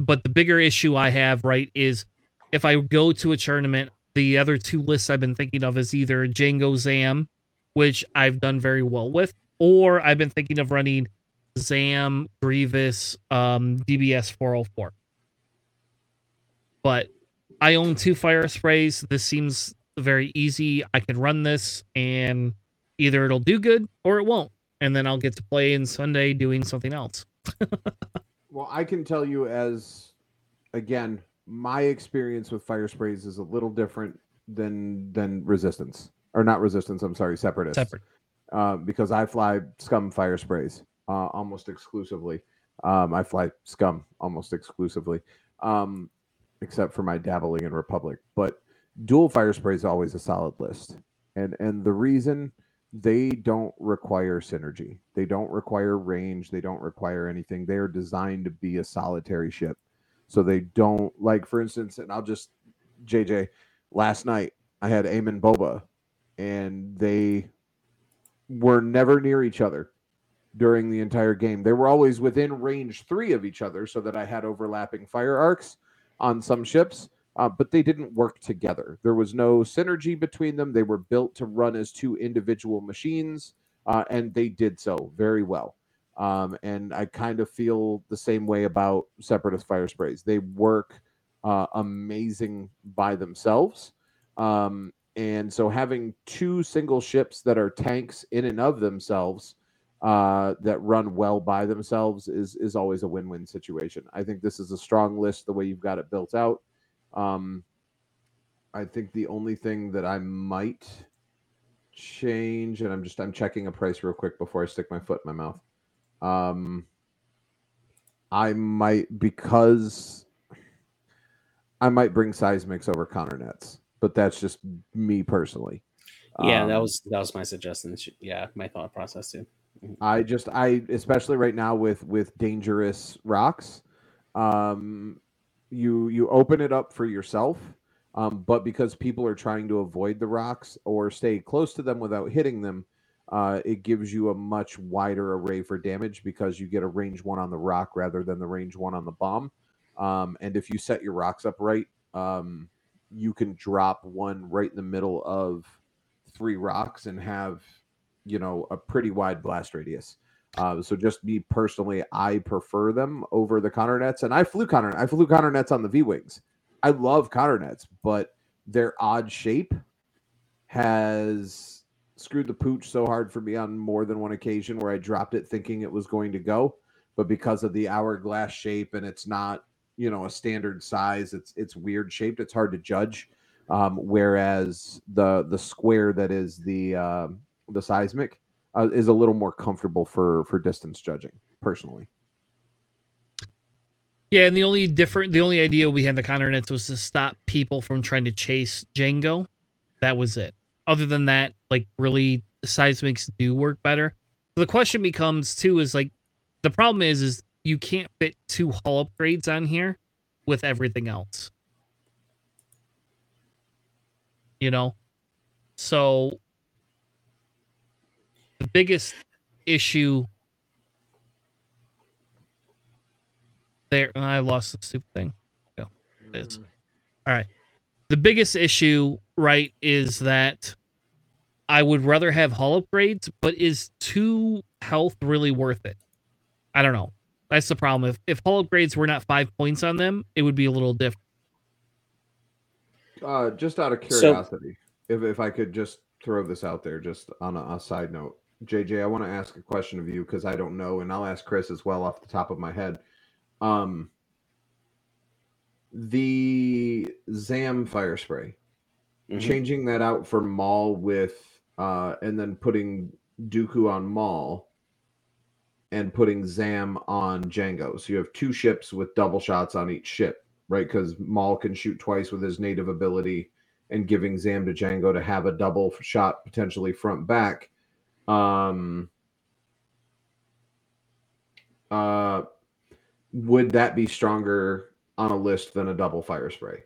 but the bigger issue I have, right, is if I go to a tournament, the other two lists I've been thinking of is either Jango Zam, which I've done very well with, or I've been thinking of running Zam, Grievous, um, DBS 404. But I own two fire sprays. This seems very easy. I can run this and either it'll do good or it won't. and then I'll get to play in Sunday doing something else. well, I can tell you as again, my experience with fire sprays is a little different than than resistance or not resistance. I'm sorry, separatist. Separate. Uh, because I fly scum fire sprays uh, almost exclusively. Um, I fly scum almost exclusively, um, except for my dabbling in Republic. But dual fire spray is always a solid list, and and the reason they don't require synergy, they don't require range, they don't require anything. They are designed to be a solitary ship, so they don't like, for instance, and I'll just JJ. Last night I had Emon Boba, and they were never near each other during the entire game. They were always within range three of each other, so that I had overlapping fire arcs on some ships, uh, but they didn't work together. There was no synergy between them. They were built to run as two individual machines, uh, and they did so very well. Um, and I kind of feel the same way about separatist fire sprays. They work uh, amazing by themselves. Um, and so having two single ships that are tanks in and of themselves uh, that run well by themselves is is always a win-win situation. I think this is a strong list the way you've got it built out. Um, I think the only thing that I might change, and I'm just I'm checking a price real quick before I stick my foot in my mouth. Um, I might because I might bring seismics over Conner Nets, but that's just me personally. Yeah, um, that was that was my suggestion. Yeah, my thought process too. I just I especially right now with with dangerous rocks, um, you you open it up for yourself, um, but because people are trying to avoid the rocks or stay close to them without hitting them, uh, it gives you a much wider array for damage because you get a range one on the rock rather than the range one on the bomb. Um, and if you set your rocks up right, um, you can drop one right in the middle of three rocks and have you know a pretty wide blast radius. Uh, so just me personally, I prefer them over the Conner Nets, and I flew counter. I flew Conner Nets on the V wings. I love counter nets, but their odd shape has screwed the pooch so hard for me on more than one occasion where I dropped it thinking it was going to go, but because of the hourglass shape and it's not you know a standard size, it's it's weird shaped. It's hard to judge. Um, whereas the the square that is the uh, the seismic uh, is a little more comfortable for for distance judging personally. Yeah, and the only different, the only idea we had the Conner Nets was to stop people from trying to chase Jango. That was it. Other than that, like really, seismics do work better. So the question becomes too is like, the problem is is you can't fit two hull upgrades on here with everything else. You know, so the biggest issue there I lost the stupid thing. Yeah, it is. All right. The biggest issue, right, is that I would rather have hull upgrades, but is two health really worth it? I don't know. That's the problem. If if hull upgrades were not five points on them, it would be a little different. Uh, just out of curiosity, so, if if I could just throw this out there, just on a, a side note, JJ, I want to ask a question of you because I don't know, and I'll ask Chris as well off the top of my head. Um, the Zam fire spray, mm-hmm. changing that out for Maul with, uh, and then putting Dooku on Maul and putting Zam on Jango. So you have two ships with double shots on each ship, right? Because Maul can shoot twice with his native ability, and giving Zam to Jango to have a double shot potentially front back um, uh, would that be stronger on a list than a double fire spray?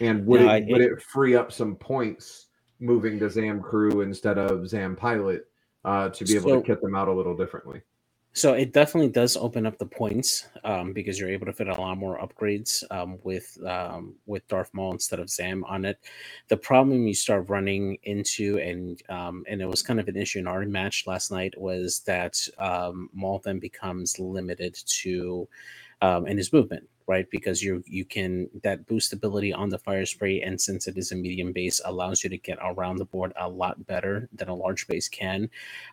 And would no, it, would it free up some points moving to Zam crew instead of Zam pilot uh, to be able so, to kit them out a little differently? So it definitely does open up the points um, because you're able to fit a lot more upgrades um, with um, with Darth Maul instead of Zam on it. The problem you start running into, and um, and it was kind of an issue in our match last night, was that um, Maul then becomes limited to um, in his movement right? Because you you can that boost ability on the fire spray, and since it is a medium base, allows you to get around the board a lot better than a large base can.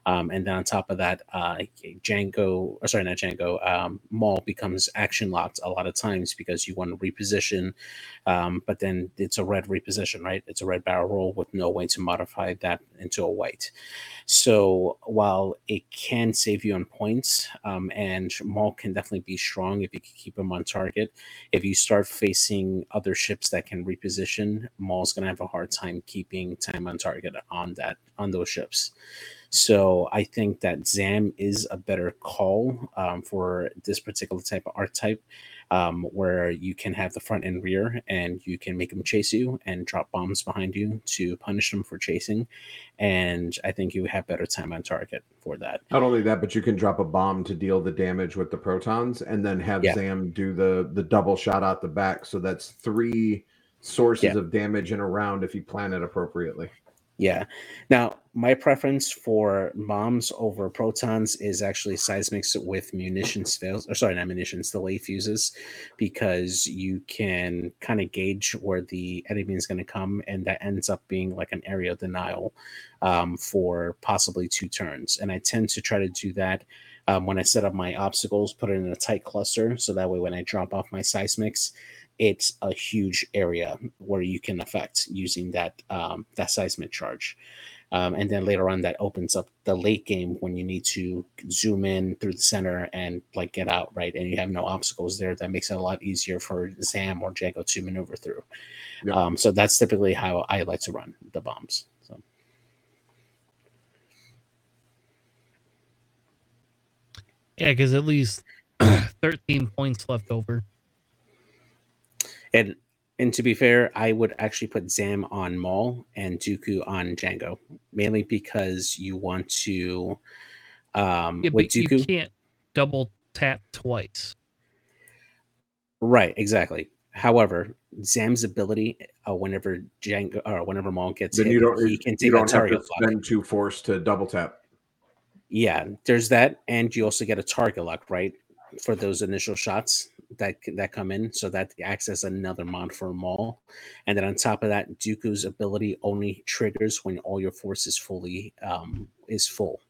Um, and then on top of that, uh, Jango, or sorry, not Jango, um, Maul becomes action locked a lot of times because you want to reposition, um, but then it's a red reposition, right? It's a red barrel roll with no way to modify that into a white. So while it can save you on points, um, and Maul can definitely be strong if you can keep him on target, if you start facing other ships that can reposition, Maul's gonna have a hard time keeping time on target on that on those ships. So I think that Zam is a better call um, for this particular type of archetype um, where you can have the front and rear and you can make them chase you and drop bombs behind you to punish them for chasing. And I think you have better time on target for that. Not only that, but you can drop a bomb to deal the damage with the protons and then have Yeah. Zam do the the double shot out the back. So that's three sources Yeah. of damage in a round if you plan it appropriately. Yeah. Now, my preference for bombs over protons is actually seismics with munitions fails, or sorry, not munitions, delay fuses, because you can kind of gauge where the enemy is going to come, and that ends up being like an area of denial um, for possibly two turns. And I tend to try to do that um, when I set up my obstacles, put it in a tight cluster, so that way when I drop off my seismics, it's a huge area where you can affect using that um, that seismic charge. Um, and then later on, that opens up the late game when you need to zoom in through the center and like get out right, and you have no obstacles there. That makes it a lot easier for Zam or Jango to maneuver through. Yeah. Um, so that's typically how I like to run the bombs. So Yeah, because at least 13 points left over. and and to be fair, I would actually put Zam on Maul and Dooku on Jango, mainly because you want to. Um, Yeah, with but you can't double tap twice. Right, exactly. However, Zam's ability, uh, whenever Jango or whenever Maul gets Then hit, you don't he can you take a don't have to target lock. spend two force to double tap. Yeah, there's that, and you also get a target lock, right, for those initial shots that that come in, so that acts as another mod for Maul. And then on top of that, Dooku's ability only triggers when all your force is fully um, is full.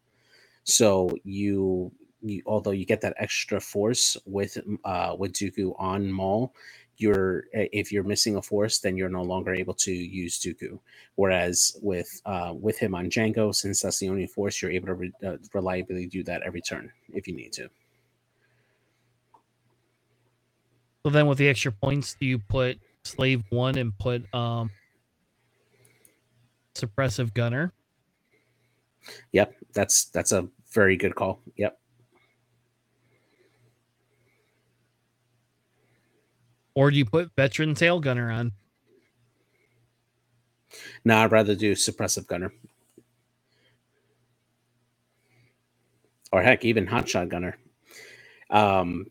So you, you although you get that extra force with uh, with Dooku on Maul, you're if you're missing a force, then you're no longer able to use Dooku. Whereas with uh, with him on Jango, since that's the only force, you're able to re- uh, reliably do that every turn if you need to. So then with the extra points, do you put slave one and put um suppressive gunner? Yep, that's that's a very good call. Yep. Or do you put veteran tail gunner on? Now I'd rather do suppressive gunner. Or heck, even hotshot gunner. Um,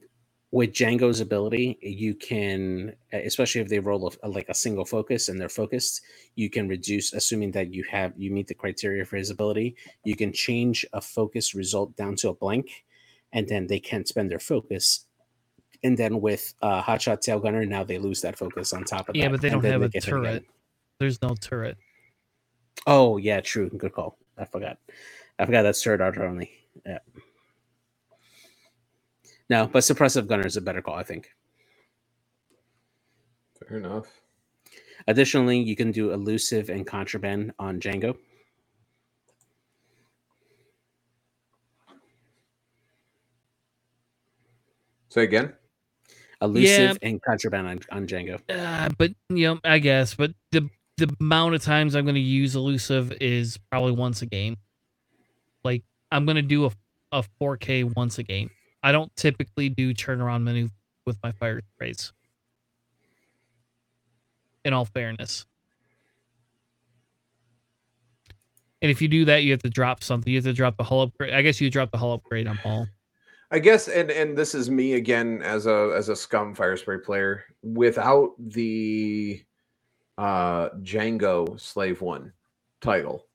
with Jango's ability, you can, especially if they roll a, like a single focus and they're focused, you can reduce, assuming that you have you meet the criteria for his ability, you can change a focus result down to a blank, and then they can't spend their focus. And then with uh, hotshot tail gunner, now they lose that focus on top of Yeah, that. Yeah, but they don't have a hit turret. There's no turret. Oh yeah, true. Good call. I forgot. I forgot that's third art only. Yeah. No, but suppressive gunner is a better call, I think. Fair enough. Additionally, you can do elusive and contraband on Jango. Say again. Elusive and contraband on, on Jango. Uh, but you know, I guess. But the the amount of times I'm going to use elusive is probably once a game. Like I'm going to do a a 4K once a game. I don't typically do turnaround menu with my fire sprays. In all fairness. And if you do that, you have to drop something. You have to drop the hull upgrade. I guess you drop the hull upgrade on all. I guess, and and this is me again as a as a scum fire spray player without the uh Jango Slave One title.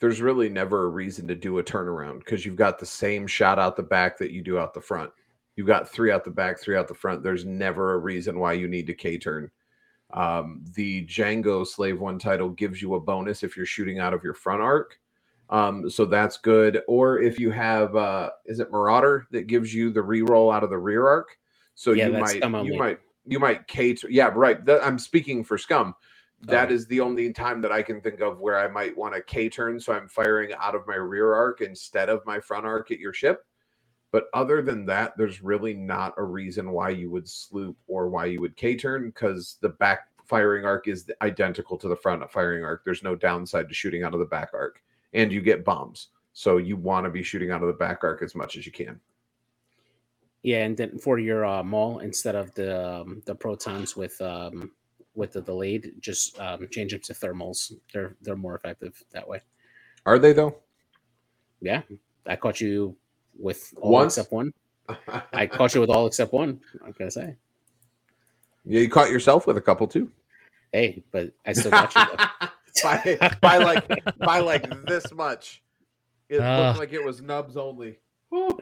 There's really never a reason to do a turnaround because you've got the same shot out the back that you do out the front. You've got three out the back, three out the front. There's never a reason why you need to K turn. Um, the Jango Slave One title gives you a bonus if you're shooting out of your front arc. Um, so that's good. Or if you have, uh, is it Marauder that gives you the reroll out of the rear arc? So Yeah, you might, you might, you might K. Turn. Yeah, right. That, I'm speaking for Scum. That Oh. is the only time that I can think of where I might want to K turn. So I'm firing out of my rear arc instead of my front arc at your ship. But other than that, there's really not a reason why you would sloop or why you would K turn because the back firing arc is identical to the front firing arc. There's no downside to shooting out of the back arc, and you get bombs. So you want to be shooting out of the back arc as much as you can. Yeah, and then for your uh, maul, instead of the um, the protons with um, with the delayed, just um, change them to thermals. They're they're more effective that way. Are they though? Yeah, I caught you with all Once? except one. I caught you with all except one. I'm gonna say, yeah, you caught yourself with a couple too. hey, but I still got you. By, by like by like this much. It Ah. looked like it was nubs only. Whew.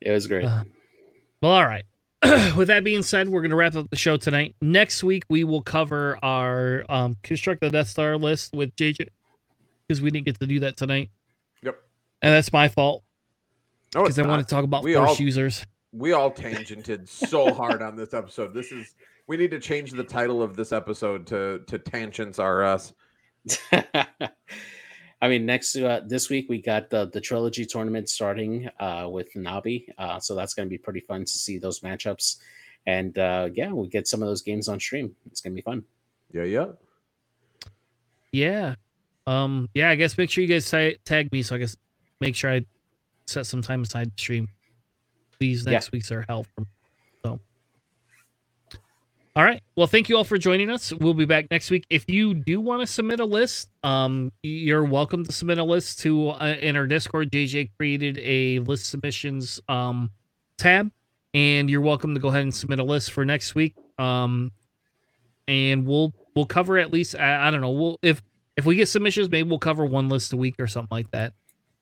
It was great. Uh, Well, all right. With that being said, we're going to wrap up the show tonight. Next week, we will cover our um, construct the Death Star list with JJ because we didn't get to do that tonight, Yep. and that's my fault No, because it's I want to talk about We force all- users. we all tangented so hard on this episode. This is we need to change the title of this episode to to tangents are us. I mean, next uh, this week we got the the trilogy tournament starting uh, with Nabi, uh, so that's going to be pretty fun to see those matchups. And uh, yeah, we'll get some of those games on stream. It's going to be fun. Yeah, yeah. Yeah. Um. Yeah. I guess make sure you guys ta- tag me so I guess make sure I set some time aside to stream. These Yeah. next weeks are help. So. All right. Well, thank you all for joining us. We'll be back next week. If you do want to submit a list, um, you're welcome to submit a list to uh, in our Discord. JJ created a list submissions um tab, and you're welcome to go ahead and submit a list for next week. Um, and we'll we'll cover at least I, I don't know. We'll if if we get submissions, maybe we'll cover one list a week or something like that.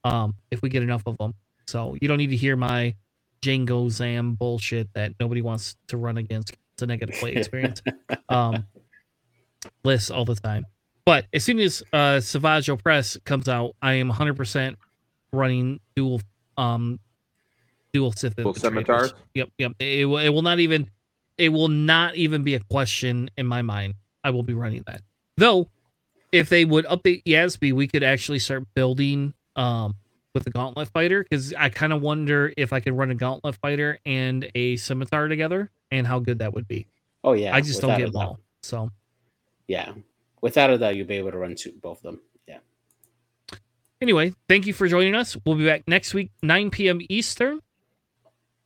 Um, if we get enough of them. So you don't need to hear my Jango Zam bullshit that nobody wants to run against. It's a negative play experience. um, lists all the time. But as soon as uh, Savage Opress comes out, I am 100% running dual um dual Sith Dual scimitars? Yep, yep. It, will it will not even it will not even be a question in my mind. I will be running that. Though, if they would update Yasby, we could actually start building um with the Gauntlet fighter because I kind of wonder if I could run a Gauntlet fighter and a scimitar together and how good that would be. Oh yeah, I just don't get a them all. So Yeah, without a doubt, you'll be able to run two, both of them. Yeah. anyway, thank you for joining us. We'll be back next week, 9 p.m. Eastern,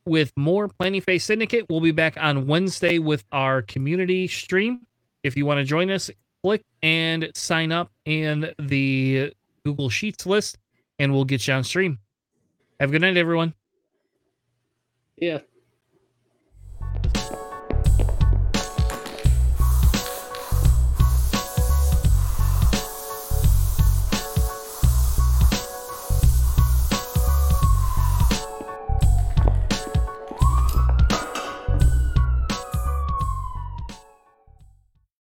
with more Planning Phase Syndicate. We'll be back on Wednesday with our community stream. If you want to join us, click and sign up in the Google Sheets list, and we'll get you on stream. Have a good night, everyone. Yeah.